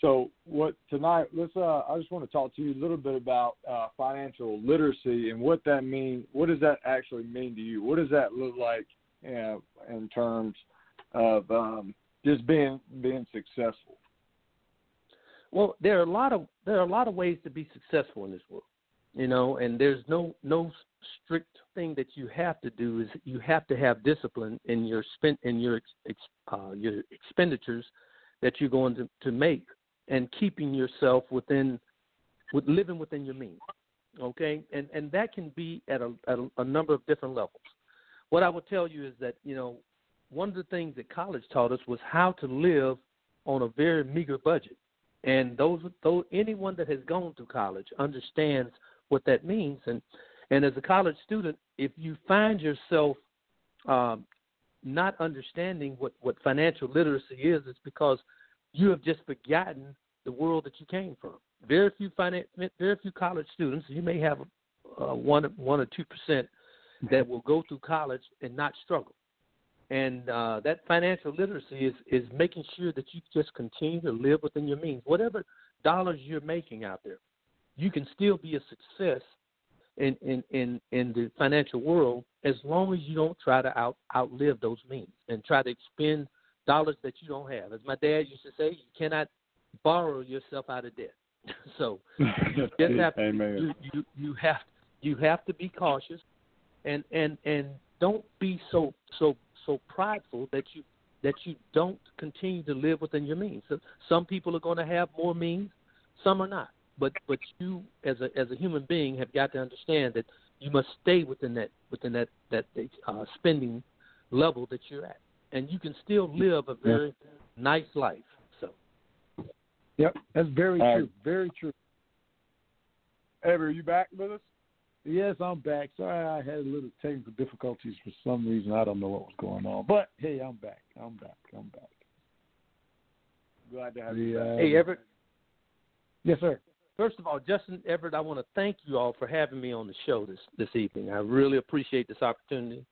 so what tonight? Let's. Uh, I just want to talk to you a little bit about uh, financial literacy and what that means. What does that actually mean to you? What does that look like you know, in terms of um, just being being successful? Well, there are a lot of there are a lot of ways to be successful in this world, you know, and there's no no strict thing that you have to do is you have to have discipline in your spend in your ex, uh, your expenditures that you're going to, to make and keeping yourself within with living within your means okay and and that can be at a, at a, a number of different levels what i would tell you is that you know one of the things that college taught us was how to live on a very meager budget and those anyone that has gone to college understands what that means and and as a college student, if you find yourself um, not understanding what, what financial literacy is, it's because you have just forgotten the world that you came from. Very few finance, very few college students. You may have uh, one one or two percent that will go through college and not struggle. And uh, that financial literacy is is making sure that you just continue to live within your means. Whatever dollars you're making out there, you can still be a success in, in, in, in the financial world as long as you don't try to out outlive those means and try to expend dollars that you don't have. As my dad used to say, you cannot borrow yourself out of debt. so you just have to, you, you you have you have to be cautious and and and don't be so so so prideful that you that you don't continue to live within your means. So some people are going to have more means, some are not but but you as a as a human being have got to understand that you must stay within that within that that uh, spending level that you're at, and you can still live a very yeah. nice life. So. Yep, that's very uh, true. Very true. Ever, are you back with us? Yes, I'm back. Sorry, I had a little technical difficulties for some reason. I don't know what was going on, but hey, I'm back. I'm back. I'm back. Glad to have the, you. Uh, hey, Everette. Yes, sir. First of all, Justin Everette, I want to thank you all for having me on the show this this evening. I really appreciate this opportunity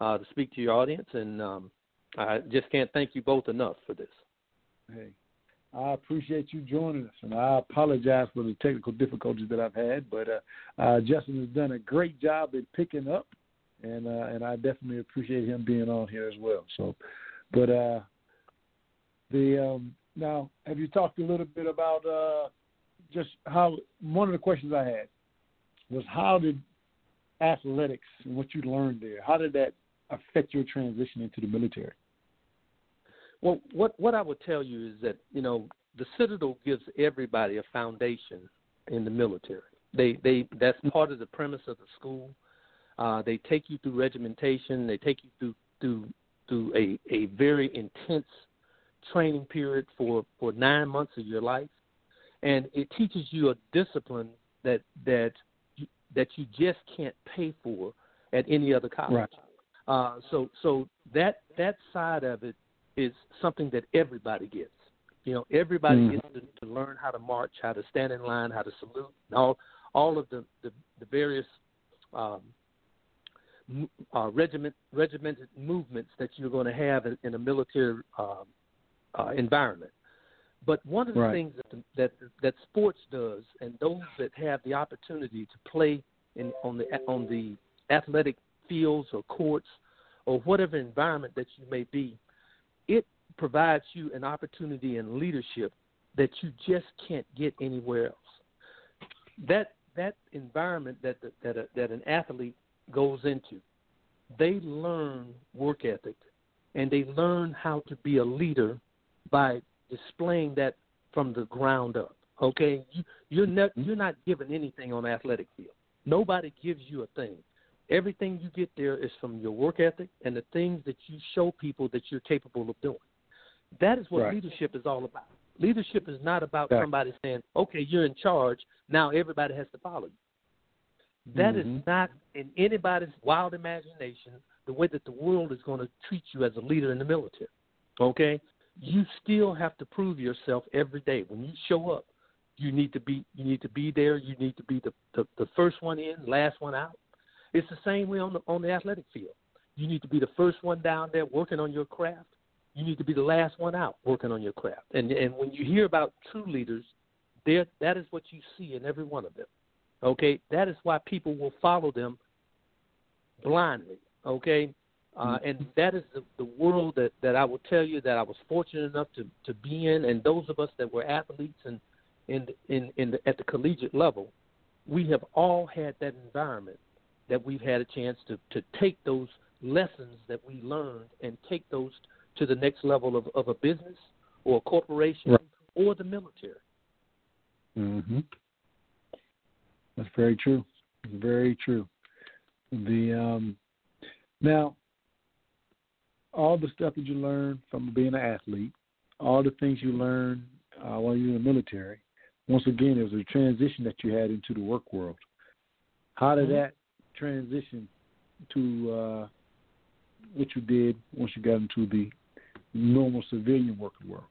uh, to speak to your audience, and um, I just can't thank you both enough for this. Hey, I appreciate you joining us, and I apologize for the technical difficulties that I've had. But uh, uh, Justin has done a great job in picking up, and uh, and I definitely appreciate him being on here as well. So, but uh, the um, now, have you talked a little bit about uh, just how one of the questions I had was how did athletics and what you learned there, how did that affect your transition into the military? Well, what what I would tell you is that you know the Citadel gives everybody a foundation in the military. They they that's part of the premise of the school. Uh, they take you through regimentation. They take you through through through a a very intense training period for for nine months of your life, and it teaches you a discipline that that you, that you just can't pay for at any other college. Right. Uh, so so that that side of it is something that everybody gets. You know, everybody Mhm. gets to, to learn how to march, how to stand in line, how to salute, and all all of the the, the various um, uh, regiment regimented movements that you're going to have in, in a military um, uh, environment. But one of the Right. things that, the, that that sports does, and those that have the opportunity to play in on the on the athletic fields or courts or whatever environment that you may be, it provides you an opportunity in leadership that you just can't get anywhere else. That that environment that that a, that an athlete goes into, they learn work ethic, and they learn how to be a leader by displaying that from the ground up. Okay, you, you're not you're not given anything on the athletic field. Nobody gives you a thing. Everything you get there is from your work ethic and the things that you show people that you're capable of doing. That is what Right. leadership is all about. Leadership is not about Exactly. somebody saying, "Okay, you're in charge. Now everybody has to follow you." That is Mhm. not in anybody's wild imagination the way that the world is going to treat you as a leader in the military. Okay? You still have to prove yourself every day. When you show up, you need to be you need to be there. You need to be the, the, the first one in, last one out. It's the same way on the on the athletic field. You need to be the first one down there working on your craft. You need to be the last one out working on your craft. And and when you hear about true leaders, there that is what you see in every one of them. Okay, that is why people will follow them blindly. Okay, uh, and that is the, the world that, that I will tell you that I was fortunate enough to, to be in, and those of us that were athletes and in in in the, at the collegiate level, we have all had that environment that we've had a chance to to take those lessons that we learned and take those to the next level of, of a business or a corporation Right. or the military. Mm-hmm. That's very true. Very true. The um, now all the stuff that you learn from being an athlete, all the things you learn uh, while you're in the military. Once again, it was a transition that you had into the work world. How did Mhm. that transition to uh, what you did once you got into the normal civilian working world?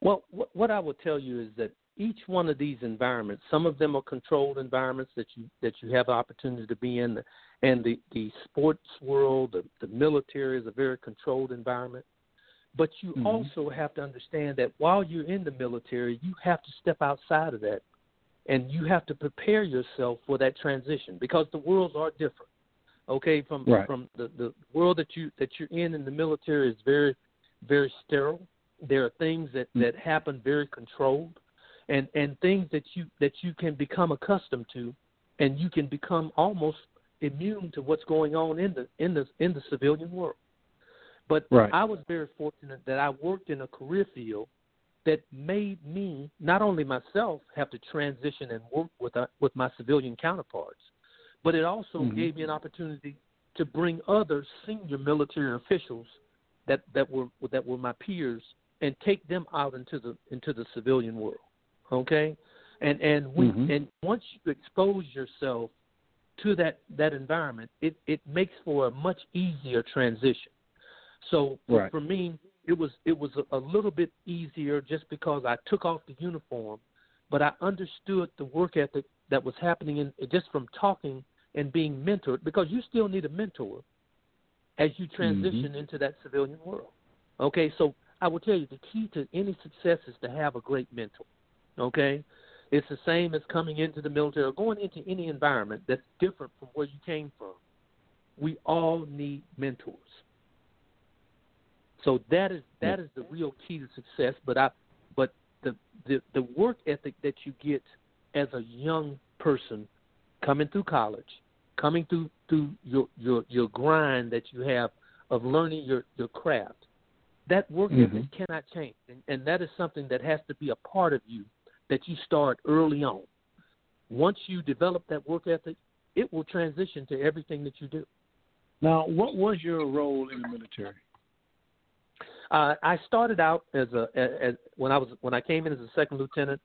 Well, what, what I would tell you is that each one of these environments, some of them are controlled environments that you that you have the opportunity to be in, and the the sports world, the, the military is a very controlled environment. But you Mhm. also have to understand that while you're in the military, you have to step outside of that, and you have to prepare yourself for that transition because the worlds are different. Okay, from Right. from the the world that you that you're in in the military is very very sterile. There are things that mm. that happen very controlled, and and things that you that you can become accustomed to, and you can become almost immune to what's going on in the in the in the civilian world. But Right. I was very fortunate that I worked in a career field that made me not only myself have to transition and work with uh, with my civilian counterparts, but it also Mhm. gave me an opportunity to bring other senior military officials that that were that were my peers and take them out into the into the civilian world. Okay, and and we Mhm. and once you expose yourself to that that environment, it it makes for a much easier transition. So Right. for me, it was it was a, a little bit easier just because I took off the uniform, but I understood the work ethic that was happening in just from talking and being mentored because you still need a mentor as you transition mm-hmm. into that civilian world. Okay, so I will tell you the key to any success is to have a great mentor. Okay, it's the same as coming into the military or going into any environment that's different from where you came from. We all need mentors. So that is that is the real key to success. But I, but the the the work ethic that you get as a young person coming through college, coming through through your your your grind that you have of learning your your craft, that work Mhm. ethic cannot change, and, and that is something that has to be a part of you that you start early on. Once you develop that work ethic, it will transition to everything that you do. Now, what was your role in the military? Uh, I started out as a as, when I was when I came in as a second lieutenant,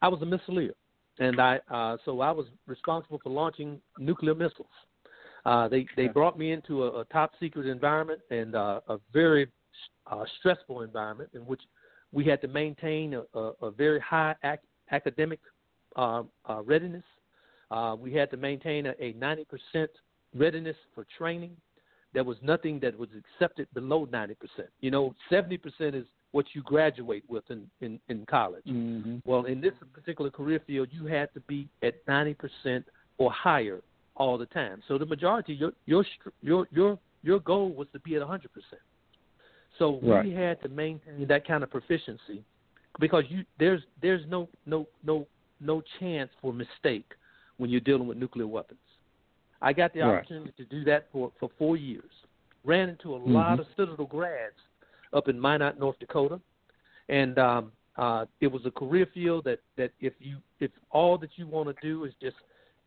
I was a missileer, and I uh, so I was responsible for launching nuclear missiles. Uh, they they brought me into a, a top secret environment and uh, a very uh, stressful environment in which we had to maintain a, a, a very high ac- academic uh, uh, readiness. Uh, we had to maintain a, a 90% readiness for training. There was nothing that was accepted below 90%. You know, 70% is what you graduate with in, in, in college. Mm-hmm. Well, in this particular career field, you had to be at 90% or higher all the time. So the majority, your your your your your goal was to be at 100%. So Right. we had to maintain that kind of proficiency because you there's there's no no no no chance for mistake when you're dealing with nuclear weapons. I got the Right. opportunity to do that for for four years. Ran into a lot Mhm. of Citadel grads up in Minot, North Dakota, and um, uh, it was a career field that that if you if all that you want to do is just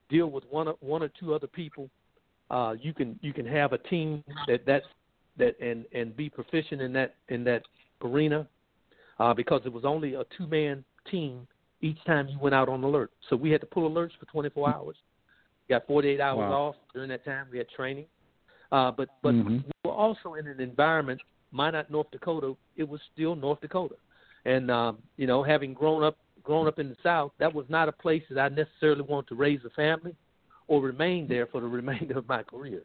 deal with one or, one or two other people, uh, you can you can have a team that that's that and and be proficient in that in that arena uh, because it was only a two man team each time you went out on alert. So we had to pull alerts for 24 hours. Got 48 hours Wow. off during that time. We had training, uh, but but Mhm. we were also in an environment. Minot, North Dakota. It was still North Dakota, and um, you know, having grown up grown up in the South, that was not a place that I necessarily wanted to raise a family or remain there for the remainder of my career.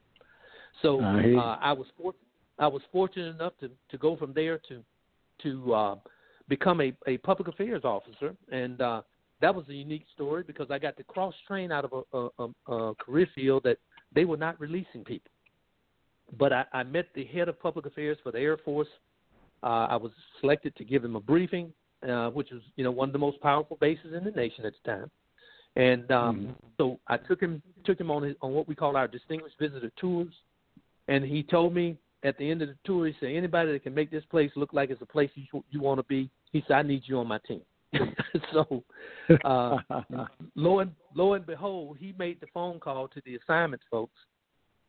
So I uh, I was for, I was fortunate enough to to go from there to to uh, become a, a public affairs officer, and uh, that was a unique story because I got to cross train out of a, a, a, a career field that they were not releasing people. But I, I met the head of public affairs for the Air Force. Uh, I was selected to give him a briefing, uh, which was you know one of the most powerful bases in the nation at the time. And um, so I took him took him on his, on what we call our distinguished visitor tours, and he told me at the end of the tour, he said, anybody that can make this place look like it's a place you you want to be, he said, I need you on my team. so, uh, lo and lo and behold, he made the phone call to the assignments folks,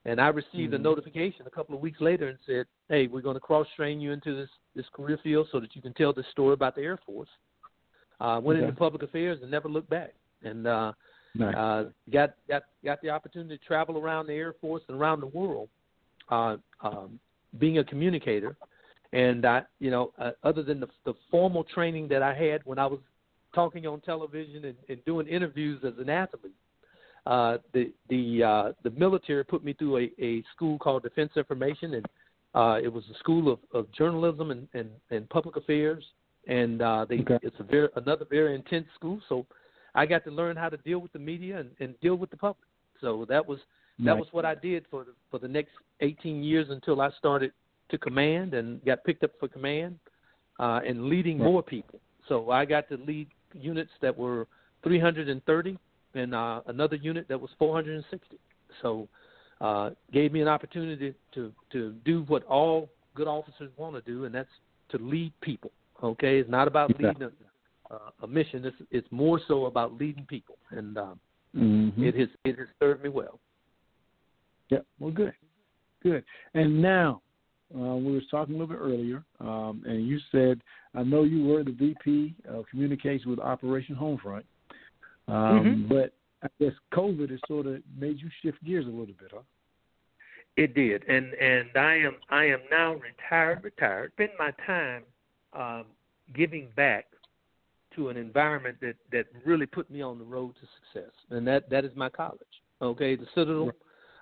and I received a Mhm. notification a couple of weeks later and said, "Hey, we're going to cross train you into this this career field so that you can tell this story about the Air Force." Uh, went Okay. into public affairs and never looked back, and uh, Nice. uh, got got got the opportunity to travel around the Air Force and around the world, uh, um, being a communicator. And I, you know, uh, other than the, the formal training that I had when I was talking on television and, and doing interviews as an athlete, uh, the the uh, the military put me through a, a school called Defense Information, and uh, it was a school of, of journalism and, and, and public affairs. And uh, they Okay. it's a very another very intense school. So I got to learn how to deal with the media and, and deal with the public. So that was that Nice. was what I did for the, for the next 18 years until I started to command and got picked up for command uh, and leading Right. more people. So I got to lead units that were 330 and uh, another unit that was 460. So uh, gave me an opportunity to to do what all good officers want to do, and that's to lead people. Okay, it's not about Yeah. leading a, uh, a mission. It's it's more so about leading people, and um, Mhm. it has it has served me well. Yeah. Well, good, good. And now, uh, we were talking a little bit earlier, um, and you said, I know you were the VP of Communications with Operation Homefront, um, Mhm. but I guess COVID has sort of made you shift gears a little bit, huh? It did, and and I am I am now retired. Retired. Spend my time um, giving back to an environment that that really put me on the road to success, and that that is my college. Okay, the Citadel.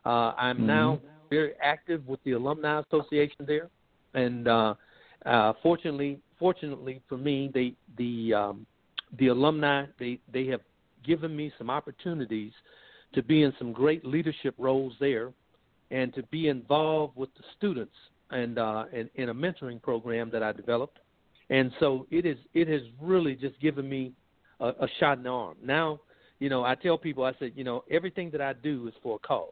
Uh, I'm now very active with the alumni association there, and uh, uh, fortunately, fortunately for me, they the um, the alumni they they have given me some opportunities to be in some great leadership roles there and to be involved with the students and uh, in, in a mentoring program that I developed. And so it is it has really just given me a, a shot in the arm. Now, you know, I tell people I said, you know, everything that I do is for a cause.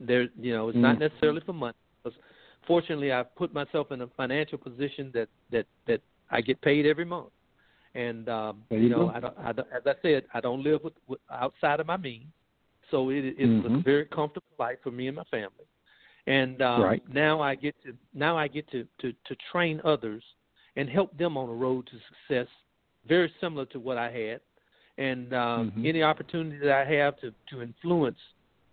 There, you know, it's not Mm. necessarily for money. Because fortunately, I've put myself in a financial position that that that I get paid every month, and um, you you know. I don't, I don't, as I said, I don't live with, with outside of my means, so it, it's a Mhm. very comfortable life for me and my family. And um, Right. now I get to now I get to, to to train others and help them on a road to success, very similar to what I had. And um, Mhm. any opportunity that I have to to influence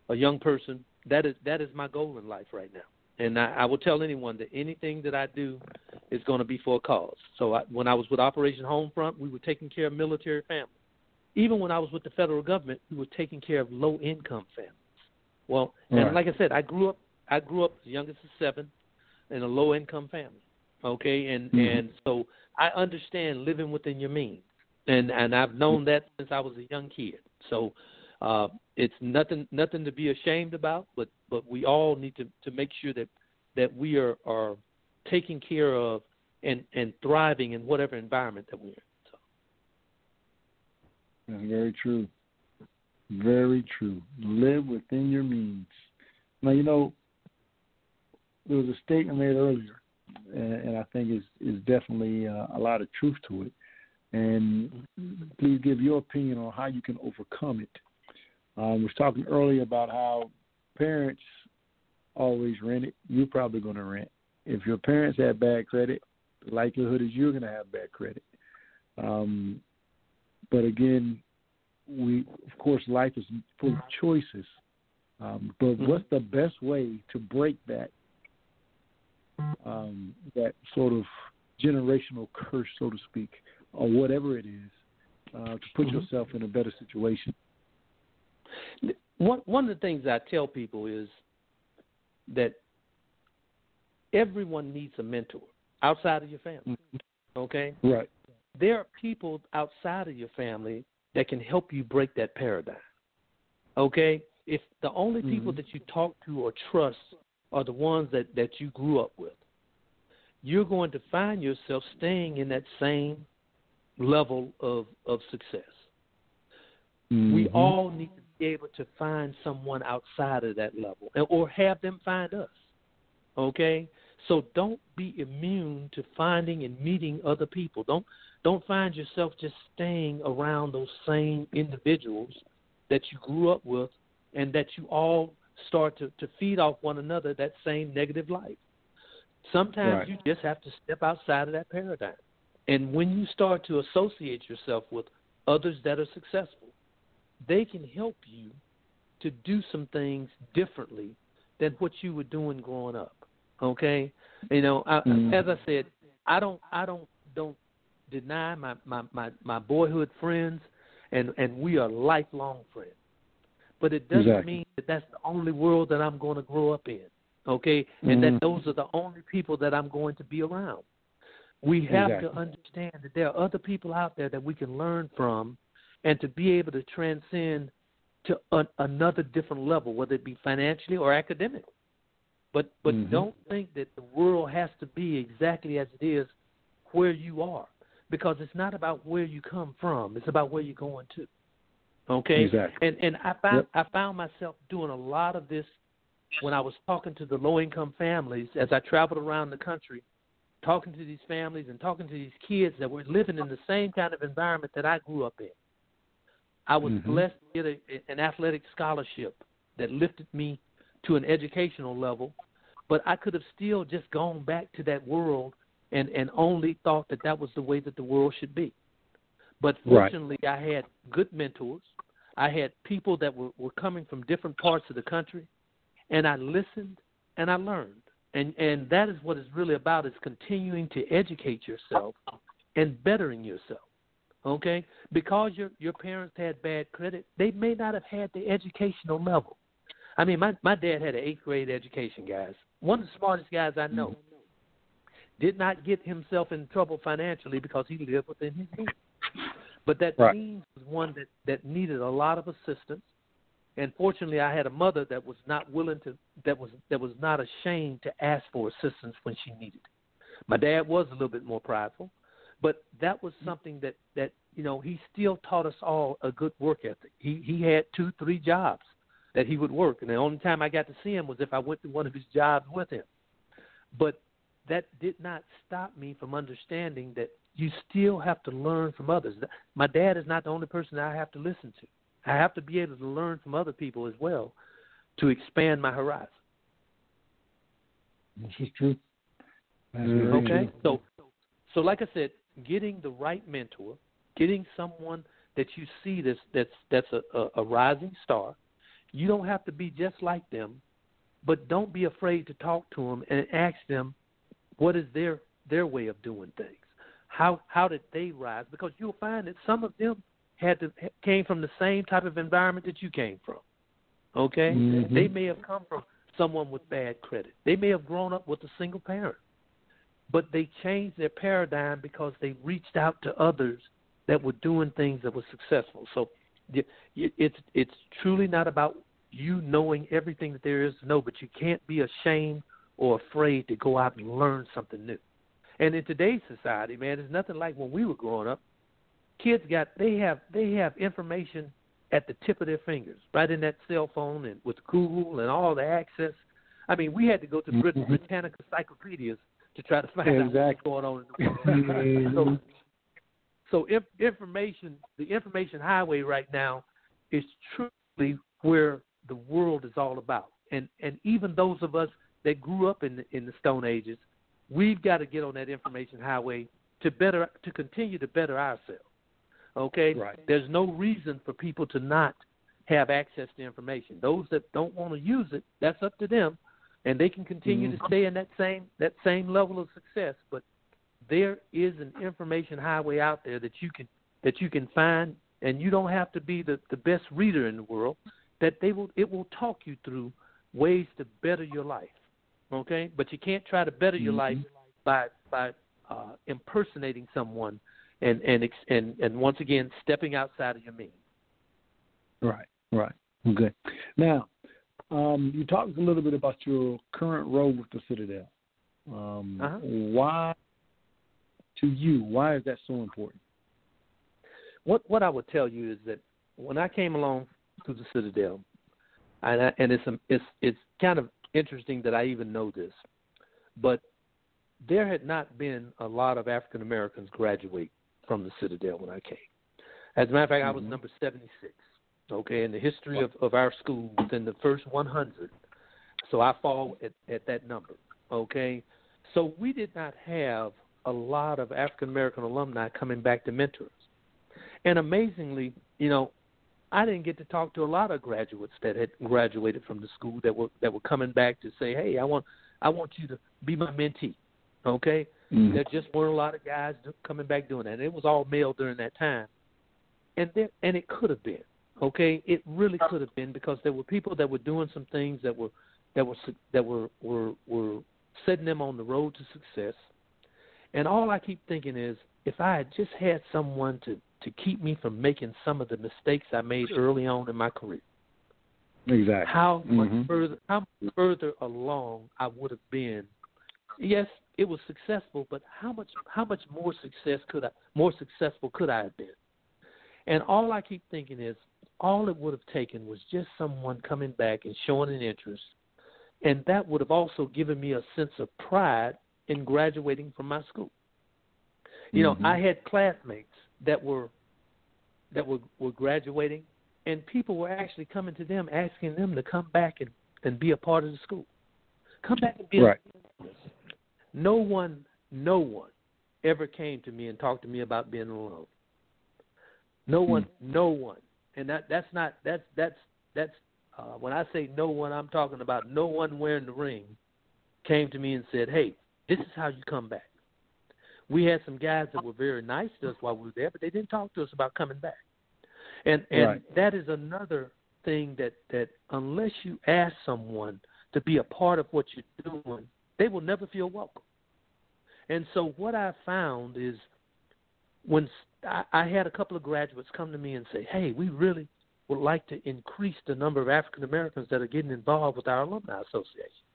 a young person, that is that is my goal in life right now. And I, I will tell anyone that anything that I do is going to be for a cause. So I, when I was with Operation Homefront, we were taking care of military families. Even when I was with the federal government, we were taking care of low income families. Well, and Right. like I said, I grew up I grew up the youngest of seven in a low income family. Okay, and Mhm. and so I understand living within your means, and and I've known that since I was a young kid. So uh, it's nothing nothing to be ashamed about, but but we all need to to make sure that that we are are taken care of and and thriving in whatever environment that we're in. That's very true. Very true. Live within your means. Now you know there was a statement made earlier, and, and I think is is definitely uh, a lot of truth to it. And please give your opinion on how you can overcome it. Um, was talking earlier about how parents always rent it. You're probably going to rent. If your parents have bad credit, the likelihood is you're going to have bad credit. Um, but again, we of course life is full of choices. Um, but what's the best way to break that um, that sort of generational curse, so to speak, or whatever it is, uh, to put Mhm. yourself in a better situation? One one of the things I tell people is that everyone needs a mentor outside of your family. Okay? Right. There are people outside of your family that can help you break that paradigm. Okay? If the only people Mhm. that you talk to or trust are the ones that, that you grew up with, you're going to find yourself staying in that same level of, of success. We Mhm. all need to be able to find someone outside of that level and- or have them find us. Okay? So don't be immune to finding and meeting other people. Don't don't find yourself just staying around those same individuals that you grew up with and that you all start to, to feed off one another that same negative life. Sometimes Right. you just have to step outside of that paradigm. And when you start to associate yourself with others that are successful, they can help you to do some things differently than what you were doing growing up. Okay, you know, I, Mhm. as I said, I don't, I don't, don't deny my, my my my boyhood friends, and and we are lifelong friends. But it doesn't Exactly. mean that that's the only world that I'm going to grow up in. Okay, and Mhm. that those are the only people that I'm going to be around. We have to understand that there are other people out there that we can learn from, and to be able to transcend to a, another different level, whether it be financially or academically. But but Mhm. don't think that the world has to be exactly as it is where you are, because it's not about where you come from; it's about where you're going to. Okay, Exactly. and and I found Yep. I found myself doing a lot of this when I was talking to the low income families as I traveled around the country, talking to these families and talking to these kids that were living in the same kind of environment that I grew up in. I was Mhm. blessed to get a, an athletic scholarship that lifted me to an educational level, but I could have still just gone back to that world and and only thought that that was the way that the world should be. But Right. fortunately, I had good mentors. I had people that were, were coming from different parts of the country, and I listened and I learned. And and that is what it's really about: is continuing to educate yourself and bettering yourself. Okay, because your your parents had bad credit, they may not have had the educational level. I mean, my my dad had an eighth grade education, guys. One of the smartest guys I know. Did not get himself in trouble financially because he lived within his means. But that Right. means was one that that needed a lot of assistance. And fortunately, I had a mother that was not willing to that was that was not ashamed to ask for assistance when she needed it. My dad was a little bit more prideful, but that was mm-hmm. something that that you know he still taught us all a good work ethic. He he had two three jobs that he would work, and the only time I got to see him was if I went to one of his jobs with him. But that did not stop me from understanding that you still have to learn from others. My dad is not the only person that I have to listen to. I have to be able to learn from other people as well to expand my horizon. This is true. That's mm-hmm. okay. true. So, so like I said, getting the right mentor, getting someone that you see that's that's that's a, a, a rising star. You don't have to be just like them, but don't be afraid to talk to them and ask them what is their their way of doing things. How how did they rise? Because you'll find that some of them had to came from the same type of environment that you came from. Okay, Mhm. they may have come from someone with bad credit. They may have grown up with a single parent, but they changed their paradigm because they reached out to others that were doing things that were successful. So it's it's truly not about you knowing everything that there is to know, but you can't be ashamed or afraid to go out and learn something new. And in today's society, man, it's nothing like when we were growing up. Kids got they have they have information at the tip of their fingers, right in that cell phone and with Google and all the access. I mean, we had to go to Brit- Mhm. Britannica encyclopedias to try to find out Exactly. what's going on in the world. so, Mhm. so if, information, the information highway right now is truly where the world is all about. And and even those of us that grew up in the, in the Stone Ages, we've got to get on that information highway to better to continue to better ourselves. Okay, Right. There's no reason for people to not have access to information. Those that don't want to use it, that's up to them, and they can continue to Mhm. stay in that same that same level of success. But there is an information highway out there that you can that you can find, and you don't have to be the the best reader in the world. That they will it will talk you through ways to better your life. Okay, but you can't try to better your Mhm. life by by uh, impersonating someone and and and and once again stepping outside of your means. Right, right. Okay. Now, um, you talked a little bit about your current role with the Citadel. Um, Uh-huh. Why, to you, why is that so important? What what I would tell you is that when I came along to the Citadel, and I, and it's it's it's kind of interesting that I even know this, but there had not been a lot of African Americans graduate from the Citadel when I came. As a matter of fact, I was Mhm. number seventy six. Okay, in the history of, of our school, within the first one hundred, so I fall at, at that number. Okay, so we did not have a lot of African American alumni coming back to mentor us. And amazingly, you know, I didn't get to talk to a lot of graduates that had graduated from the school that were that were coming back to say, "Hey, I want I want you to be my mentee." Okay, Mhm. there just weren't a lot of guys coming back doing that. And it was all male during that time, and there and it could have been. Okay, it really could have been because there were people that were doing some things that were that were that were were were setting them on the road to success. And all I keep thinking is, if I had just had someone to to keep me from making some of the mistakes I made early on in my career, Exactly. how much Mhm. further how much further along I would have been. Yes, it was successful, but how much how much more success could I more successful could I have been? And all I keep thinking is all it would have taken was just someone coming back and showing an interest, and that would have also given me a sense of pride in graduating from my school. You know, Mhm. I had classmates that were that were were graduating, and people were actually coming to them asking them to come back and and be a part of the school. Come back and be a Right. no one, no one ever came to me and talked to me about being alone. No one, no one, and that that's not that's that's that's uh, when I say no one, I'm talking about no one wearing the ring came to me and said, "Hey, this is how you come back." We had some guys that were very nice to us while we were there, but they didn't talk to us about coming back. And and Right. that is another thing that that unless you ask someone to be a part of what you're doing, they will never feel welcome. And so what I found is when I, I had a couple of graduates come to me and say, "Hey, we really would like to increase the number of African Americans that are getting involved with our alumni association."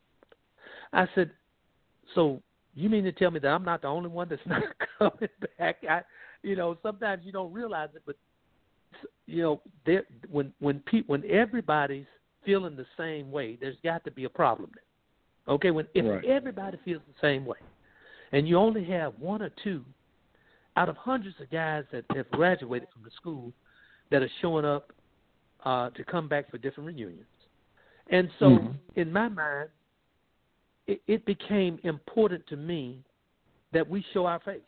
I said, "So you mean to tell me that I'm not the only one that's not coming back?" I, you know, sometimes you don't realize it, but you know, there when when pe- when everybody's feeling the same way, there's got to be a problem there. Okay, when if Right. everybody feels the same way, and you only have one or two out of hundreds of guys that have graduated from the school that are showing up uh, to come back for different reunions, and so Mhm. in my mind, it, it became important to me that we show our face.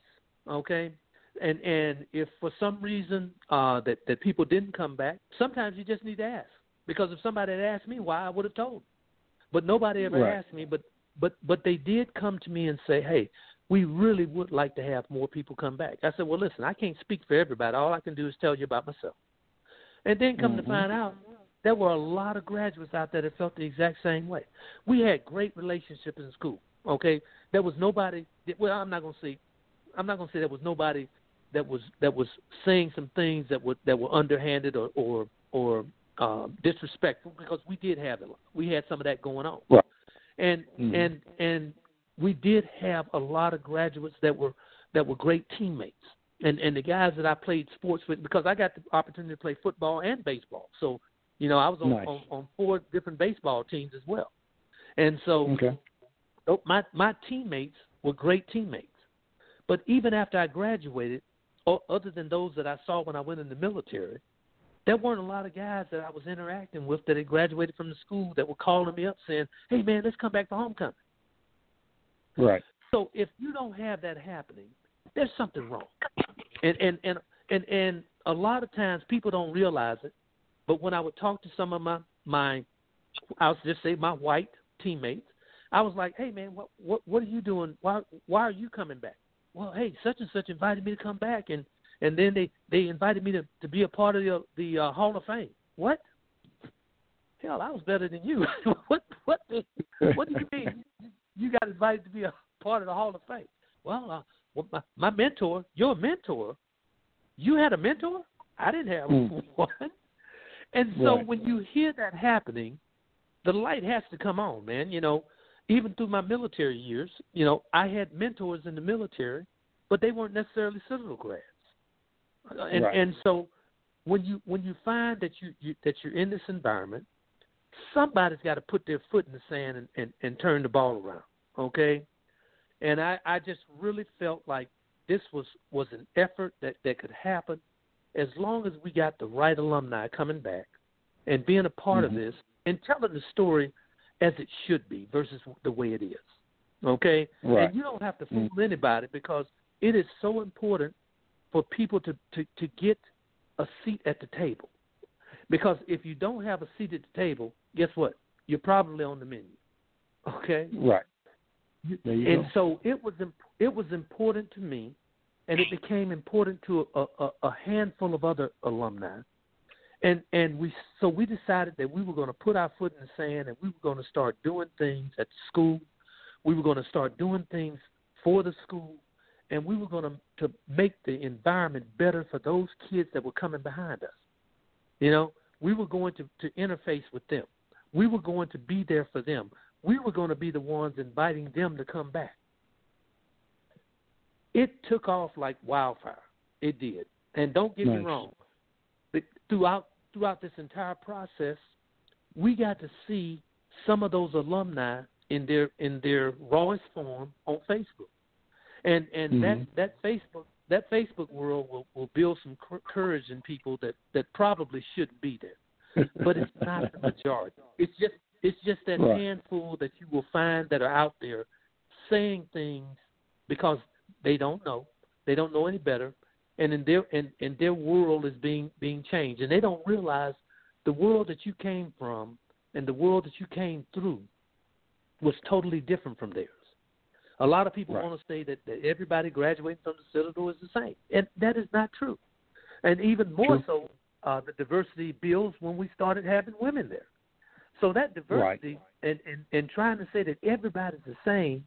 Okay, and and if for some reason uh, that that people didn't come back, sometimes you just need to ask because if somebody had asked me why, I would have told. Them. But nobody ever Right. asked me. But but but they did come to me and say, hey, we really would like to have more people come back. I said, well, listen, I can't speak for everybody. All I can do is tell you about myself. And then come to Mhm. find out, there were a lot of graduates out there that felt the exact same way. We had great relationships in school. Okay, there was nobody. That, Well, I'm not gonna say, I'm not gonna say there was nobody that was that was saying some things that were that were underhanded or or or um, disrespectful because we did have it. We had some of that going on. Right. And Mhm. and and we did have a lot of graduates that were that were great teammates. And and the guys that I played sports with because I got the opportunity to play football and baseball. So, you know, I was on Nice. on, on four different baseball teams as well. And so Okay. my my teammates were great teammates. But even after I graduated, o- other than those that I saw when I went in the military, there weren't a lot of guys that I was interacting with that had graduated from the school that were calling me up saying, "Hey, man, let's come back for homecoming." Right. So if you don't have that happening, there's something wrong. And and and and and a lot of times people don't realize it, but when I would talk to some of my my I'll just say my white teammates, I was like, "Hey man, what what what are you doing? Why why are you coming back?" Well, hey, such and such invited me to come back and and then they they invited me to to be a part of the the uh, Hall of Fame. What? Hell, I was better than you. what what what do you mean? You got invited to be a part of the Hall of Fame. Well, uh, well my, my mentor, your mentor, you had a mentor. I didn't have Mm. one. And so Right. when you hear that happening, the light has to come on, man. You know, even through my military years, you know, I had mentors in the military, but they weren't necessarily Citadel grads. Uh, And Right. and so when you when you find that you, you that you're in this environment, somebody's got to put their foot in the sand and, and, and turn the ball around. Okay, and I, I just really felt like this was was an effort that that could happen as long as we got the right alumni coming back and being a part Mhm. of this and telling the story as it should be versus the way it is. Okay, Right. and you don't have to fool anybody because it is so important for people to, to, to get a seat at the table. Because if you don't have a seat at the table, guess what? You're probably on the menu. Okay? Right. There you and go. so it was imp- it was important to me, and it became important to a, a, a handful of other alumni, and and we so we decided that we were going to put our foot in the sand and we were going to start doing things at school, we were going to start doing things for the school, and we were going to to make the environment better for those kids that were coming behind us. You know, we were going to to interface with them. We were going to be there for them. We were going to be the ones inviting them to come back. It took off like wildfire. It did. And don't get Nice. me wrong. Throughout throughout this entire process, we got to see some of those alumni in their in their rawest form on Facebook. And and that Mhm. that Facebook that Facebook world will will build some courage in people that that probably shouldn't be there but it's not the majority. It's just it's just that Right. handful that you will find that are out there saying things because they don't know, they don't know any better, and in their and, and their world is being being changed, and they don't realize the world that you came from and the world that you came through was totally different from theirs. A lot of people Right. want to say that, that everybody graduating from the Citadel is the same, and that is not true. And even more True. so, uh, the diversity bills when we started having women there. So that diversity and, and and trying to say that everybody's the same,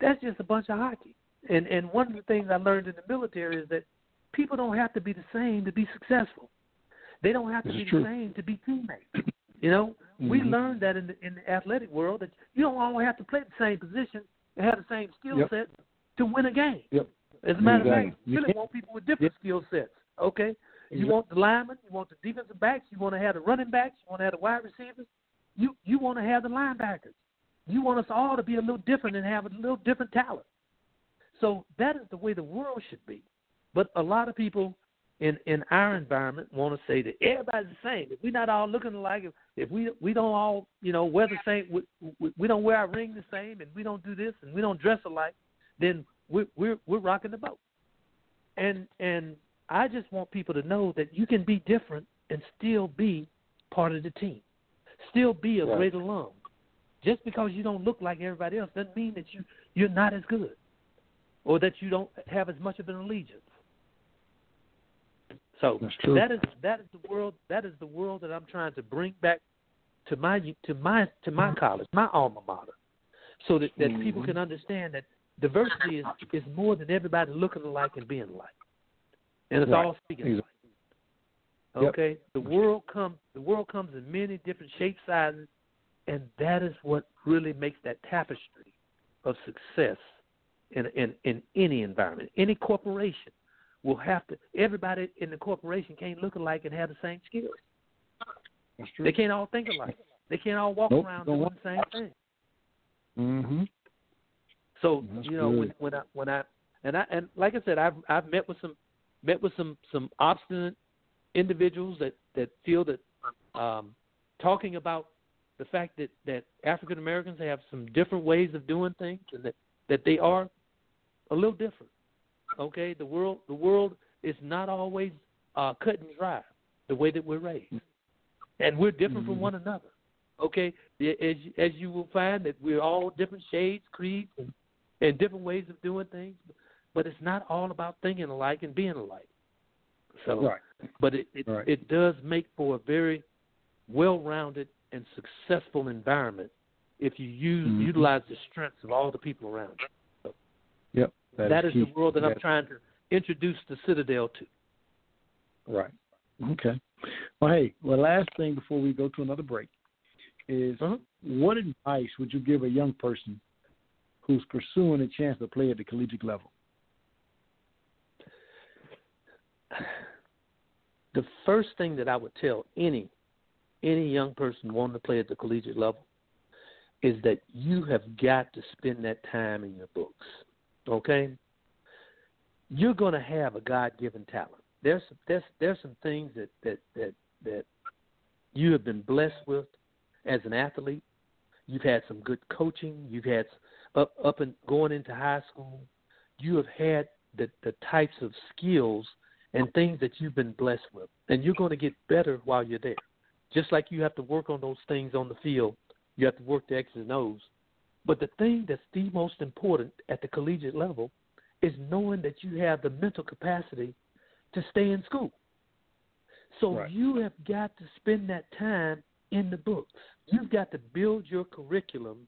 that's just a bunch of hockey. And and one of the things I learned in the military is that people don't have to be the same to be successful. They don't have to This be the same to be teammates. You know, we Mhm. learned that in the in the athletic world that you don't always have to play the same position and have the same skill Yep. set to win a game. Yep. As a matter of fact, you really want people with different skill sets. Okay, you want the linemen, you want the defensive backs, you want to have the running backs, you want to have the wide receivers, you you want to have the linebackers. You want us all to be a little different and have a little different talent. So that is the way the world should be. But a lot of people in in our environment want to say that everybody's the same. If we're not all looking alike, if, if we we don't all you know wear the same, we, we, we don't wear our ring the same, and we don't do this, and we don't dress alike, then we're we're we're rocking the boat. And and I just want people to know that you can be different and still be part of the team, still be a Right. great alum. Just because you don't look like everybody else doesn't mean that you you're not as good, or that you don't have as much of an allegiance. So that is that is the world that is the world that I'm trying to bring back to my to my to my college, my alma mater, so that, that people Mhm. can understand that diversity is is more than everybody looking alike and being alike, and it's Right. all speaking Exactly. alike. Yep. Okay, the world comes the world comes in many different shapes, sizes, and that is what really makes that tapestry of success in in in any environment, any corporation will have to. Everybody in the corporation can't look alike and have the same skills. That's true. They can't all think alike. They can't all walk Nope, around doing the same thing. Mm-hmm. So That's you know when when I when I and I and like I said I've I've met with some met with some some obstinate individuals that that feel that um, talking about the fact that that African Americans have some different ways of doing things and that that they are a little different. Okay, the world the world is not always uh, cut and dry the way that we're raised, and we're different from Mhm. one another. Okay, as as you will find that we're all different shades, creeds, and, and different ways of doing things, but it's not all about thinking alike and being alike. So, Right. but it it, Right. it does make for a very well-rounded and successful environment if you use Mhm. utilize the strengths of all the people around you. So Yep. that is, key. the world that I'm trying to introduce the Citadel to. Right. Okay. Well, hey, well, last thing before we go to another break is Uh-huh. what advice would you give a young person who's pursuing a chance to play at the collegiate level? The first thing that I would tell any any young person wanting to play at the collegiate level is that you have got to spend that time in your books. Okay? You're going to have a God-given talent. There's there's there's some things that that that that you have been blessed with as an athlete. You've had some good coaching. You've had up up and going into high school. You have had the the types of skills and things that you've been blessed with, and you're going to get better while you're there. Just like you have to work on those things on the field, you have to work the X's and O's. But the thing that's the most important at the collegiate level is knowing that you have the mental capacity to stay in school. So Right. you have got to spend that time in the books. You've got to build your curriculum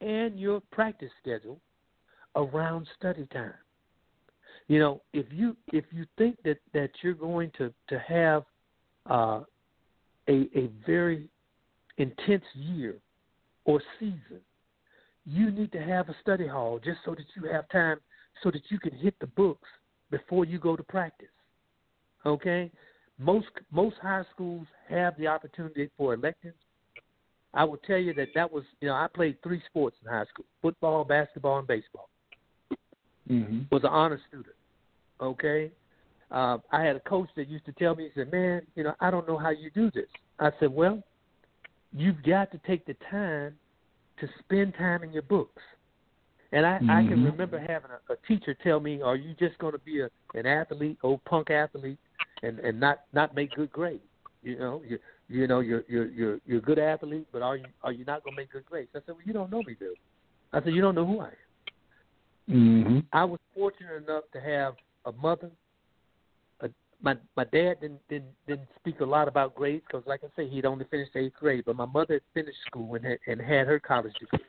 and your practice schedule around study time. You know, if you if you think that that you're going to to have uh, a a very intense year or season, you need to have a study hall just so that you have time so that you can hit the books before you go to practice. Okay? Most most high schools have the opportunity for electives. I will tell you that that was, you know, I played three sports in high school: football, basketball, and baseball. Mm-hmm. Was an honor student. Okay, uh, I had a coach that used to tell me, he said, "Man, you know, I don't know how you do this." I said, "Well, you've got to take the time to spend time in your books." And I, I can Mhm. remember having a, a teacher tell me, "Are you just going to be a an athlete, old punk athlete, and and not not make good grades? You know, you you know you're you're you're you're a good athlete, but are you are you not going to make good grades?" I said, "Well, you don't know me, Bill." I said, "You don't know who I am." Mm-hmm. I was fortunate enough to have a mother. A, my my dad didn't didn't didn't speak a lot about grades because, like I say, he'd only finished eighth grade. But my mother had finished school and had, and had her college degree,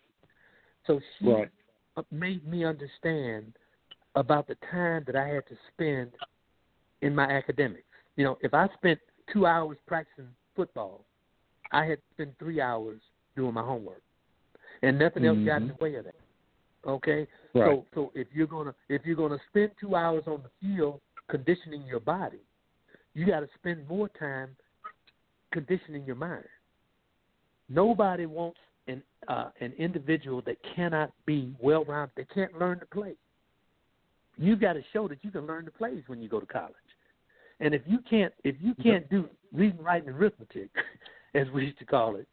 so she Right. made me understand about the time that I had to spend in my academics. You know, if I spent two hours practicing football, I had to spend three hours doing my homework, and nothing else got in mm-hmm. the way of that. Okay, Right. so so if you're gonna if you're gonna spend two hours on the field conditioning your body, you got to spend more time conditioning your mind. Nobody wants an uh, an individual that cannot be well rounded, they can't learn to play. You've got to show that you can learn the plays when you go to college. And if you can't if you can't do reading, writing, and arithmetic, as we used to call it,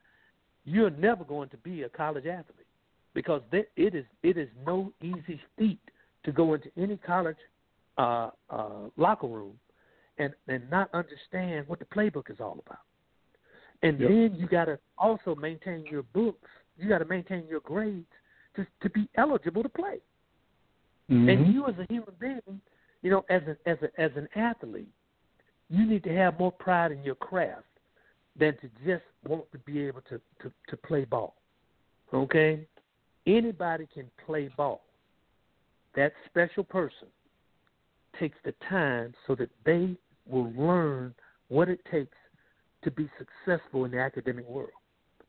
you're never going to be a college athlete because there, it is it is no easy feat to go into any college uh, uh, locker room and and not understand what the playbook is all about. And Yep. then you got to also maintain your books. You got to maintain your grades to to be eligible to play. Mhm. And you as a human being, you know, as a, as a, as an athlete, you need to have more pride in your craft than to just want to be able to to, to play ball. Okay, anybody can play ball. That special person takes the time so that they will learn what it takes to be successful in the academic world.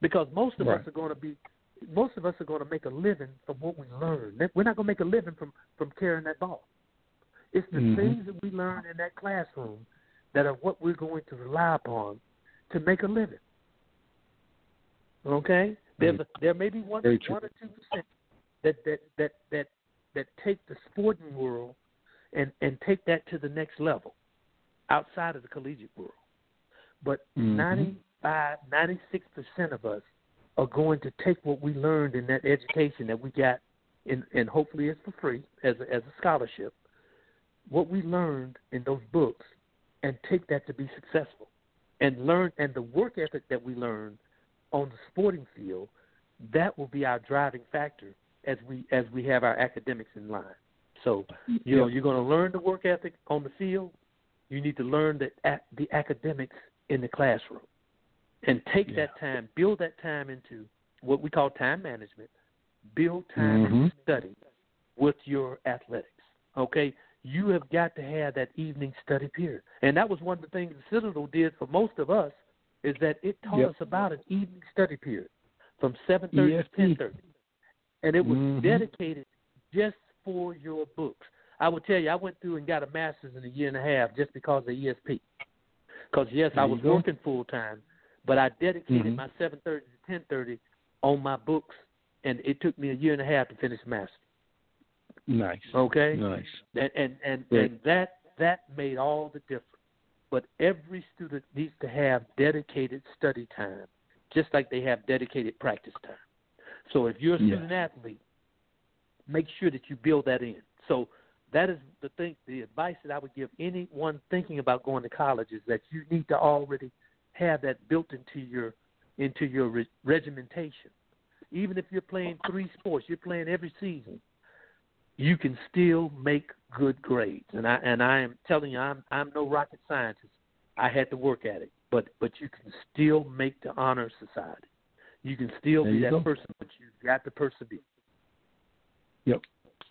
Because most of Right. us are going to be most of us are going to make a living from what we learn. We're not going to make a living from from carrying that ball. It's the Mhm. things that we learn in that classroom that are what we're going to rely upon to make a living. Okay, there's a, there may be one one or two percent that that that that that take the sporting world and and take that to the next level outside of the collegiate world. But Mhm. ninety-five, ninety-six percent of us are going to take what we learned in that education that we got, in, and hopefully it's for free as a, as a scholarship. What we learned in those books, and take that to be successful, and learn and the work ethic that we learned on the sporting field, that will be our driving factor as we as we have our academics in line. So you know you're going to learn the work ethic on the field. You need to learn the the academics in the classroom, and take that time, build that time into what we call time management. Build time Mhm. study with your athletics. Okay, you have got to have that evening study period, and that was one of the things the Citadel did for most of us is that it taught Yep. us about an evening study period from seven thirty to ten thirty, and it was Mhm. dedicated just for your books. I will tell you, I went through and got a master's in a year and a half just because of ESP. Because yes, I There you was working full time, but I dedicated Mhm. my seven thirty to ten thirty on my books, and it took me a year and a half to finish master. Nice. Okay. Nice. And and and, and that that made all the difference. But every student needs to have dedicated study time, just like they have dedicated practice time. So if you're a Yeah. student athlete, make sure that you build that in. So that is the thing. The advice that I would give anyone thinking about going to college is that you need to already have that built into your into your re- regimentation. Even if you're playing three sports, you're playing every season you can still make good grades. And I and I am telling you, I'm I'm no rocket scientist. I had to work at it, but but you can still make the honor society. You can still There be that go. person, but you've got to persevere. Yep.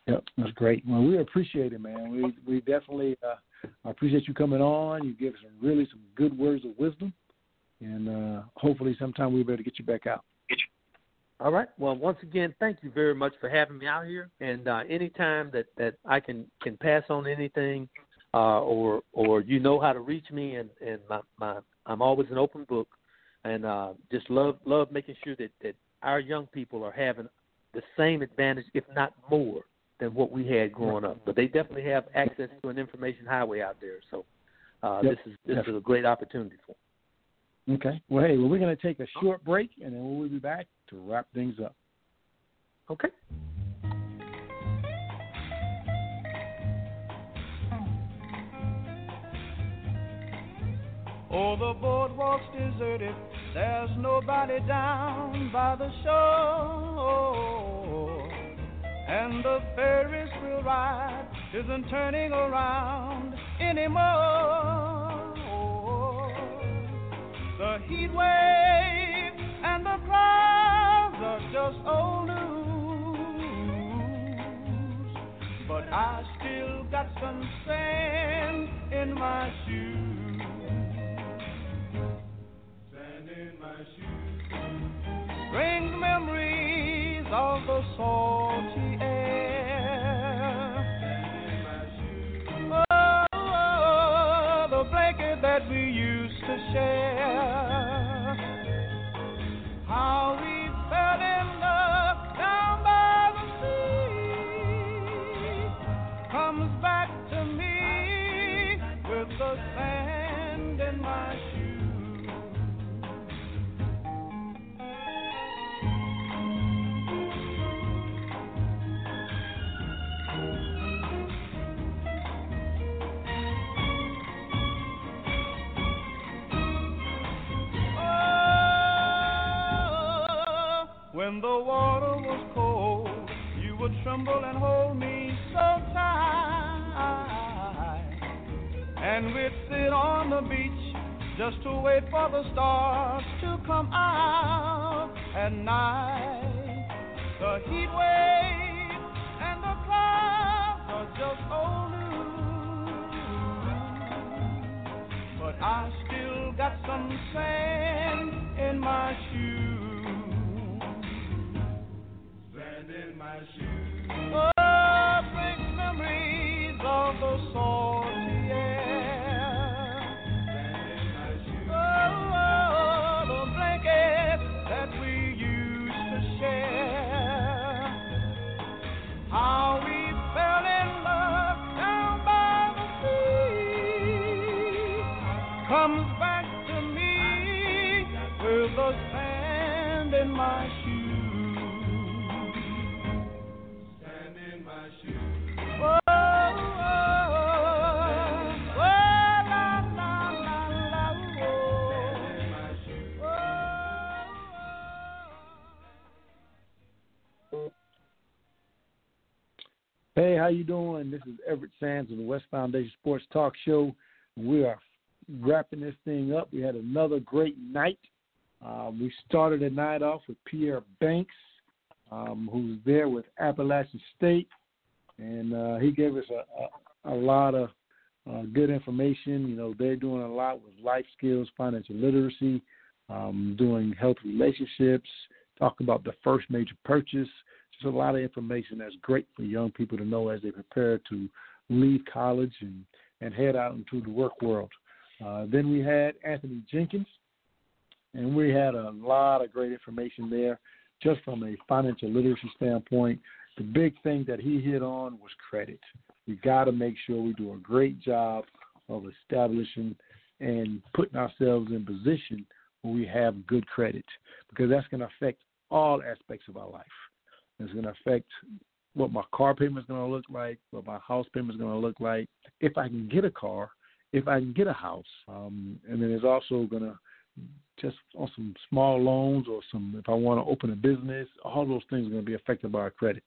Yep. That's great. Well, we appreciate it, man. We we definitely uh, appreciate you coming on. You give us some really some good words of wisdom, and uh, hopefully sometime we'll be able to get you back out. All right. Well, once again, thank you very much for having me out here. And uh, anytime that, that I can, can pass on anything, uh, or or you know how to reach me, and and my, my I'm always an open book, and uh, just love love making sure that that our young people are having the same advantage, if not more, than what we had growing up. But they definitely have access to an information highway out there. So uh, Yep. this is this is a great opportunity for. 'em. Okay. Well, hey, well, we're going to take a short break, and then we'll be back to wrap things up. Okay. Oh, the boardwalk's deserted. There's nobody down by the shore. And the Ferris wheel ride isn't turning around anymore. The heat wave and the crowds are just old news. But I still got some sand in my shoes. Sand in my shoes brings memories of the salty air. Sand in my shoes. Oh, the blanket that we When the water was cold, you would tremble and hold me so tight. And we'd sit on the beach just to wait for the stars to come out at night. The heat wave and the clouds are just old news. But I still got some sand in my shoes. Oh, big memories of the salty Hey, how you doing? This is Everette Sands of the WES Foundation Sports Talk Show. We are wrapping this thing up. We had another great night. Um, we started the night off with Pierre Banks, um, who's there with Appalachian State, and uh, he gave us a, a, a lot of uh, good information. You know, they're doing a lot with life skills, financial literacy, um, doing health relationships, talk about the first major purchase. Just a lot of information that's great for young people to know as they prepare to leave college and, and head out into the work world. Uh, then we had Anthony Jenkins, and we had a lot of great information there just from a financial literacy standpoint. The big thing that he hit on was credit. We got to make sure we do a great job of establishing and putting ourselves in position where we have good credit because that's going to affect all aspects of our life. It's going to affect what my car payment is going to look like, what my house payment is going to look like, if I can get a car, if I can get a house. Um, and then it's also going to just on some small loans or some if I want to open a business, all those things are going to be affected by our credit.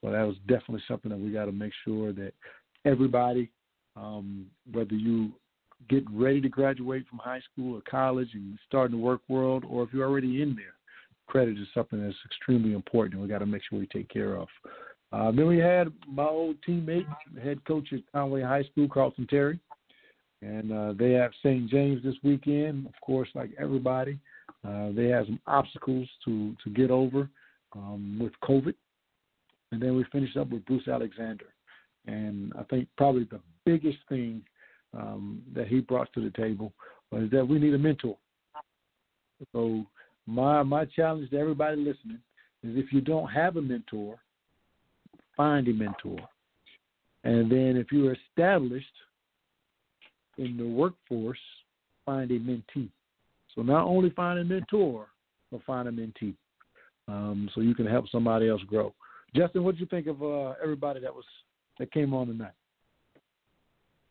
So that was definitely something that we got to make sure that everybody, um, whether you get ready to graduate from high school or college and starting the work world, or if you're already in there, credit is something that's extremely important, and we got to make sure we take care of. Uh, then we had my old teammate, head coach at Conway High School, Carlton Terry, and uh, they have St. James this weekend. Of course, like everybody, uh, they have some obstacles to to get over um, with COVID, and then we finished up with Bruce Alexander, and I think probably the biggest thing um, that he brought to the table was that we need a mentor. So my my challenge to everybody listening is if you don't have a mentor, find a mentor. And then if you're established in the workforce, find a mentee. So not only find a mentor, but find a mentee. Um, so you can help somebody else grow. Justin, what did you think of uh, everybody that was that came on tonight?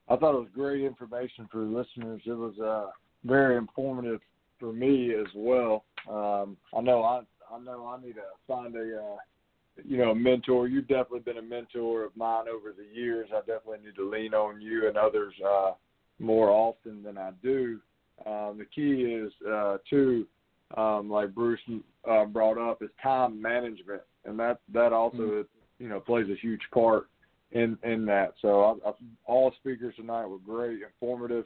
I thought it was great information for the listeners. It was uh, very informative for me as well. Um, I know I I know I need to find a uh, you know a mentor. You've definitely been a mentor of mine over the years. I definitely need to lean on you and others uh, more often than I do. Um, the key is uh, too, um, like Bruce uh, brought up, is time management, and that that also mm-hmm. you know plays a huge part in in that. So I, I, all speakers tonight were great, informative,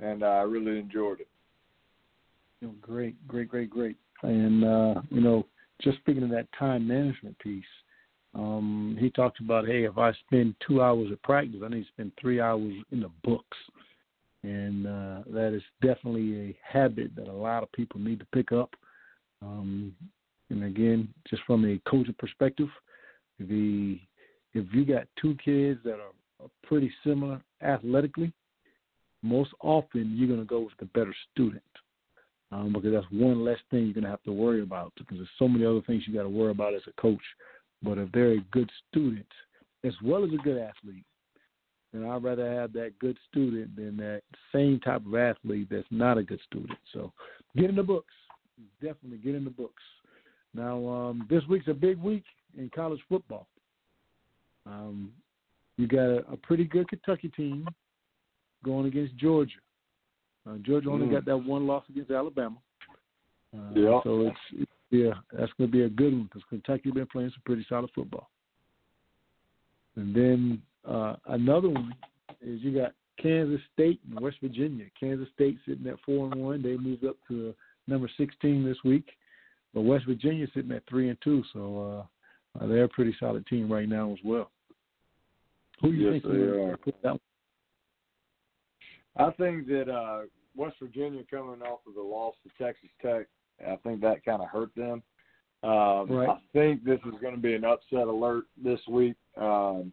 and I really enjoyed it. Great, great, great, great. And uh, you know, just speaking of that time management piece, um, he talked about, hey, if I spend two hours at practice, I need to spend three hours in the books, and uh, that is definitely a habit that a lot of people need to pick up. Um, and again, just from a coaching perspective, the if you got two kids that are pretty similar athletically, most often you're going to go with the better student um, because that's one less thing you're going to have to worry about because there's so many other things you got to worry about as a coach. But if they're a good student as well as a good athlete, then I'd rather have that good student than that same type of athlete that's not a good student. So get in the books. Definitely get in the books. Now, um, this week's a big week in college football. Um, you got a, a pretty good Kentucky team going against Georgia. Uh, Georgia only Mm. got that one loss against Alabama. Uh, Yeah. So it's, yeah, that's going to be a good one because Kentucky been playing some pretty solid football. And then uh, another one is you got Kansas State and West Virginia. Kansas State sitting at four and one. They moved up to number sixteen this week, but West Virginia sitting at three and two. So uh, they're a pretty solid team right now as well. Who do you Yes, think they are. put that? I think that uh, West Virginia coming off of the loss to Texas Tech, I think that kind of hurt them. Um, Right. I think this is going to be an upset alert this week. Um,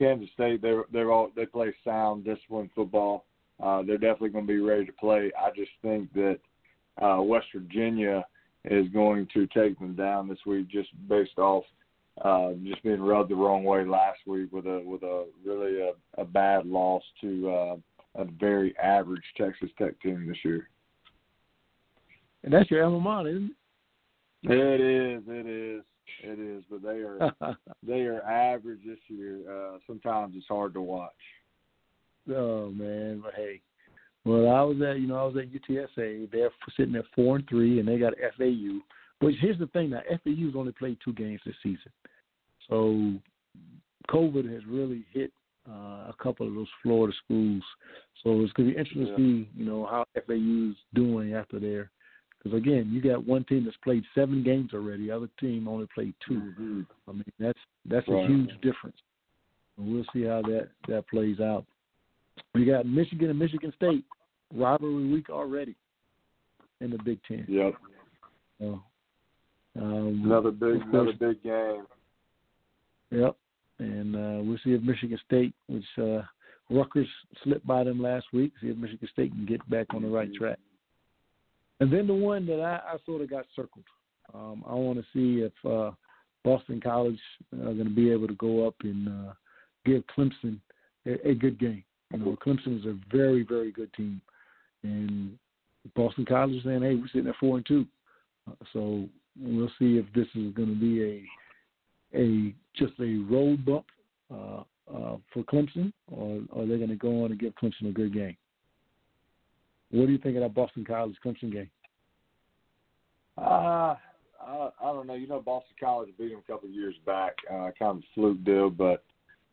Kansas State, they they're all they play sound, disciplined football. Uh, they're definitely going to be ready to play. I just think that uh, West Virginia is going to take them down this week, just based off uh, just being rubbed the wrong way last week with a with a really a, a bad loss to uh, a very average Texas Tech team this year. And that's your alma mater, isn't it? It is, it is, it is. But they are they are average this year. Uh, sometimes it's hard to watch. Oh man, but hey, well I was at you know I was at UTSA. They're sitting at four and three, and they got FAU. But here's the thing: now FAU's only played two games this season, so COVID has really hit uh, a couple of those Florida schools. So it's gonna be interesting Yeah. to see you know how FAU's doing after their. Because again, you got one team that's played seven games already. The other team only played 2 Mm-hmm. I mean that's that's Right. a huge difference. And we'll see how that that plays out. We got Michigan and Michigan State rivalry week already in the Big Ten. Yep. So, um, Another big, another big game. Yep. And uh, we'll see if Michigan State, which uh, Rutgers slipped by them last week, see if Michigan State can get back on the right track. And then the one that I, I sort of got circled. Um, I want to see if uh, Boston College are going to be able to go up and uh, give Clemson a, a good game. You know, Clemson is a very, very good team, and Boston College is saying, "Hey, we're sitting at four and two." Uh, so we'll see if this is going to be a a just a road bump uh, uh, for Clemson, or are they going to go on and give Clemson a good game? What do you think of that Boston College Clemson game? Uh, I, I don't know. You know, Boston College beat them a couple of years back, uh, kind of a fluke deal. But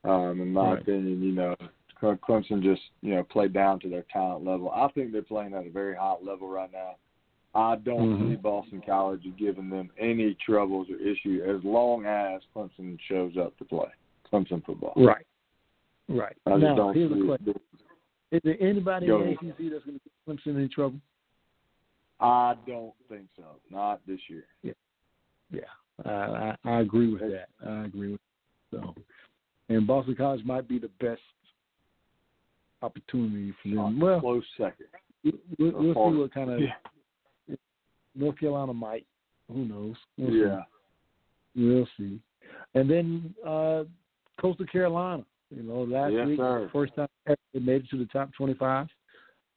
um, in my Right. opinion, you know, Clemson just you know played down to their talent level. I think they're playing at a very high level right now. I don't Mhm. see Boston College giving them any troubles or issue as long as Clemson shows up to play Clemson football. Right. Right. I just now, don't here's see the it. question: Is there anybody Go in the ahead. ACC that's going to get Clemson in trouble? I don't think so. Not this year. Yeah, I, I, I agree with that. I agree with so. And Boston College might be the best opportunity for them. Well, Close second. we- we'll, we'll see what kind of Yeah. North Carolina might. Who knows? We'll see. Yeah. We'll see. And then uh Coastal Carolina. You know, last Yes, week sir. first time ever they made it to the top twenty five.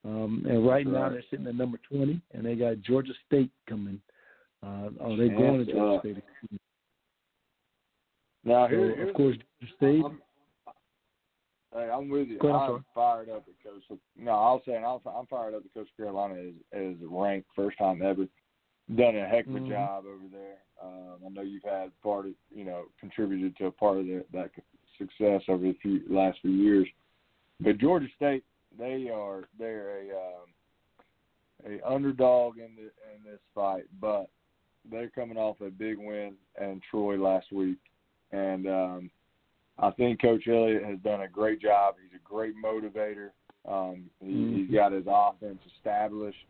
Um and right That's now right. they're sitting at number twenty and they got Georgia State coming. Uh oh they're going to Georgia up. State. Now So, here, of course Georgia State I'm, hey, I'm with you. I'm fired up at Coastal. No, I'll say I'm, I'm fired up that Coastal Carolina is is ranked first time ever. Done a heck of a Mhm. job over there. Um, I know you've had part of you know contributed to a part of the, that success over the few last few years. But Georgia State, they are they're a um, a underdog in the in this fight, but they're coming off a big win and Troy last week, and um, I think Coach Elliott has done a great job. He's a great motivator. Um, he, Mhm. He's got his offense established.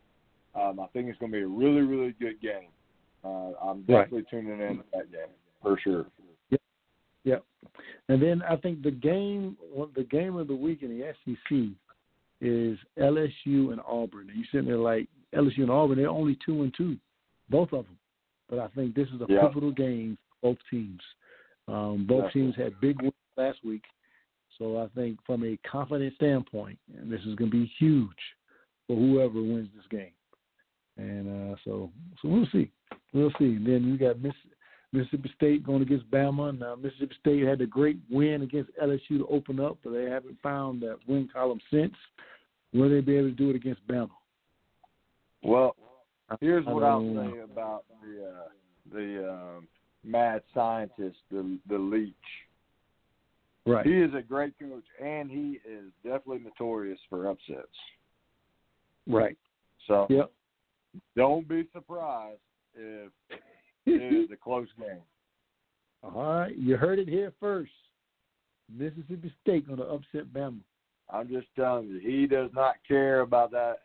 Um, I think it's going to be a really, really good game. Uh, I'm Right. definitely tuning in to that game for sure. Yep. yep. And then I think the game the game of the week in the SEC is LSU and Auburn. And you sitting there like LSU and Auburn, they're only two and two, both of them. But I think this is a Yeah. pivotal game for both teams. Um, both Definitely. teams had big wins last week, so I think from a confidence standpoint, and this is going to be huge for whoever wins this game. And uh, so so we'll see, we'll see. And then we got Miss, Mississippi State going against Bama. Now Mississippi State had a great win against LSU to open up, but they haven't found that win column since. Will they be able to do it against Bama? Well, here's what I'll know. say about the uh, the um, mad scientist, the the Leach. Right. He is a great coach, and he is definitely notorious for upsets. Right. So Yep. Don't be surprised if it is a close game. All right, you heard it here first. Mississippi State going to upset Bama. I'm just telling you, he does not care about that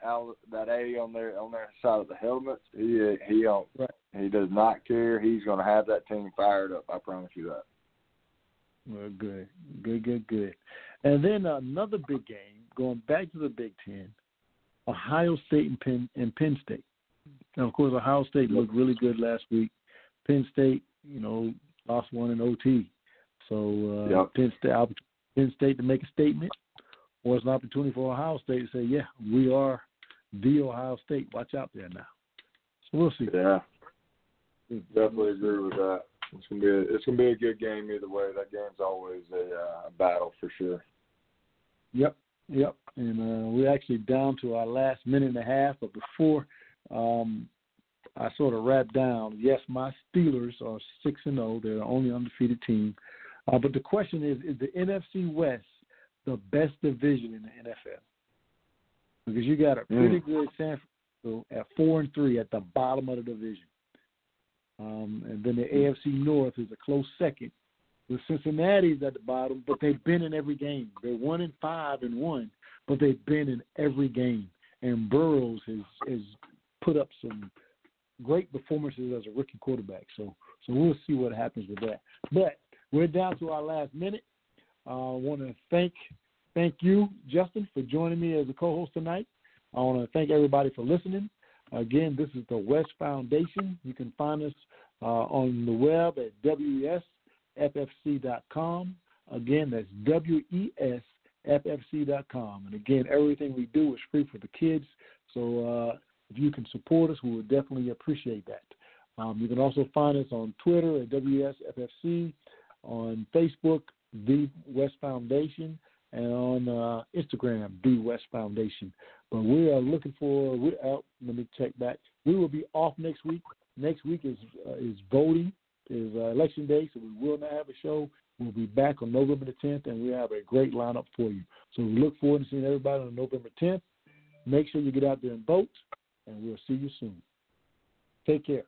that A on their on their side of the helmets. He he don't, Right. he does not care. He's going to have that team fired up. I promise you that. Well, good, good, good, good. And then another big game, going back to the Big Ten, Ohio State and Penn and Penn State. Now, of course, Ohio State looked really good last week. Penn State, you know, lost one in OT. So uh, Yep. Penn State, Penn State to make a statement, or it's an opportunity for Ohio State to say, "Yeah, we are the Ohio State. Watch out there now." So we'll see. Yeah, definitely agree with that. It's gonna be a, it's gonna be a good game either way. That game's always a, uh, a battle for sure. Yep, yep. And uh, we're actually down to our last minute and a half. But before um, I sort of wrap down, yes, my Steelers are six and zero. They're the only undefeated team. Uh, but the question is: Is the NFC West the best division in the NFL? Because you got a pretty Mm. good San Francisco at four and three at the bottom of the division, um, and then the AFC North is a close second with Cincinnati's at the bottom, but they've been in every game. They're one in five and one, but they've been in every game. And Burrows has has put up some great performances as a rookie quarterback. So so we'll see what happens with that. But we're down to our last minute. Uh, I want to thank thank you, Justin, for joining me as a co-host tonight. I want to thank everybody for listening. Again, this is the WES Foundation. You can find us uh, on the web at wesffc.com. Again, that's wesffc.com. And again, everything we do is free for the kids. So uh, if you can support us, we would definitely appreciate that. Um, you can also find us on Twitter at WSFFC, on Facebook, The WES Foundation, and on uh, Instagram, The WES Foundation. But we are looking for. We, uh, let me check back. We will be off next week. Next week is uh, is voting, is uh, election day, so we will not have a show. We'll be back on November the 10th, and we have a great lineup for you. So we look forward to seeing everybody on November 10th. Make sure you get out there and vote, and we'll see you soon. Take care.